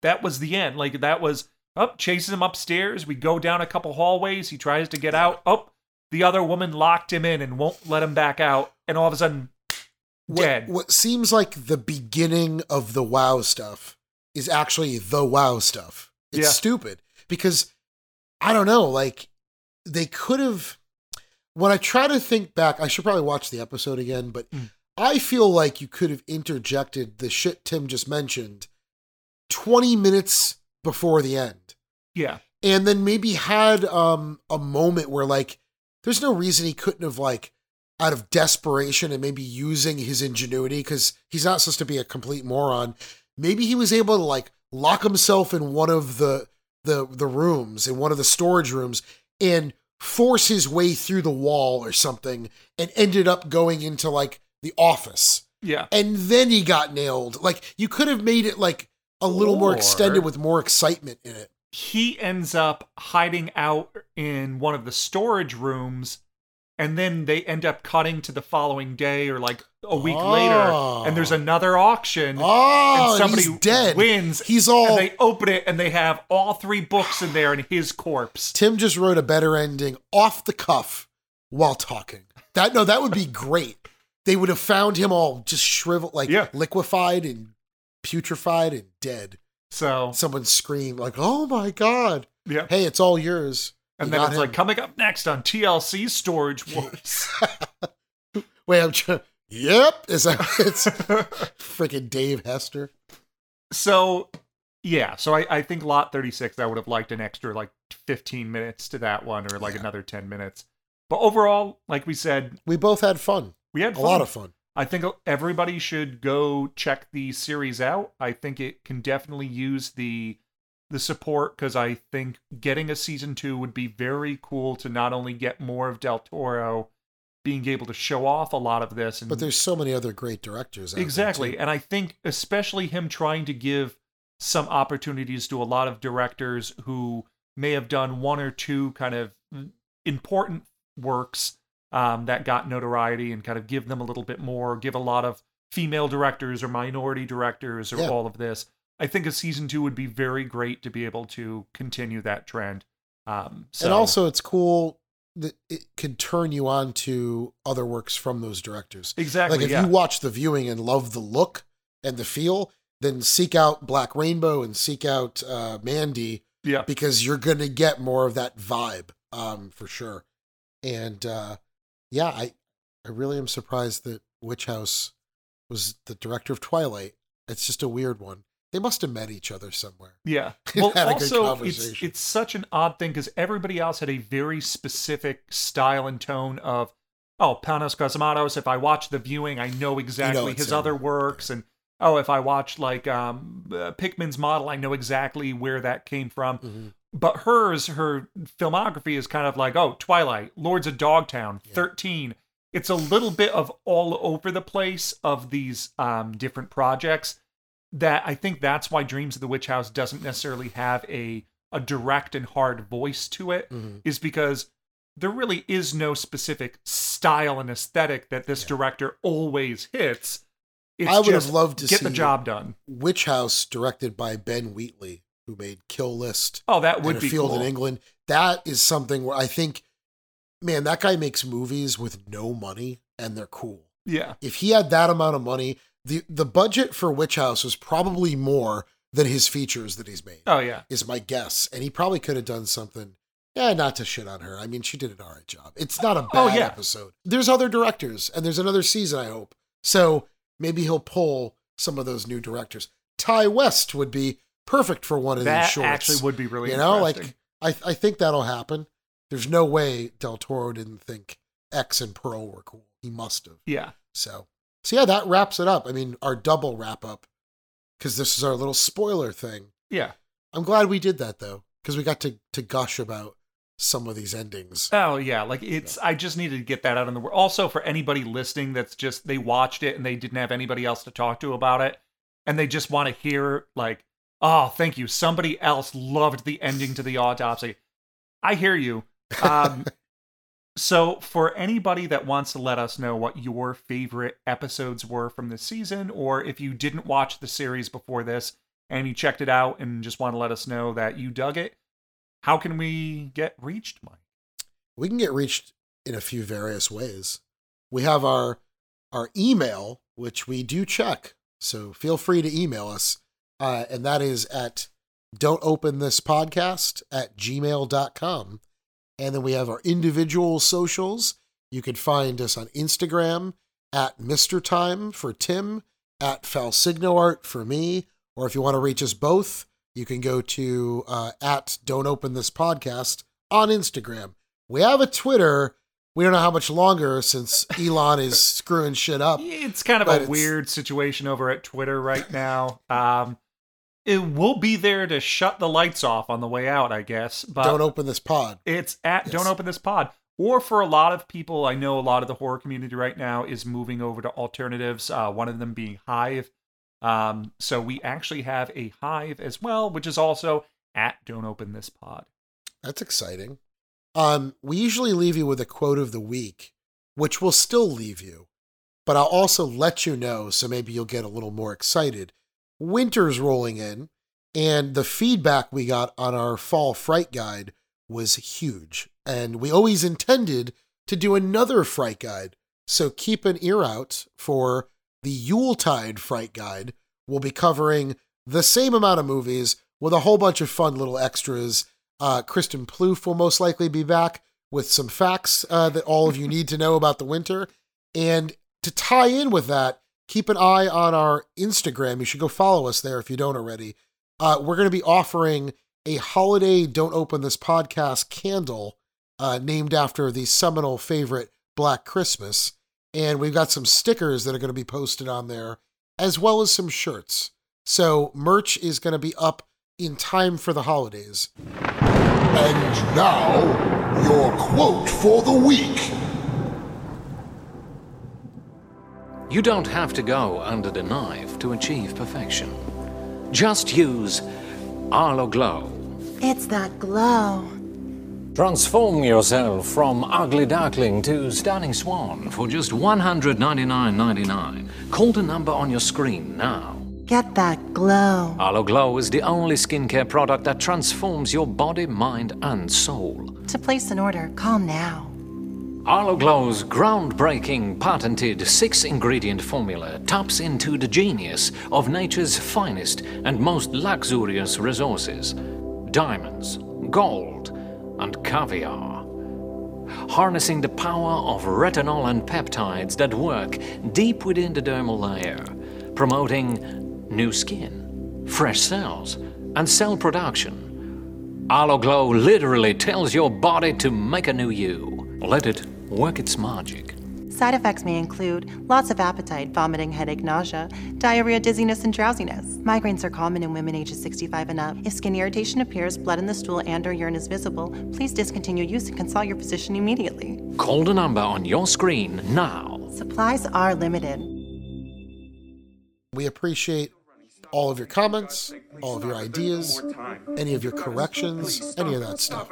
that was the end. Like that was up, chases him upstairs. We go down a couple hallways. He tries to get out. Oh, the other woman locked him in and won't let him back out. And all of a sudden, what, dead. What seems like the beginning of the WoW stuff is actually the WoW stuff. It's Yeah. stupid because I don't know. Like they could have. When I try to think back, I should probably watch the episode again, but Mm. I feel like you could have interjected the shit Tim just mentioned 20 minutes before the end. yeah, and then maybe had um a moment where like there's no reason he couldn't have like out of desperation and maybe using his ingenuity because he's not supposed to be a complete moron maybe he was able to like lock himself in one of the the the rooms in one of the storage rooms and force his way through the wall or something and ended up going into like the office. Yeah. and then he got nailed. Like you could have made it like a little more extended with more excitement in it. he ends up hiding out in one of the storage rooms and then they end up cutting to the following day or like a week Oh. later and there's oh. another auction Oh, and somebody he's dead. wins He's all- and they open it and they have all three books in there and his corpse Tim just wrote a better ending off the cuff while talking. That no, that would be great. They would have found him all just shriveled, like Yeah. liquefied and putrefied and dead. so Someone screamed like, "Oh my god! yeah Hey, it's all yours." And then it's him. like coming up next on TLC Storage Wars "Wait, I'm trying. Yep. Is that it's freaking Dave Hester? So, yeah. So I, I think Lot 36, I would have liked an extra like 15 minutes to that one or like another 10 minutes. But overall, like we said, We both had fun. we had A lot of fun. I think everybody should go check the series out. I think it can definitely use the the support because I think getting a season two would be very cool to not only get more of Del Toro being able to show off a lot of this, and But there's so many other great directors. Exactly, and I think especially him trying to give some opportunities to a lot of directors who may have done one or two kind of important works um, that got notoriety and kind of give them a little bit more, give a lot of female directors or minority directors or Yeah. all of this. I think a season two would be very great to be able to continue that trend. Um, so, And also, it's cool that it can turn you on to other works from those directors. Exactly, Like if yeah. you watch the viewing and love the look and the feel, then seek out Black Rainbow and seek out uh, Mandy. Yeah. Because you're gonna get more of that vibe, um, for sure. And uh, yeah, I I really am surprised that Witch House was the director of Twilight. It's just a weird one. They must have met each other somewhere. Yeah. Well, had a good also, it's it's such an odd thing because everybody else had a very specific style and tone of, oh, Panos Cosmatos. If I watch the viewing, I know exactly it's his him. other works, and oh, if I watch like um, uh, Pickman's model, I know exactly where that came from. Mm-hmm. But hers, her filmography is kind of like, oh, Twilight, Lords of Dogtown, Thirteen. It's a little bit of all over the place of these um, different projects that I think that's why Dreams of the Witch House doesn't necessarily have a a direct and hard voice to it, is Mm-hmm. because there really is no specific style and aesthetic that this director always hits. It's I would have loved to get see the job done. Witch House, directed by Ben Wheatley, who made Kill List. Oh, that would be Field in. England. That is something where I think, man, that guy makes movies with no money and they're cool. Yeah. If he had that amount of money, the the budget for Witch House was probably more than his features that he's made. Oh yeah. is my guess, and he probably could have done something. Yeah, not to shit on her. I mean, she did an all right job. It's not a oh, bad Oh, yeah. episode. There's other directors, and there's another season. I hope so. Maybe he'll pull some of those new directors. Ti West would be perfect for one of That these shorts. actually would be really you know, like I I think that'll happen. There's no way Del Toro didn't think X and Pearl were cool. He must have. Yeah. So, so yeah, that wraps it up. I mean, our double wrap up because this is our little spoiler thing. Yeah. I'm glad we did that though, because we got to to gush about some of these endings. Oh yeah, like it's. I just needed to get that out in the world. Also, for anybody listening, that's just they watched it and they didn't have anybody else to talk to about it, and they just want to hear like, oh, thank you, somebody else loved the ending to the autopsy. I hear you. Um, so, for anybody that wants to let us know what your favorite episodes were from this season, or if you didn't watch the series before this and you checked it out and just want to let us know that you dug it, how can we get reached, Mike? We can get reached in a few various ways. We have our our email, which we do check, so feel free to email us, uh, and that is at don't open this podcast at gmail.com. And then we have our individual socials. You can find us on Instagram at Mr. Time for Tim, at Falsigno Art for me, or if you want to reach us both, you can go to uh, at Don't Open This Podcast on Instagram. We have a Twitter. We don't know how much longer since Elon is screwing shit up. It's kind of a weird situation over at Twitter right now. Um, it will be there to shut the lights off on the way out, I guess. But Don't open this pod. It's at Yes. Don't Open This Pod. Or for a lot of people, I know a lot of the horror community right now is moving over to alternatives. Uh, one of them being Hive. Um, so we actually have a Hive as well, which is also at Don't Open This Pod. That's exciting. Um, we usually leave you with a quote of the week, which will still leave you, but I'll also let you know so maybe you'll get a little more excited. Winter's rolling in, and the feedback we got on our fall fright guide was huge. And we always intended to do another fright guide. So keep an ear out for the Yuletide fright guide. We'll be covering the same amount of movies with a whole bunch of fun little extras. Uh, Kristen Plouffe will most likely be back with some facts uh, that all of you need to know about the winter. And to tie in with that, keep an eye on our Instagram. You should go follow us there if you don't already. Uh, we're going to be offering a holiday Don't Open This Podcast candle uh, named after the seminal favorite Black Christmas. And we've got some stickers that are going to be posted on there, as well as some shirts. So merch is going to be up in time for the holidays. And now, your quote for the week. You don't have to go under the knife to achieve perfection. Just use Arlo Glow. It's that glow. Transform yourself from ugly duckling to stunning swan for just $199.99. Call the number on your screen now. Get that glow. Arlo Glow is the only skincare product that transforms your body, mind, and soul. To place an order, call now. Arlo Glow's groundbreaking patented six ingredient formula taps into the genius of nature's finest and most luxurious resources diamonds, gold, and caviar. Harnessing the power of retinol and peptides that work deep within the dermal layer, promoting new skin, fresh cells, and cell production. Arlo Glow literally tells your body to make a new you. Let it work its magic. Side effects may include loss of appetite, vomiting, headache, nausea, diarrhea, dizziness, and drowsiness. Migraines are common in women ages 65 and up. If skin irritation appears, blood in the stool, and or urine is visible, please discontinue use and consult your physician immediately. Call the number on your screen now. Supplies are limited. We appreciate all of your comments, all of your ideas, any of your corrections, any of that stuff.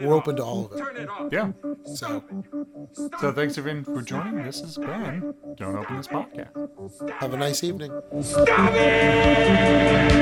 We're open to all of it. Yeah. So, So thanks everyone for joining. This has been Don't Open This Podcast. have a nice evening. Stop it!